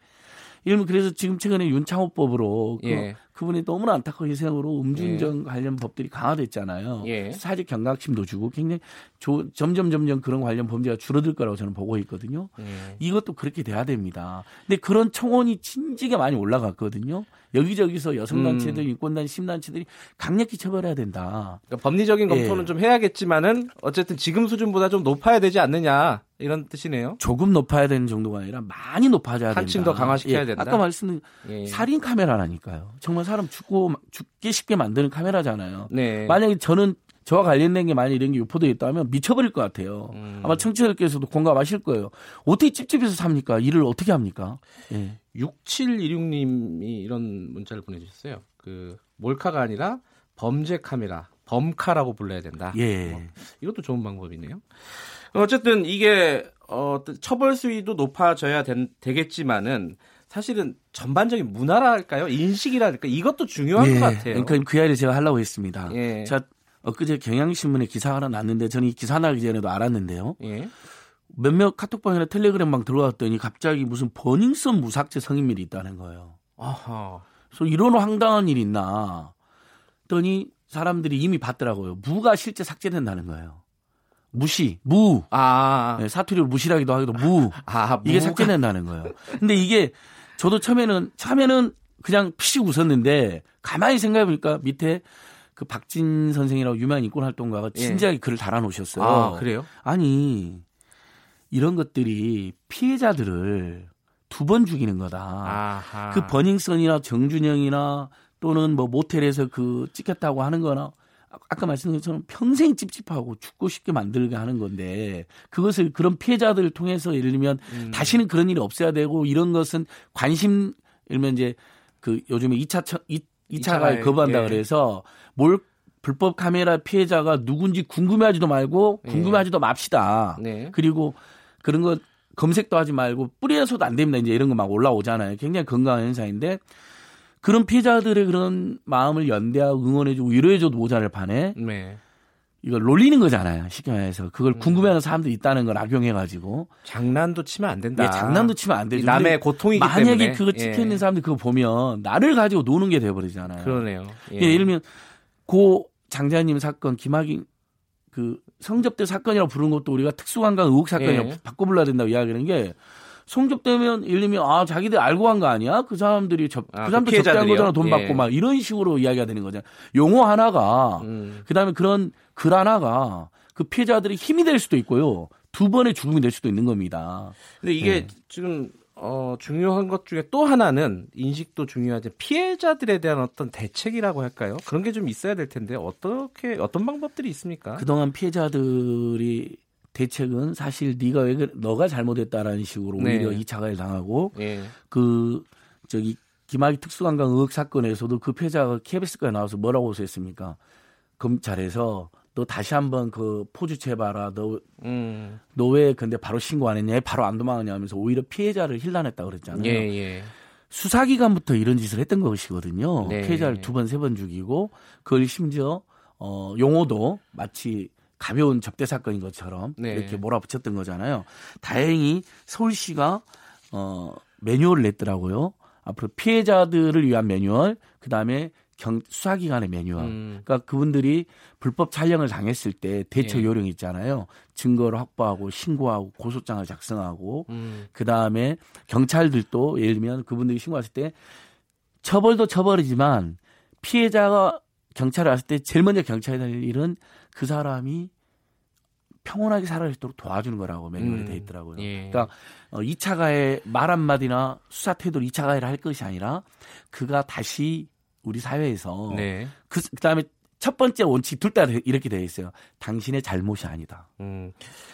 이러면 그래서 지금 최근에 윤창호법으로 그 예. 그분이 너무나 안타까운 희생으로 음주운전 예. 관련 법들이 강화됐잖아요. 예. 사직 경각심도 주고 굉장히 조, 점점 점점 그런 관련 범죄가 줄어들 거라고 저는 보고 있거든요. 예. 이것도 그렇게 돼야 됩니다. 근데 그런 청원이 진지게 많이 올라갔거든요. 여기저기서 여성단체들, 음. 인권단, 심단체들이 강력히 처벌해야 된다. 그러니까 법리적인 검토는 예. 좀 해야겠지만은 어쨌든 지금 수준보다 좀 높아야 되지 않느냐. 이런 뜻이네요. 조금 높아야 되는 정도가 아니라 많이 높아져야 된다. 한층 더 강화시켜야 예, 된다. 아까 말씀드린 예. 살인 카메라라니까요. 정말 사람 죽고 죽기 쉽게 만드는 카메라잖아요. 네. 만약에 저는 저와 관련된 게 만약 이런 게 유포되어 있다면 미쳐버릴 것 같아요. 음. 아마 청취자들께서도 공감하실 거예요. 어떻게 찝찝해서 삽니까? 일을 어떻게 합니까? 예. 6716님이 이런 문자를 보내주셨어요. 그 몰카가 아니라 범죄 카메라, 범카라고 불러야 된다. 예. 어, 이것도 좋은 방법이네요. 어쨌든 이게 어, 처벌 수위도 높아져야 된, 되겠지만은 사실은 전반적인 문화랄까요? 인식이랄까 이것도 중요한 예, 것 같아요. 그러니까 그 이야기를 제가 하려고 했습니다. 예. 자, 엊그제 경향신문에 기사가 하나 났는데 저는 이 기사 나기 전에도 알았는데요. 예. 몇몇 카톡방이나 텔레그램방 들어왔더니 갑자기 무슨 버닝썬 무삭제 성인밀이 있다는 거예요. 아하. 그래서 이런 황당한 일이 있나. 했더니 사람들이 이미 봤더라고요. 무가 실제 삭제된다는 거예요. 무시, 무. 아. 네, 사투리로 무시라기도 하기도 무. [laughs] 아, 이게 삭제된다는 거예요. 근데 이게 저도 처음에는, 처음에는 그냥 피식 웃었는데 가만히 생각해보니까 밑에 그 박진 선생이라고 유명한 인권 활동가가 예. 진지하게 예. 글을 달아 놓으셨어요. 아, 그래요? 아니, 이런 것들이 피해자들을 두 번 죽이는 거다. 아하. 그 버닝썬이나 정준영이나 또는 뭐 모텔에서 그 찍혔다고 하는 거나 아까 말씀드린 것처럼 평생 찝찝하고 죽고 싶게 만들게 하는 건데 그것을 그런 피해자들을 통해서 예를 들면 음. 다시는 그런 일이 없어야 되고 이런 것은 관심 예를 들면 이제 그 요즘에 2차 2차 가해 거부한다 예. 그래서 뭘 불법 카메라 피해자가 누군지 궁금해하지도 말고 예. 궁금해하지도 맙시다. 네. 그리고 그런 거 검색도 하지 말고 뿌리에서도 안 됩니다. 이제 이런 거 막 올라오잖아요. 굉장히 건강한 현상인데 그런 피해자들의 그런 마음을 연대하고 응원해주고 위로해줘도 모자를 판에 네. 이걸 놀리는 거잖아요. 쉽게 말해서 그걸 음. 궁금해하는 사람들이 있다는 걸 악용해가지고 장난도 치면 안 된다. 예, 장난도 치면 안 되죠. 남의 고통이기 만약에 때문에 만약에 그거 찍혀 있는 예. 사람들이 그거 보면 나를 가지고 노는 게 돼버리잖아요. 그러네요. 예. 예, 예를 들면 고 장자님 사건 김학인 그 성접대 사건이라고 부르는 것도 우리가 특수관광 의혹 사건이라고 예. 바꿔 불러야 된다고 이야기하는 게 성접되면 들면 아 자기들 알고 한 거 아니야? 그 사람들이 접, 아, 그 사람들 그 접대한 거잖아 돈 받고 예. 막 이런 식으로 이야기가 되는 거잖아. 용어 하나가 음. 그다음에 그런 글 하나가 그 피해자들이 힘이 될 수도 있고요. 두 번의 죽음이 될 수도 있는 겁니다. 근데 이게 네. 지금 어, 중요한 것 중에 또 하나는 인식도 중요하지 피해자들에 대한 어떤 대책이라고 할까요? 그런 게 좀 있어야 될 텐데 어떻게 어떤 방법들이 있습니까? 그동안 피해자들이 대책은 사실 네가 왜 그래, 너가 잘못했다라는 식으로 네. 오히려 2차 가해 당하고 네. 그 저기 김학의 특수관광 의혹 사건에서도 그 피해자가 KBS까지 나와서 뭐라고 했습니까? 검찰에서 너 다시 한번 그 포주 채봐라. 너, 음. 너왜 근데 바로 신고 안 했냐? 바로 안 도망하냐 하면서 오히려 피해자를 힐난했다 그랬잖아요. 예, 예. 수사기관부터 이런 짓을 했던 것이거든요. 네. 피해자를 두 번, 세 번 죽이고 그걸 심지어 어, 용어도 마치 가벼운 접대 사건인 것처럼 네. 이렇게 몰아붙였던 거잖아요. 다행히 서울시가 어, 매뉴얼을 냈더라고요. 앞으로 피해자들을 위한 매뉴얼, 그 다음에 경, 수사기관의 매뉴얼. 음. 그러니까 그분들이 불법 촬영을 당했을 때 대처 예. 요령이 있잖아요. 증거를 확보하고 신고하고 고소장을 작성하고 음. 그 다음에 경찰들도 예를 들면 그분들이 신고했을 때 처벌도 처벌이지만 피해자가 경찰에 왔을 때 제일 먼저 경찰이 할 일은 그 사람이 평온하게 살아갈 수 있도록 도와주는 거라고 매뉴얼에 음. 돼 있더라고요. 예. 그러니까 어, 2차 가해 말 한마디나 수사 태도로 2차 가해를 할 것이 아니라 그가 다시 우리 사회에서 네. 그, 그다음에 첫 번째 원칙 둘 다 이렇게 되어 있어요. 당신의 잘못이 아니다. 음.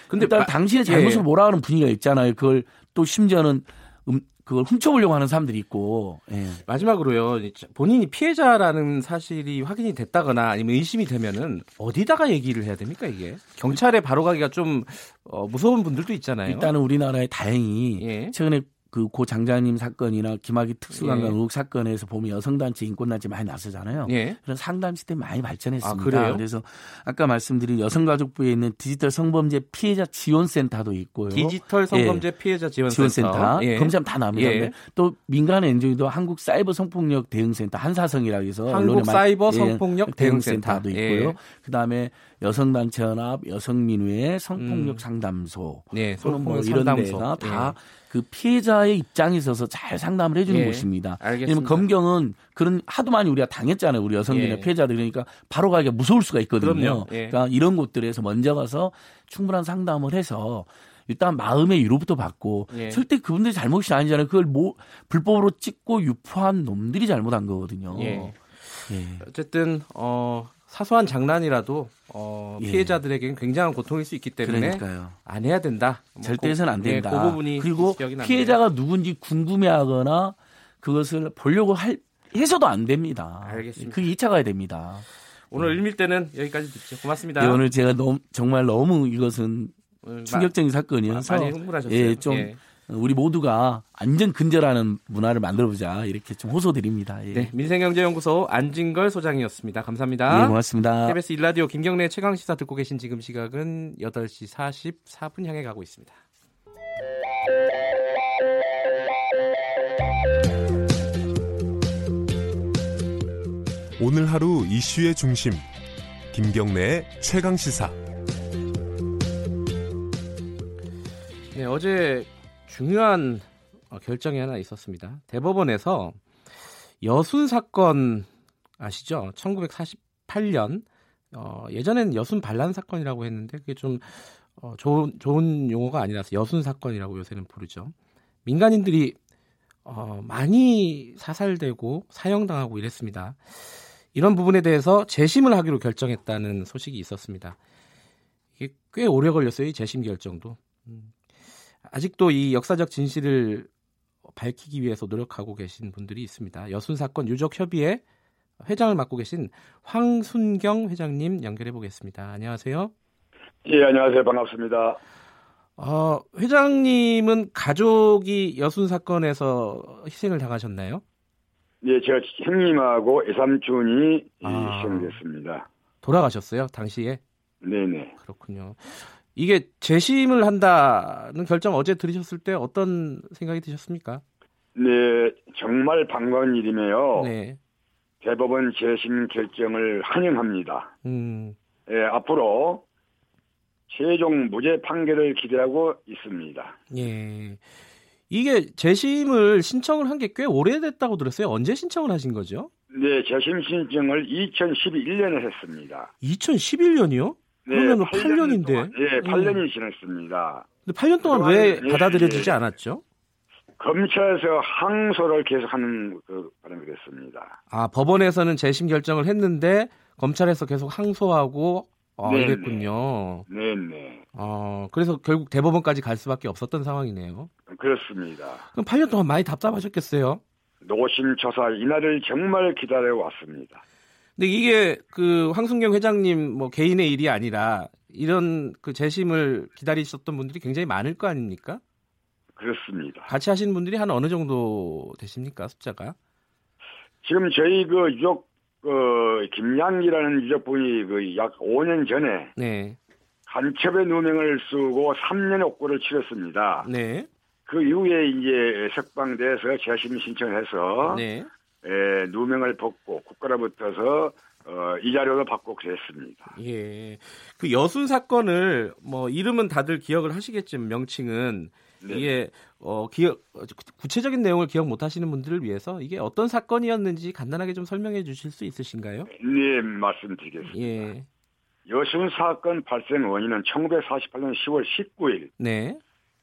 근데 일단 마, 당신의 잘못을 예. 몰아가는 분위기가 있잖아요. 그걸 또 심지어는 음, 그걸 훔쳐보려고 하는 사람들이 있고. 예. 마지막으로요. 본인이 피해자라는 사실이 확인이 됐다거나 아니면 의심이 되면은 어디다가 얘기를 해야 됩니까 이게? 경찰에 바로 가기가 좀 어, 무서운 분들도 있잖아요. 일단은 우리나라에 다행히 예. 최근에 그고 장자님 사건이나 김학의 특수관광 예. 의혹 사건에서 보면 여성단체 인권단체 많이 나서잖아요. 예. 그런 상담 시스템이 많이 발전했습니다. 아, 그래서 아까 말씀드린 여성가족부에 있는 디지털 성범죄 피해자 지원센터도 있고요. 디지털 성범죄 예. 피해자 지원센터. 지원센터. 예. 검사하면 다 나옵니다. 예. 또 민간 엔조이도 한국 사이버 성폭력 대응센터 한사성이라고 해서 한국 사이버 예, 성폭력 대응센터. 대응센터도 있고요. 그다음에 여성단체 연합 여성민회 성폭력 음. 상담소 네, 성폭력 뭐 이런 상담소. 데가 다 그 피해자의 입장에 있어서 잘 상담을 해주는 예, 곳입니다. 왜냐면 검경은 그런 하도 많이 우리가 당했잖아요. 우리 여성들이나 예. 피해자들 그러니까 바로 가기가 무서울 수가 있거든요. 예. 그러니까 이런 곳들에서 먼저 가서 충분한 상담을 해서 일단 마음의 위로부터 받고 예. 절대 그분들이 잘못이 아니잖아요. 그걸 뭐 불법으로 찍고 유포한 놈들이 잘못한 거거든요. 예. 예. 어쨌든 어 사소한 장난이라도 어, 예. 피해자들에게는 굉장한 고통일 수 있기 때문에 그러니까요. 안 해야 된다. 뭐 절대 해서는 안 된다. 네, 그 부분이 그리고 피해자가 누군지 궁금해하거나 그것을 보려고 할 해서도 안 됩니다. 알겠습니다. 그게 2차 가야 됩니다. 오늘 일밀 때는 여기까지 듣죠. 고맙습니다. 네, 오늘 제가 너무 정말 너무 이것은 충격적인 사건이어서 많이 흥분하셨어요. 예, 좀 예. 우리 모두가 안전 근절하는 문화를 만들어보자 이렇게 좀 호소드립니다. 예. 네, 민생경제연구소 안진걸 소장이었습니다. 감사합니다. 네, 고맙습니다. KBS 일라디오 김경래 최강 시사 듣고 계신 지금 시각은 8시 44분 향해 가고 있습니다. 오늘 하루 이슈의 중심 김경래의 최강 시사. 네, 어제 중요한 어, 결정이 하나 있었습니다. 대법원에서 여순 사건 아시죠? 1948년 어, 예전에는 여순 반란 사건이라고 했는데 그게 좀 어, 좋은 좋은 용어가 아니라서 여순 사건이라고 요새는 부르죠. 민간인들이 어, 많이 사살되고 사형당하고 이랬습니다. 이런 부분에 대해서 재심을 하기로 결정했다는 소식이 있었습니다. 이게 꽤 오래 걸렸어요, 이 재심 결정도. 음. 아직도 이 역사적 진실을 밝히기 위해서 노력하고 계신 분들이 있습니다. 여순 사건 유족 협의회 회장을 맡고 계신 황순경 회장님 연결해 보겠습니다. 안녕하세요. 예, 안녕하세요. 반갑습니다. 어, 회장님은 가족이 여순 사건에서 희생을 당하셨나요? 예, 제가 형님하고 애삼촌이 아, 희생됐습니다. 돌아가셨어요, 당시에? 네네. 그렇군요. 이게 재심을 한다는 결정 어제 들으셨을 때 어떤 생각이 드셨습니까? 네, 정말 반가운 일이며요. 네. 대법원 재심 결정을 환영합니다. 음. 예, 앞으로 최종 무죄 판결을 기대하고 있습니다. 예. 이게 재심을 신청을 한 게 꽤 오래됐다고 들었어요. 언제 신청을 하신 거죠? 네, 재심 신청을 2011년에 했습니다. 2011년이요? 네, 그러면 8년 8년인데. 네, 8년이 음. 지났습니다. 근데 8년 동안 왜 네, 받아들여지지 네. 않았죠? 검찰에서 항소를 계속하는 그 바람이 됐습니다. 아 법원에서는 재심 결정을 했는데 검찰에서 계속 항소하고 아, 네네. 이랬군요. 네네. 아 그래서 결국 대법원까지 갈 수밖에 없었던 상황이네요. 그렇습니다. 그럼 8년 동안 많이 답답하셨겠어요? 노심초사 이날을 정말 기다려 왔습니다. 근데 이게 그 황순경 회장님 뭐 개인의 일이 아니라 이런 그 재심을 기다리셨던 분들이 굉장히 많을 거 아닙니까? 그렇습니다. 같이 하시는 분들이 한 어느 정도 되십니까 숫자가? 지금 저희 그 유족 그 김양이라는 유족분이 그 약 5년 전에 네. 간첩의 누명을 쓰고 3년 옥고를 치렀습니다. 네. 그 이후에 이제 석방돼서 재심 신청해서 네. 에, 누명을 벗고 국가로부터서 어, 이 자료도 받고 그랬습니다. 예. 그 여순 사건을 뭐 이름은 다들 기억을 하시겠지만 명칭은 네. 이게 어 기억 구체적인 내용을 기억 못 하시는 분들을 위해서 이게 어떤 사건이었는지 간단하게 좀 설명해 주실 수 있으신가요? 네, 말씀드리겠습니다. 예. 여순 사건 발생 원인은 1948년 10월 19일 네.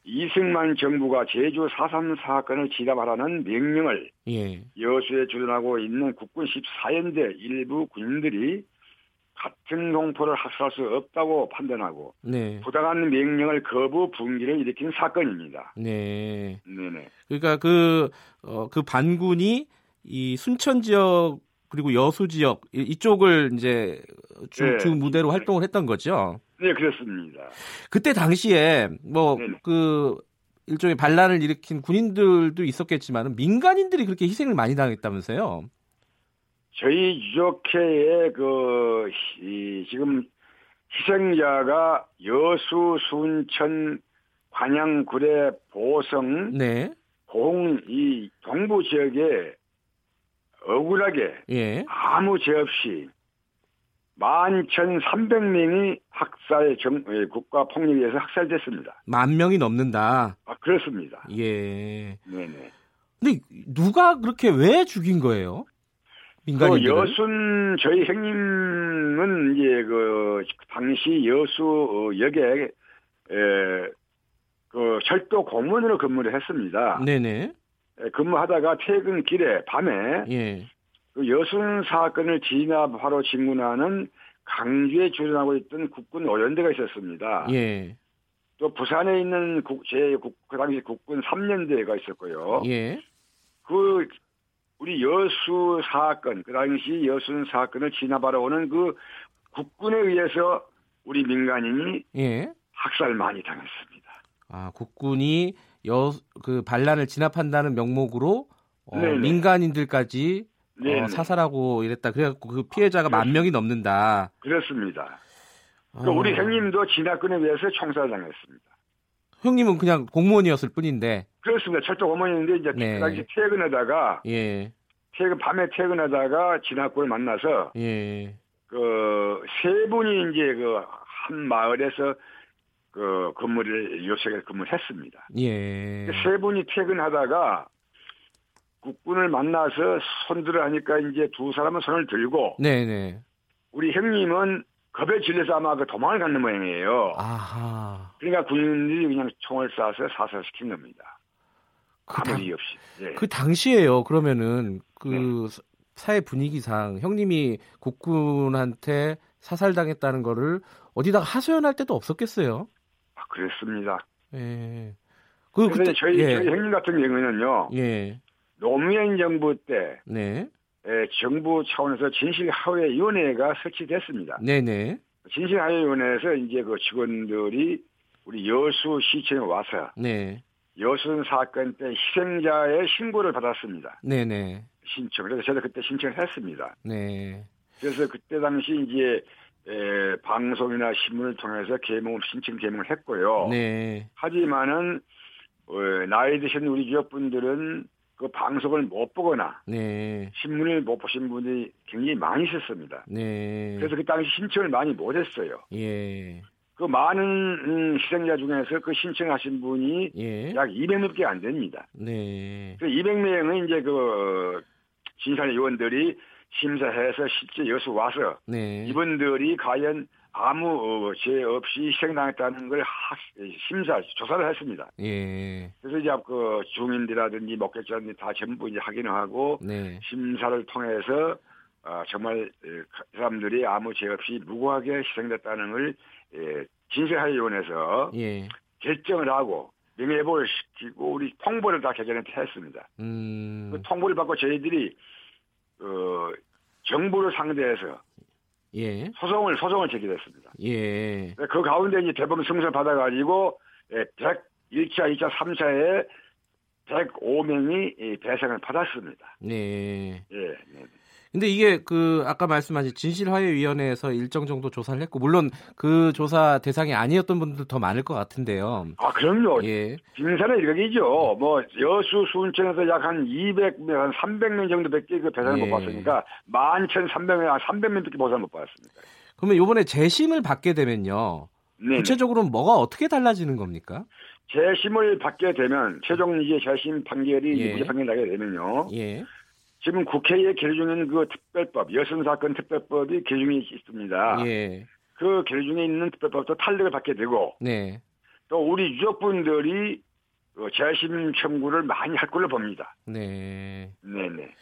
이승만 정부가 제주 4.3 사건을 지담하라는 명령을 예. 여수에 주둔하고 있는 국군 14연대 일부 군인들이 같은 동포를 학살할 수 없다고 판단하고 네. 부당한 명령을 거부 분기를 일으킨 사건입니다. 네. 네네. 그러니까 그, 어, 그 반군이 이 순천 지역 그리고 여수 지역 이쪽을 이제 주, 네. 주 무대로 활동을 했던 거죠. 네, 그렇습니다. 그때 당시에 뭐그 일종의 반란을 일으킨 군인들도 있었겠지만 민간인들이 그렇게 희생을 많이 당했다면서요? 저희 유족회의 그 이, 지금 희생자가 여수, 순천, 관양, 구례, 보성, 네. 공이 동부 지역에 억울하게 예. 아무 죄 없이 11,300명이 학살 정, 예, 국가 폭력에 의해서 학살됐습니다. 만 명이 넘는다. 아, 그렇습니다. 예. 네네. 근데 누가 그렇게 왜 죽인 거예요? 민간인들. 그 여순 저희 형님은 이제 그 당시 여수 역에 에, 철도 공무원으로 근무를 했습니다. 네네. 예, 근무하다가 퇴근 길에 밤에 예. 그 여순 사건을 진압하러 진군하는 강주에 주둔하고 있던 국군 오연대가 있었습니다. 예. 또 부산에 있는 국, 제, 국, 그 당시 국군 3년대가 있었고요. 예. 그, 우리 여수 사건, 그 당시 여순 사건을 진압하러 오는 그 국군에 의해서 우리 민간인이 예. 학살 많이 당했습니다. 아, 국군이 여, 그 반란을 진압한다는 명목으로 어, 민간인들까지 어, 사살하고 이랬다. 그래갖고 그 피해자가 만 명이 넘는다. 그렇습니다. 그 우리 어. 형님도 진압군에 의해서 총살당했습니다. 형님은 그냥 공무원이었을 뿐인데. 그렇습니다. 철도 공무원인데 이제 네. 퇴근하다가 예. 퇴근 밤에 퇴근하다가 진압군을 만나서 예. 그세 분이 이제 그 한 마을에서 그 근무를 요새에 근무를 했습니다. 예. 세 분이 퇴근하다가 국군을 만나서 손들어 하니까 이제 두 사람은 손을 들고 네네. 우리 형님은 겁에 질려서 아마 그 도망을 가는 모양이에요. 아하. 그러니까 군인들이 그냥 총을 쏴서 사살시킨 겁니다. 그 아무 이유 없이. 네. 그 당시에요. 그러면은 그 네. 사회 분위기상 형님이 국군한테 사살당했다는 거를 어디다가 하소연할 때도 없었겠어요. 아, 그랬습니다. 예. 그 그때 저희, 예. 저희 형님 같은 경우는요. 예. 노무현 정부 때 네. 예, 정부 차원에서 진실하회위원회가 설치됐습니다. 네네. 진실하회위원회에서 이제 그 직원들이 우리 여수 시청에 와서 네. 여순 사건 때 희생자의 신고를 받았습니다. 네네. 신청. 그래서 저도 그때 신청을 했습니다. 네. 그래서 그때 당시 이제 에, 방송이나 신문을 통해서 개몽 신청 개몽을 했고요. 네. 하지만은 어, 나이 드신 우리 지역분들은 그 방송을 못 보거나 네. 신문을 못 보신 분이 굉장히 많이 있었습니다. 네. 그래서 그 당시 신청을 많이 못했어요. 예. 그 많은 음, 희생자 중에서 그 신청하신 분이 예. 약 200명밖에 안 됩니다. 네. 그 200명은 이제 그 진상 의원들이 심사해서 실제 여수 와서 네. 이분들이 과연 아무 어, 죄 없이 희생당했다는 걸 하, 심사 조사를 했습니다. 예. 그래서 이제 그 주민들이라든지 목격자들이 다 전부 이제 확인을 하고 네. 심사를 통해서 어, 정말 그 사람들이 아무 죄 없이 무고하게 희생됐다는 걸 예, 진실하위원회에서 예. 결정을 하고 명예회복을 시키고 우리 통보를 다 개전한테 했습니다. 음. 그 통보를 받고 저희들이 어, 정부를 상대해서 예. 소송을 소송을 제기했습니다. 예. 그 가운데 이제 대법원 승소를 받아가지고 101차, 2차, 3차에 105명이 배상을 받았습니다. 네. 예. 네. 근데 이게 그 아까 말씀하신 진실화해위원회에서 일정 정도 조사를 했고 물론 그 조사 대상이 아니었던 분들 더 많을 것 같은데요. 아 그럼요. 예. 빙산의 일각이죠. 뭐 여수 순천에서 약 한 200명, 한 300명 정도밖에 그 배상을 예. 못 받았으니까 11,300명, 한 300명밖에 보상을 못 받았습니다. 그러면 이번에 재심을 받게 되면요. 네네. 구체적으로 뭐가 어떻게 달라지는 겁니까? 재심을 받게 되면 최종 이제 재심 판결이 예. 무죄 판결 나게 되면요. 예. 지금 국회에 계류 중인 그 특별법, 여성 사건 특별법이 계중에 있습니다. 예. 그 계중에 있는 특별법도 탄력을 받게 되고 네. 또 우리 유족분들이 그 재심 청구를 많이 할 걸로 봅니다. 네. 네네.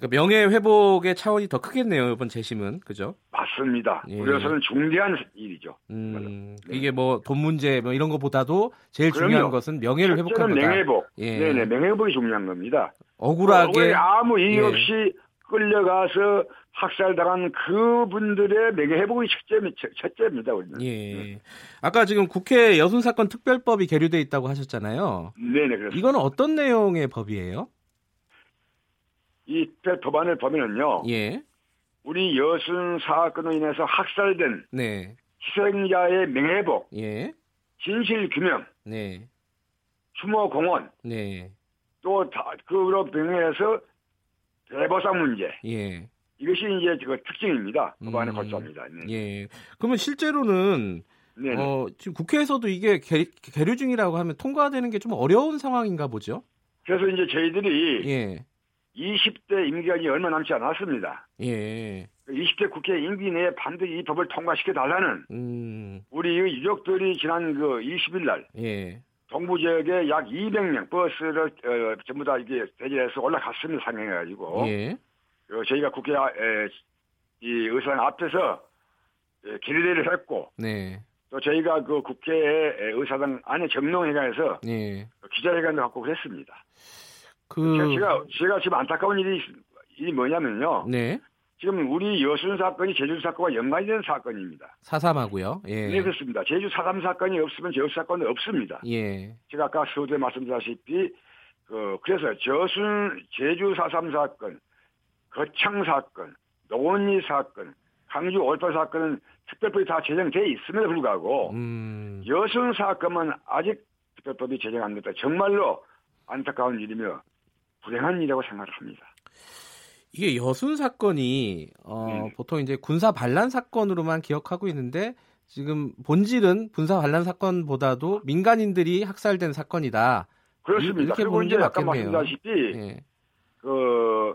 그러니까 명예 회복의 차원이 더 크겠네요 이번 재심은 그죠? 맞습니다. 예. 우리로서는 중대한 일이죠. 음, 네. 이게 뭐 돈 문제 뭐 이런 것보다도 제일 그럼요. 중요한 것은 명예를 회복하는 거다. 명예회복. 예. 네네, 명예회복이 중요한 겁니다. 억울하게 아무 이유 예. 없이 끌려가서 학살당한 그분들의 명예회복이 첫째, 첫째입니다. 우리는. 예. 아까 지금 국회 여순 사건 특별법이 계류돼 있다고 하셨잖아요. 네네 그렇습니다. 이거는 어떤 내용의 법이에요? 이 법안을 보면은요. 예. 우리 여순 사건으로 인해서 학살된 네. 희생자의 명예회복, 예. 진실 규명, 네. 추모 공원, 네. 또 다, 그로 병행해서 대보상 문제. 예. 이것이 이제 그 특징입니다. 법안의 음. 골자입니다. 네. 예. 그러면 실제로는 네. 어, 지금 국회에서도 이게 계, 계류 중이라고 하면 통과되는 게 좀 어려운 상황인가 보죠? 그래서 이제 저희들이 예. 20대 임기간이 얼마 남지 않았습니다. 예. 20대 국회 임기 내에 반드시 이 법을 통과시켜 달라는 음. 우리 유족들이 지난 그 20일 날 예. 동부 지역에 약 200명 버스를 어, 전부 다 이게 대전에서 올라갔습니다 상행해 가지고 예. 어, 저희가 국회 에, 이 의사당 앞에서 예, 길례를 했고 네. 또 저희가 그 국회 의사당 안에 정론회관에서 네. 기자회견도 갖고 그랬습니다. 그 제가 제가 지금 안타까운 일이 일이 뭐냐면요. 네. 지금 우리 여순 사건이 제주 사건과 연관이 되는 사건입니다. 사삼하고요. 예. 네, 그렇습니다. 제주 사삼 사건이 없으면 제주 사건은 없습니다. 예. 제가 아까 서두에 말씀드렸다시피 그 그래서 저순 제주 사삼 사건, 거창 사건, 노원리 사건, 강주 올파 사건은 특별법이 다 제정돼 있음에도 불구하고 음. 여순 사건은 아직 특별법이 제정 안 됐다. 정말로 안타까운 일이며 불행한 일이라고 생각을 합니다. 이게 여순 사건이 어, 네. 보통 이제 군사 반란 사건으로만 기억하고 있는데 지금 본질은 군사 반란 사건보다도 민간인들이 학살된 사건이다. 그렇습니다. 이렇게 그리고 이제 아까 말씀드렸다시피 네. 그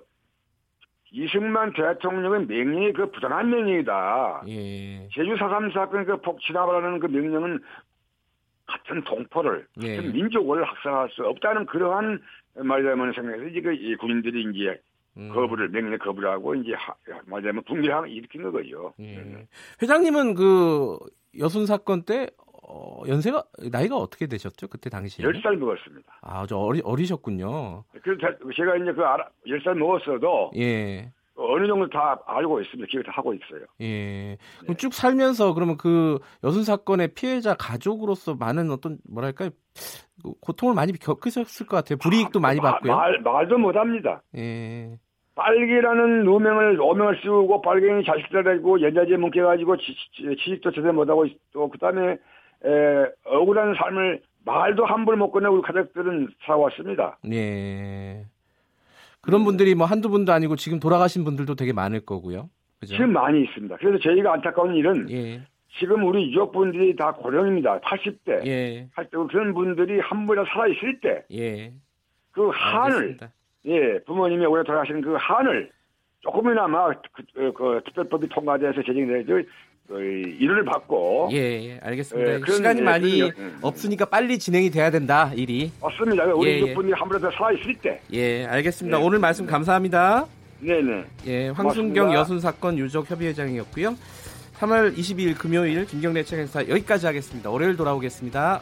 이승만 대통령의 명령이 그 부당한 명령이다. 예. 제주 4.3 사건 그 폭 진압하라는 그 명령은 같은 동포를 예. 같은 민족을 학살할 수 없다는 그러한 말하자면 생각해서 이제 그 군인들이 이제 음. 거부를 명령 거부를 하고 이제 말하자면 분리항 일으킨 거죠. 예. 회장님은 그 여순 사건 때 어, 연세가 나이가 어떻게 되셨죠? 그때 당시에? 10살 먹었습니다. 아, 저 어리 어리셨군요. 그래서 제가 이제 그 알아, 10살 먹었어도 예. 어느 정도 다 알고 있습니다. 기억을 다 하고 있어요. 예. 네. 쭉 살면서 그러면 그 여순 사건의 피해자 가족으로서 많은 어떤 뭐랄까요? 고통을 많이 겪으셨을 것 같아요. 불이익도 아, 많이 받고요. 말, 말도 못 합니다. 예. 빨기라는 누명을 오명을 씌우고 빨갱이 자식들 데리고 연자제 뭉개가지고 취직도 제대로 못하고 또 그다음에 에, 억울한 삶을 말도 함부로 못 꺼내고 우리 가족들은 살아왔습니다. 예. 그런 분들이 뭐 한두 분도 아니고 지금 돌아가신 분들도 되게 많을 거고요. 그죠? 지금 많이 있습니다. 그래서 저희가 안타까운 일은 예. 지금 우리 유족분들이 다 고령입니다. 80대, 예. 80대 그런 분들이 한 분이라 살아 있을 때, 예. 그 한을 알겠습니다. 예 부모님이 오래 돌아가신 그 한을 조금이나마 그, 그, 그 특별법이 통과돼서 제정돼서 그 일을 받고 예, 예 알겠습니다. 예, 시간이 많이 예, 없으니까 빨리 진행이 돼야 된다 일이 맞습니다. 우리 예, 예. 한 번에 더 살아 있을 때. 예 알겠습니다. 오늘 말씀 감사합니다. 네네. 예 황순경 여순 사건 유족 협의회장이었고요. 3월 22일 금요일 김경래 책행사 여기까지 하겠습니다. 월요일 돌아오겠습니다.